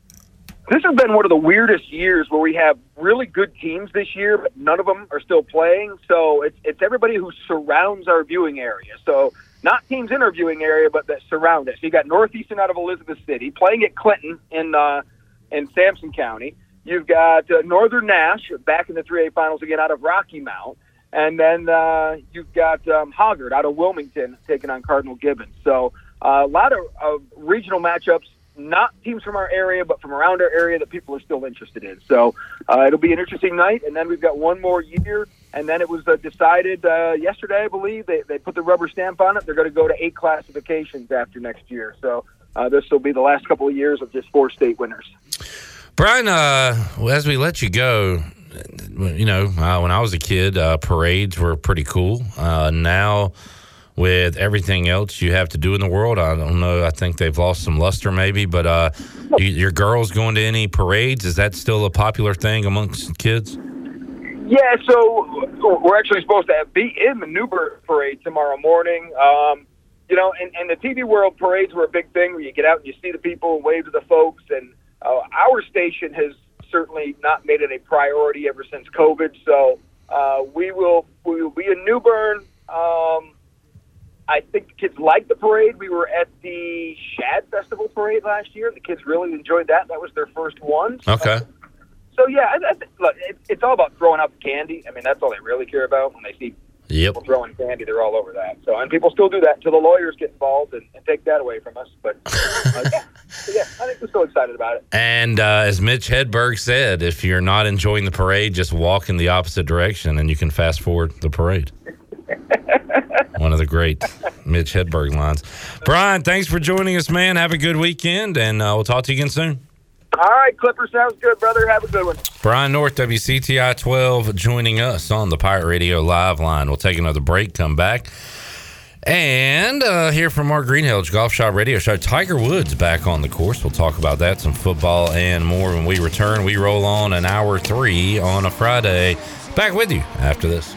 This has been one of the weirdest years where we have really good teams this year, but none of them are still playing. So it's it's everybody who surrounds our viewing area. So not teams in our viewing area, but that surround us. You got Northeastern out of Elizabeth City playing at Clinton in uh, in Sampson County. You've got uh, Northern Nash back in the 3A finals again out of Rocky Mount. And then uh, you've got um, Hoggard out of Wilmington taking on Cardinal Gibbons. So uh, a lot of, of regional matchups not teams from our area, but from around our area that people are still interested in. So uh, it'll be an interesting night, and then we've got one more year. And then it was uh, decided uh, yesterday, I believe they they put the rubber stamp on it. They're going to go to eight classifications after next year. So uh, this will be the last couple of years of just four state winners. Brian, uh, as we let you go, you know, uh, when I was a kid, parades were pretty cool. Now, with everything else you have to do in the world, I don't know. I think they've lost some luster, maybe. But uh, you, your girls going to any parades? Is that still a popular thing amongst kids? Yeah, so we're actually supposed to be in the New Bern parade tomorrow morning. Um, you know, in, in the TV world, parades were a big thing where you get out and you see the people and wave to the folks. And uh, our station has certainly not made it a priority ever since COVID. So uh, we will we will be in New Bern. Um, I think the kids like the parade. We were at the Shad Festival parade last year. The kids really enjoyed that. That was their first one. Okay. So yeah, I, I think, look, it, it's all about throwing out the candy. I mean, that's all they really care about when they see Yep. people throwing candy. They're all over that. So and people still do that until the lawyers get involved and, and take that away from us. But uh, yeah, so, yeah, I think we're still excited about it. And uh, as Mitch Hedberg said, if you're not enjoying the parade, just walk in the opposite direction and you can fast forward the parade. One of the great Mitch Hedberg lines. Brian, thanks for joining us, man. Have a good weekend, and uh, we'll talk to you again soon. All right, Clipper, sounds good, brother. Have a good one. Brian North, WCTI 12, joining us on the Pirate Radio Live line. We'll take another break, come back, and uh, hear from Mark Greenhalgh, Golf Shop Radio Show. Tiger Woods back on the course. We'll talk about that, some football, and more when we return. We roll on an hour three on a Friday. Back with you after this.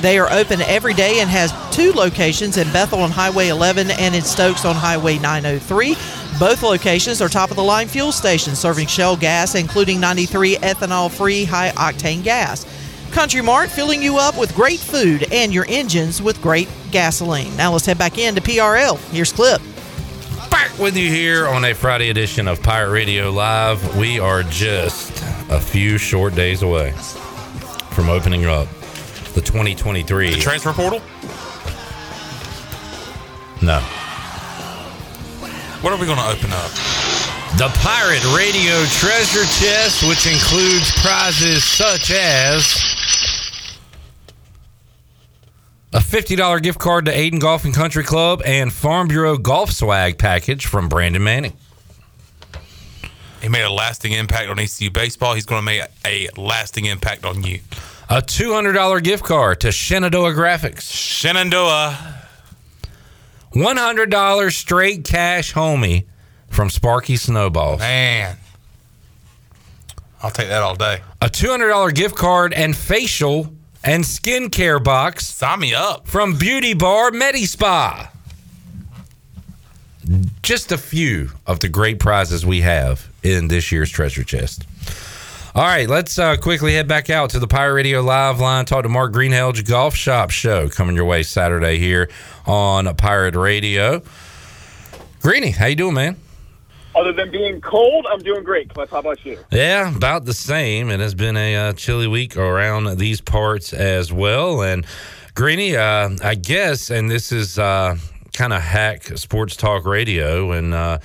They are open every day and has two locations in Bethel on Highway 11 and in Stokes on Highway 903. Both locations are top of the line fuel stations serving Shell gas, including 93 ethanol free high octane gas. Country Mart filling you up with great food and your engines with great gasoline. Now let's head back into PRL. Here's Clip. Back with you here on a Friday edition of Pirate Radio Live. We are just a few short days away from opening up the 2023 The transfer portal? No. What are we going to open up? The Pirate Radio Treasure Chest, which includes prizes such as a $50 gift card to Ayden Golf and Country Club and Farm Bureau Golf Swag package from Brandon Manning. He made a lasting impact on ECU baseball. He's going to make a lasting impact on you. A $200 gift card to Shenandoah Graphics. Shenandoah. $100 straight cash homie from Sparky Snowballs. Man. I'll take that all day. A $200 gift card and facial and skincare box. Sign me up. From Beauty Bar Medi Spa. Just a few of the great prizes we have in this year's treasure chest. All right, let's uh, quickly head back out to the Pirate Radio Live line. Talk to Mark Greenhalgh Golf Shop Show coming your way Saturday here on Pirate Radio. Greeny, how you doing, man? Other than being cold, I'm doing great. Cliff, how about you? Yeah, about the same. It has been a uh, chilly week around these parts as well. And Greeny, uh, I guess, and this is uh, kind of hack sports talk radio, and uh,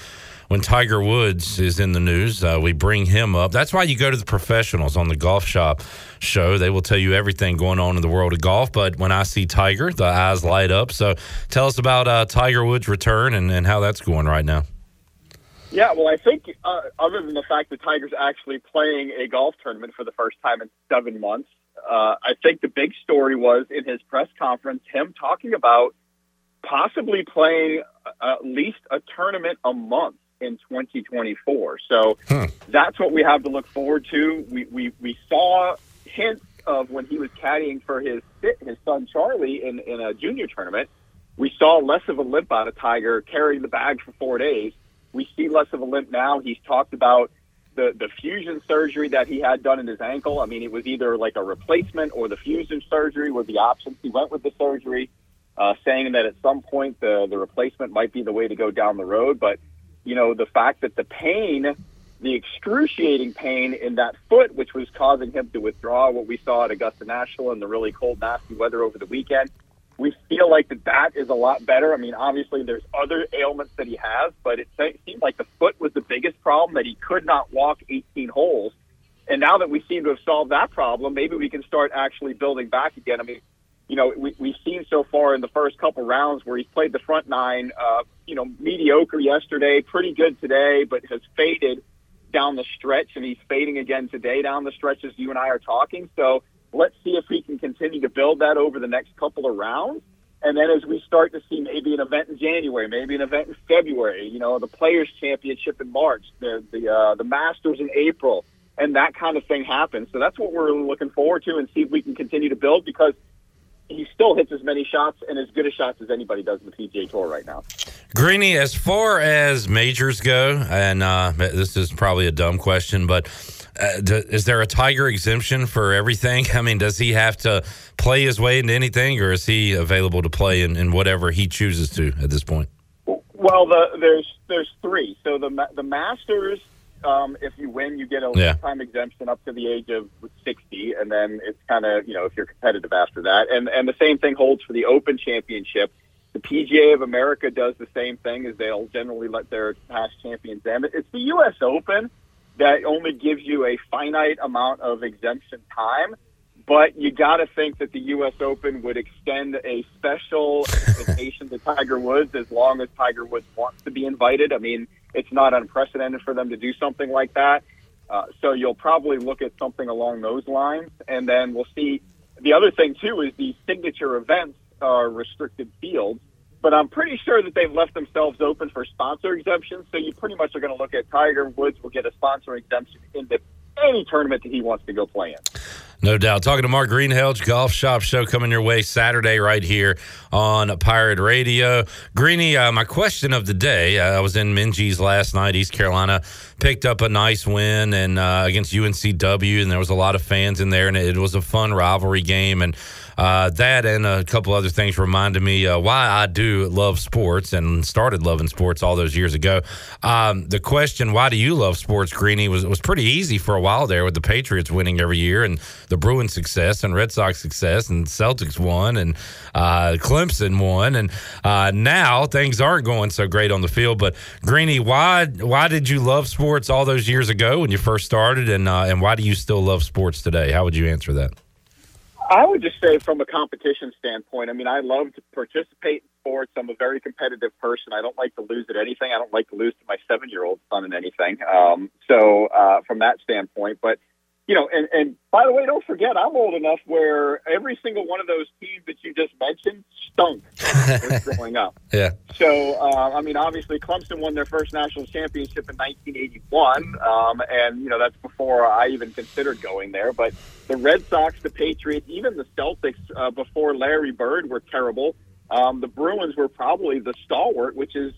when Tiger Woods is in the news, uh, we bring him up. That's why you go to the professionals on the golf shop show. They will tell you everything going on in the world of golf. But when I see Tiger, the eyes light up. So tell us about uh, Tiger Woods' return and, and how that's going right now. Yeah, well, I think uh, other than the fact that Tiger's actually playing a golf tournament for the first time in seven months, uh, I think the big story was in his press conference him talking about possibly playing uh, at least a tournament a month in 2024. So that's what we have to look forward to. We we, we saw hints of when he was caddying for his his son Charlie in in a junior tournament. We saw less of a limp out of Tiger carrying the bag for four days. We see less of a limp now. He's talked about the the fusion surgery that he had done in his ankle. I mean, it was either like a replacement or the fusion surgery were the options. He went with the surgery, uh, saying that at some point the the replacement might be the way to go down the road. But you know, the fact that the pain, the excruciating pain in that foot, which was causing him to withdraw, what we saw at Augusta National in the really cold, nasty weather over the weekend. We feel like that that is a lot better. I mean, obviously there's other ailments that he has, but it seemed like the foot was the biggest problem that he could not walk 18 holes. And now that we seem to have solved that problem, maybe we can start actually building back again. I mean, you know, we, we've seen so far in the first couple rounds where he's played the front nine, uh, you know, mediocre yesterday, pretty good today, but has faded down the stretch, and he's fading again today down the stretch as you and I are talking. So let's see if he can continue to build that over the next couple of rounds. And then as we start to see maybe an event in January, maybe an event in February, you know, the Players Championship in March, the the uh, the Masters in April, and that kind of thing happens. So that's what we're looking forward to, and see if we can continue to build because he still hits as many shots and as good a shots as anybody does in the PGA Tour right now. Greeny, as far as majors go, and uh, this is probably a dumb question, but uh, d- is there a Tiger exemption for everything? I mean, does he have to play his way into anything, or is he available to play in, in whatever he chooses to at this point? Well, the, there's there's three. So the the Masters, um, if you win, you get a Yeah. lifetime exemption up to the age of 60, and then it's kind of you know if you're competitive after that. And and the same thing holds for the Open Championship. The PGA of America does the same thing, as they'll generally let their past champions in. It's the U.S. Open that only gives you a finite amount of exemption time. But you got to think that the U.S. Open would extend a special invitation to Tiger Woods as long as Tiger Woods wants to be invited. I mean, it's not unprecedented for them to do something like that. Uh, so you'll probably look at something along those lines, and then we'll see. The other thing too is the signature events are restricted fields, but I'm pretty sure that they've left themselves open for sponsor exemptions. So you pretty much are going to look at Tiger Woods will get a sponsor exemption into any tournament that he wants to go play in. No doubt. Talking to Mark Greenhalgh, Golf Shop Show coming your way Saturday right here on Pirate Radio. Greeny, uh, my question of the day. Uh, I was in Minges last night. East Carolina picked up a nice win and uh, against UNCW, and there was a lot of fans in there, and it was a fun rivalry game. And uh, that and a couple other things reminded me uh, why I do love sports and started loving sports all those years ago. Um, the question, why do you love sports, Greeny, was, was pretty easy for a while there with the Patriots winning every year and the Bruins success and Red Sox success and Celtics won and uh, Clemson won. And uh, now things aren't going so great on the field. But Greeny, why why did you love sports all those years ago when you first started? And, uh, and why do you still love sports today? How would you answer that? I would just say, from a competition standpoint, I mean, I love to participate in sports. I'm a very competitive person. I don't like to lose at anything. I don't like to lose to my seven year old son in anything. Um, so, uh, from that standpoint, but you know, and, and by the way, don't forget, I'm old enough where every single one of those teams that you just mentioned stunk when I was growing up. Yeah. So, uh, I mean, obviously, Clemson won their first national championship in 1981, um, and you know that's before I even considered going there. But the Red Sox, the Patriots, even the Celtics uh, before Larry Bird were terrible. Um, the Bruins were probably the stalwart, which is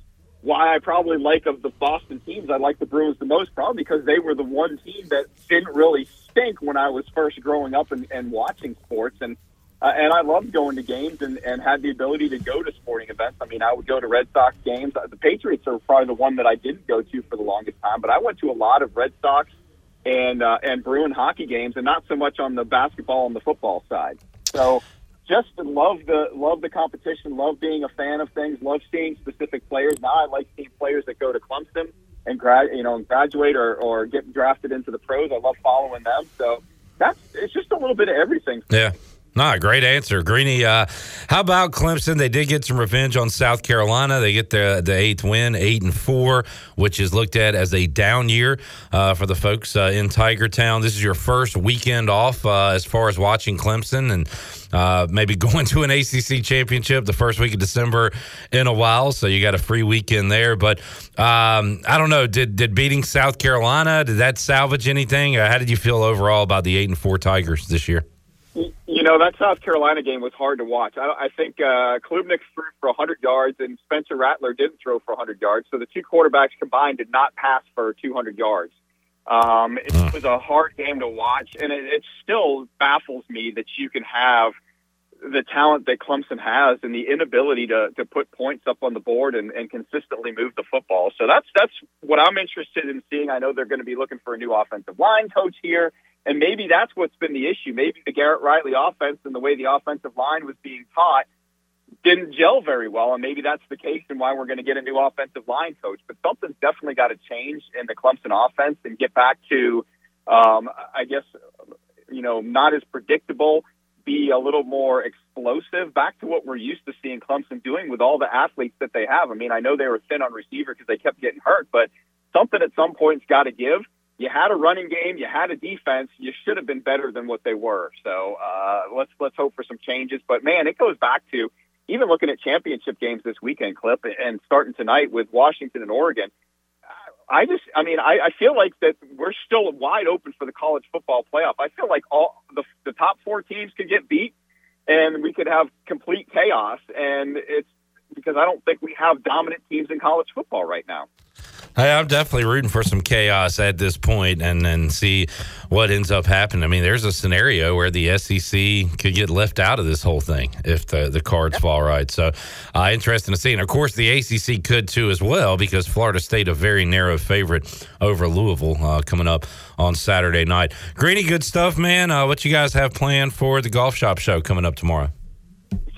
why I probably like of the Boston teams. I like the Bruins the most, probably because they were the one team that didn't really stink when I was first growing up and, and watching sports. And uh, and I loved going to games and, and had the ability to go to sporting events. I mean, I would go to Red Sox games. Uh, The Patriots are probably the one that I didn't go to for the longest time, but I went to a lot of Red Sox and uh, and Bruin hockey games, and not so much on the basketball and the football side. So just love the love the competition, love being a fan of things, love seeing specific players. Now I like seeing players that go to Clemson and grad you know and graduate or, or get drafted into the pros. I love following them. So that's it's just a little bit of everything. Yeah. Nah, great answer, Greeny. Uh, how about Clemson? They did get some revenge on South Carolina. They get the the eighth win, eight and four, which is looked at as a down year uh, for the folks uh, in Tiger Town. This is your first weekend off uh, as far as watching Clemson and uh, maybe going to an ACC championship the first week of December in a while. So you got a free weekend there. But um, I don't know. Did did beating South Carolina did that salvage anything? Uh, how did you feel overall about the eight and four Tigers this year? You know, that South Carolina game was hard to watch. I, I think uh, Klubnik threw for 100 yards and Spencer Rattler didn't throw for 100 yards. So the two quarterbacks combined did not pass for 200 yards. Um, it was a hard game to watch, and it, it still baffles me that you can have the talent that Clemson has and the inability to, to put points up on the board and, and consistently move the football. So that's that's what I'm interested in seeing. I know they're going to be looking for a new offensive line coach here. And maybe that's what's been the issue. Maybe the Garrett Riley offense and the way the offensive line was being taught didn't gel very well. And maybe that's the case and why we're going to get a new offensive line coach. But something's definitely got to change in the Clemson offense and get back to, um, I guess, you know, not as predictable, be a little more explosive, back to what we're used to seeing Clemson doing with all the athletes that they have. I mean, I know they were thin on receiver because they kept getting hurt, but something at some point's got to give you had a running game, you had a defense, you should have been better than what they were. So uh, let's let's hope for some changes. But man, it goes back to even looking at championship games this weekend, clip, and starting tonight with Washington and Oregon. I just, I mean, I, I feel like that we're still wide open for the college football playoff. I feel like all the the top four teams could get beat, and we could have complete chaos. And it's because I don't think we have dominant teams in college football right now. Hey, I'm definitely rooting for some chaos at this point and then see what ends up happening. I mean, there's a scenario where the SEC could get left out of this whole thing if the, the cards fall right. So, uh, interesting to see. And of course, the ACC could too as well because Florida State, a very narrow favorite over Louisville uh, coming up on Saturday night. Greeny, good stuff, man. Uh, what you guys have planned for the Golf Shop show coming up tomorrow?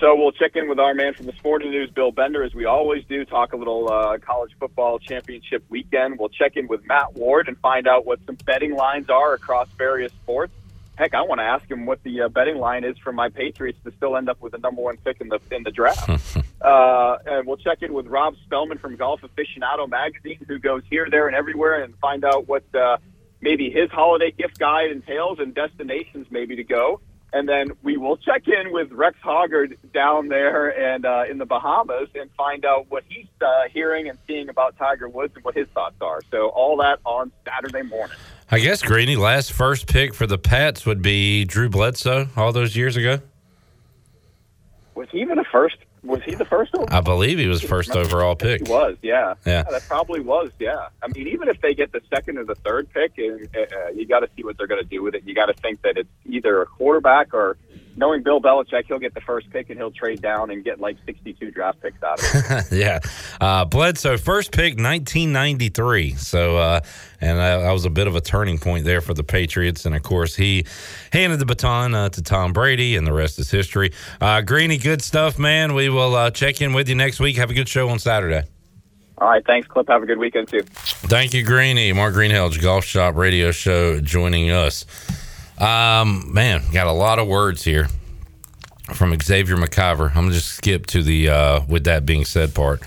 So we'll check in with our man from the Sporting News, Bill Bender, as we always do. Talk a little uh, college football championship weekend. We'll check in with Matt Ward and find out what some betting lines are across various sports. Heck, I want to ask him what the uh, betting line is for my Patriots to still end up with the number one pick in the in the draft. uh, and we'll check in with Rob Spellman from Golf Aficionado magazine, who goes here, there, and everywhere, and find out what uh, maybe his holiday gift guide entails and destinations maybe to go. And then we will check in with Rex Hoggard down there and uh, in the Bahamas and find out what he's uh, hearing and seeing about Tiger Woods and what his thoughts are. So all that on Saturday morning. I guess Greeny last first pick for the Pats would be Drew Bledsoe all those years ago. Was he even a first? Was he the first? Overall? I believe he was first overall pick. He was, yeah. Yeah. that probably was, yeah. I mean, even if they get the second or the third pick, and uh, you got to see what they're going to do with it. You got to think that it's either a quarterback or, knowing Bill Belichick, he'll get the first pick and he'll trade down and get like 62 draft picks out of it. yeah. Uh, Bledsoe, first pick, 1993. So, uh, and that, that was a bit of a turning point there for the Patriots. And of course, he handed the baton uh, to Tom Brady, and the rest is history. Uh, Greeny, good stuff, man. We will uh, check in with you next week. Have a good show on Saturday. All right, thanks, Clip. Have a good weekend too. Thank you, Greeny. Mark Greenhalgh's Golf Shop Radio Show joining us. Um, man, got a lot of words here from Xavier McIver. I'm gonna just skip to the uh, with that being said part.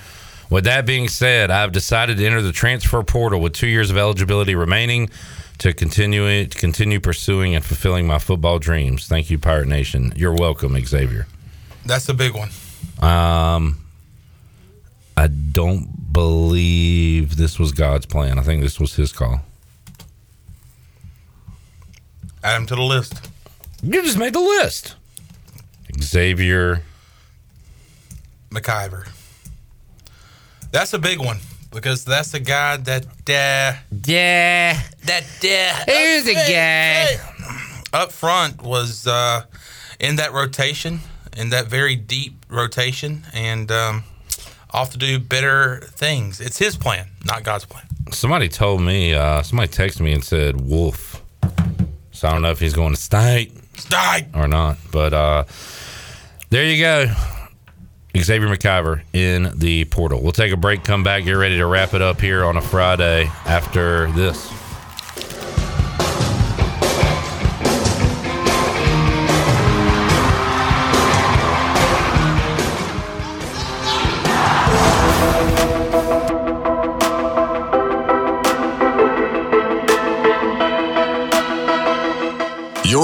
With that being said, I've decided to enter the transfer portal with two years of eligibility remaining to continue it, continue pursuing and fulfilling my football dreams. Thank you, Pirate Nation. You're welcome, Xavier. That's a big one. Um, I don't believe this was God's plan. I think this was His call. Add him to the list. You just made the list. Xavier McIver. That's a big one because that's the guy that uh, yeah that uh, Here's a guy. up front was uh, in that rotation in that very deep rotation and um, off to do better things. It's his plan, not God's plan. Somebody told me, uh, somebody texted me and said Wolf. So I don't know if he's going to state, state or not. But uh, there you go. Xavier McIver in the portal. We'll take a break, come back, get ready to wrap it up here on a Friday after this.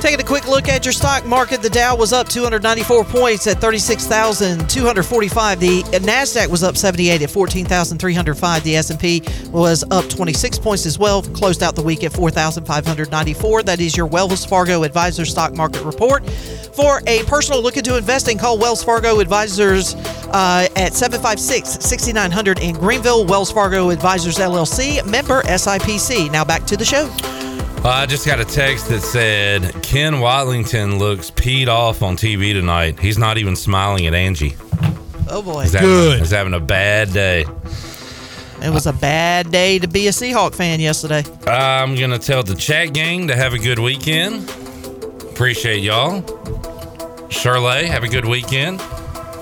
Taking a quick look at your stock market, the Dow was up 294 points at 36,245. The Nasdaq was up 78 at 14,305. The S&P was up 26 points as well, closed out the week at 4,594. That is your Wells Fargo Advisor Stock Market Report. For a personal look into investing, call Wells Fargo Advisors uh, at 756-6900 in Greenville. Wells Fargo Advisors LLC, member SIPC. Now back to the show. Uh, I just got a text that said Ken Watlington looks peed off on TV tonight. He's not even smiling at Angie. Oh boy. He's having, he's having a bad day. It was a bad day to be a Seahawk fan yesterday. I'm gonna tell the chat gang to have a good weekend. Appreciate y'all. Shirley, have a good weekend.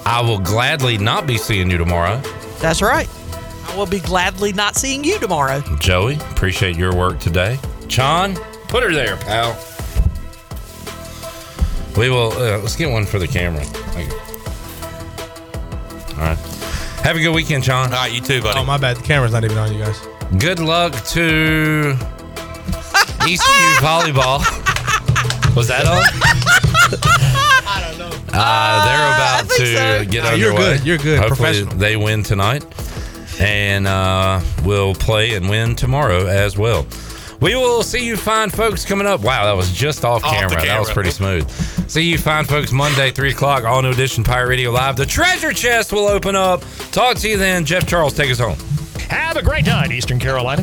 I will gladly not be seeing you tomorrow. That's right. I will be gladly not seeing you tomorrow. Joey, appreciate your work today. John, put her there, pal. We will. Uh, let's get one for the camera. Thank you. All right. Have a good weekend, John. All right, you too, buddy. Oh, my bad. The camera's not even on, you guys. Good luck to ECU volleyball. Was that on? I don't know. Uh, they're about to so. get Nah, underway. you're good. You're good. Hopefully Professional. they win tonight, and uh, we'll play and win tomorrow as well. We will see you fine folks coming up. Wow, that was just off, Off the camera. That was pretty smooth. See you fine folks Monday, 3 o'clock, all new edition Pirate Radio Live. The treasure chest will open up. Talk to you then. Jeff Charles, take us home. Have a great night, Eastern Carolina.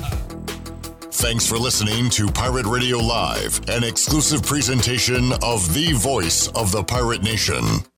Thanks for listening to Pirate Radio Live, an exclusive presentation of the voice of the pirate nation.